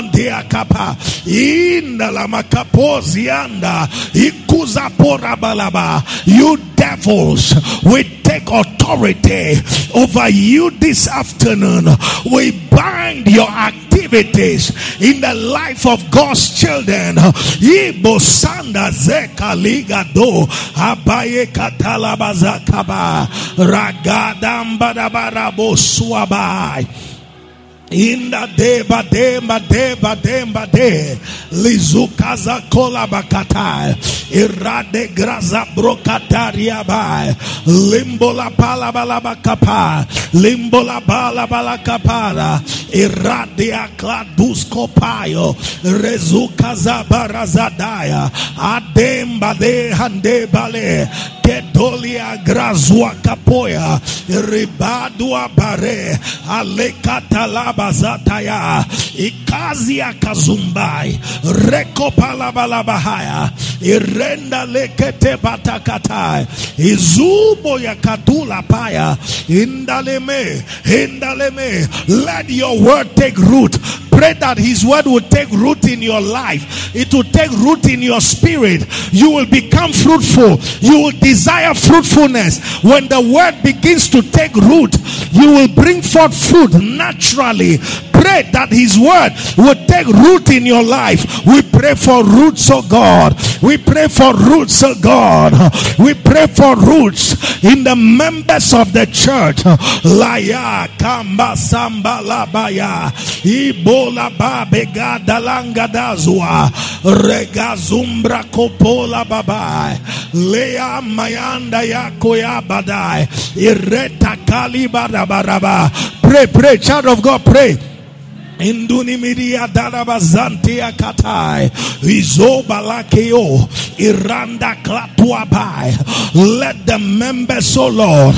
Speaker 2: mandia kapa inda la makapozi anda Rakuza porabalaba. You devils, we take authority over you this afternoon. We bind your activities in the life of God's children. Ibo sanda zeka liga do abaye katalabazakaba ragadamba dabarabo suabai. Inda de ba de ba de. Lizukaza kola bakata. Irade graza brokataria ba. Limbo la pala bala bakapa. Limbo la bala bala kapara. Irade akladus kopayo rezukaza barazadaya ademba de hande bale. Kedolia grazua kapoya. Ribadua bare. Alekatalaba bazataya ikazi ya kazumbai rekopalabalabahaya irenda lekete batakata izubo ya katula paya indaleme indaleme. Let your word take root. Pray that his word will take root in your life. It will take root in your spirit. You will become fruitful. You will desire fruitfulness. When the word begins to take root you will bring forth fruit naturally pray that his word will take root in your life. We pray for roots oh god. We pray for roots oh god. We pray for roots in the members of the church. Laya kamba samba labaya ibola babe gadalanga dazwa regazumbra kopola babai lea mayanda yako ya badai ireta kalibarabaraba pray pray child of god pray Induni miria darabazantia katai izobalakeo iranda klatuabai. Let the members, oh Lord,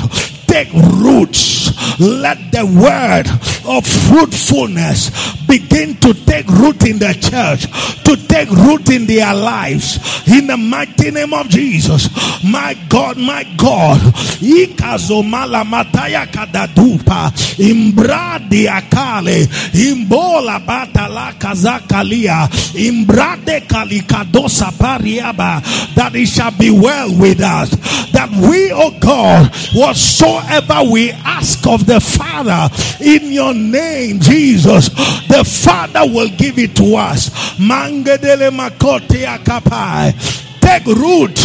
Speaker 2: take roots. Let the word of fruitfulness begin to take root in the church, to take root in their lives. In the mighty name of Jesus, my God, my God, ikazomala mataya kadadupa. Imbradi akale imbola batala kazakalia. Imbrade kalikadosa pariaba. That it shall be well with us. That we oh God whatsoever we ask of the Father in your name Jesus. The Father will give it to us. Mangedele makote akapai. Take root.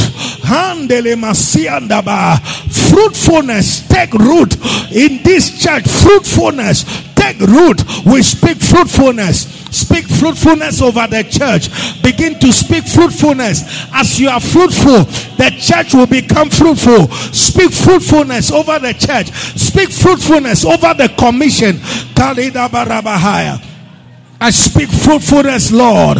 Speaker 2: Fruitfulness. Take root. In this church. Fruitfulness take root. We speak fruitfulness. Speak fruitfulness over the church. Begin to speak fruitfulness. As you are fruitful, the church will become fruitful. Speak fruitfulness over the church. Speak fruitfulness over the commission. I speak fruitfulness, Lord.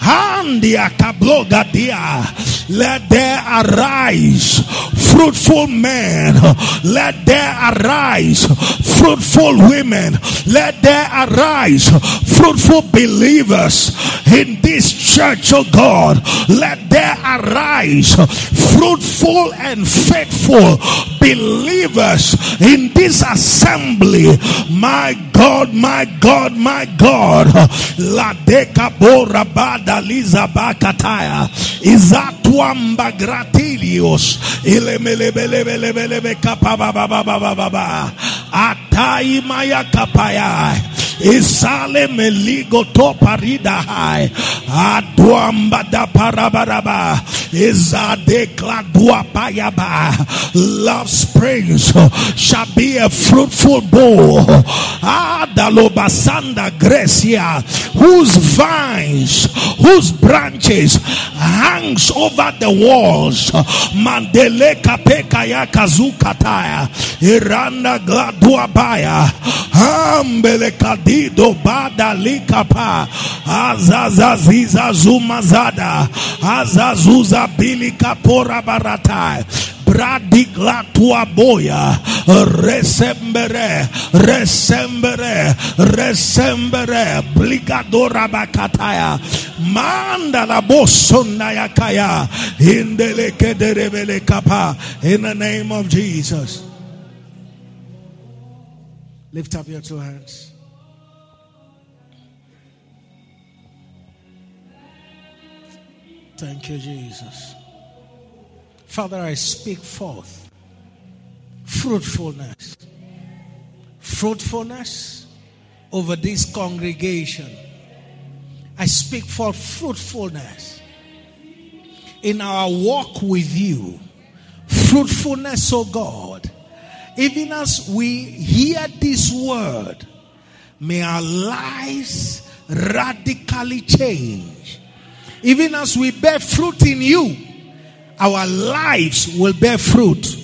Speaker 2: Handia kabloga dia. Let there arise fruitful men. Let there arise fruitful women. Let there arise fruitful believers in this church, oh God. Let there arise fruitful and faithful believers in this assembly. My God, my God, my God. La bada liza bakataya. Izatuamba gratilios. Ilemelebelebelebelebe kapabababababa. Atai maya kapaya. Isale meligo to parida hai. Aduamba da parabaraba. Izade kladua payaba. Love springs shall be a fruitful bowl. Adalobasanda Grecia, whose vines, whose branches hangs over the walls. Mandele kapekaya kazukataya. Iranda gladuabaya. Ambele kadido bada likapa. Azazaziza zumazada. Azazuza bili kapora baratai. Bradigla tua boya, resembere, resembere, resembere, bligadora bakataya, manda la bosona yakaya, indele kederebele kapa, in the name of Jesus. Lift up your two hands. Thank you, Jesus. Father, I speak forth fruitfulness. Fruitfulness over this congregation. I speak for fruitfulness in our walk with you. Fruitfulness, oh God. Even as we hear this word, may our lives radically change. Even as we bear fruit in you, our lives will bear fruit.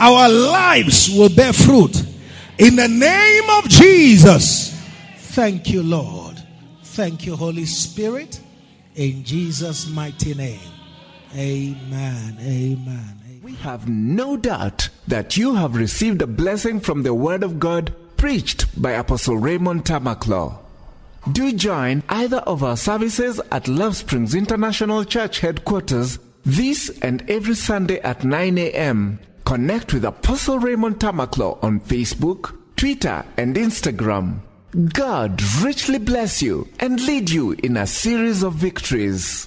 Speaker 2: Our lives will bear fruit. In the name of Jesus. Thank you, Lord. Thank you, Holy Spirit. In Jesus' mighty name. Amen. Amen.
Speaker 1: We have no doubt that you have received a blessing from the Word of God preached by Apostle Raymond Tamakloe. Do join either of our services at Love Springs International Church headquarters this and every Sunday at 9 a.m. Connect with Apostle Raymond Tamakloe on Facebook, Twitter, and Instagram. God richly bless you and lead you in a series of victories.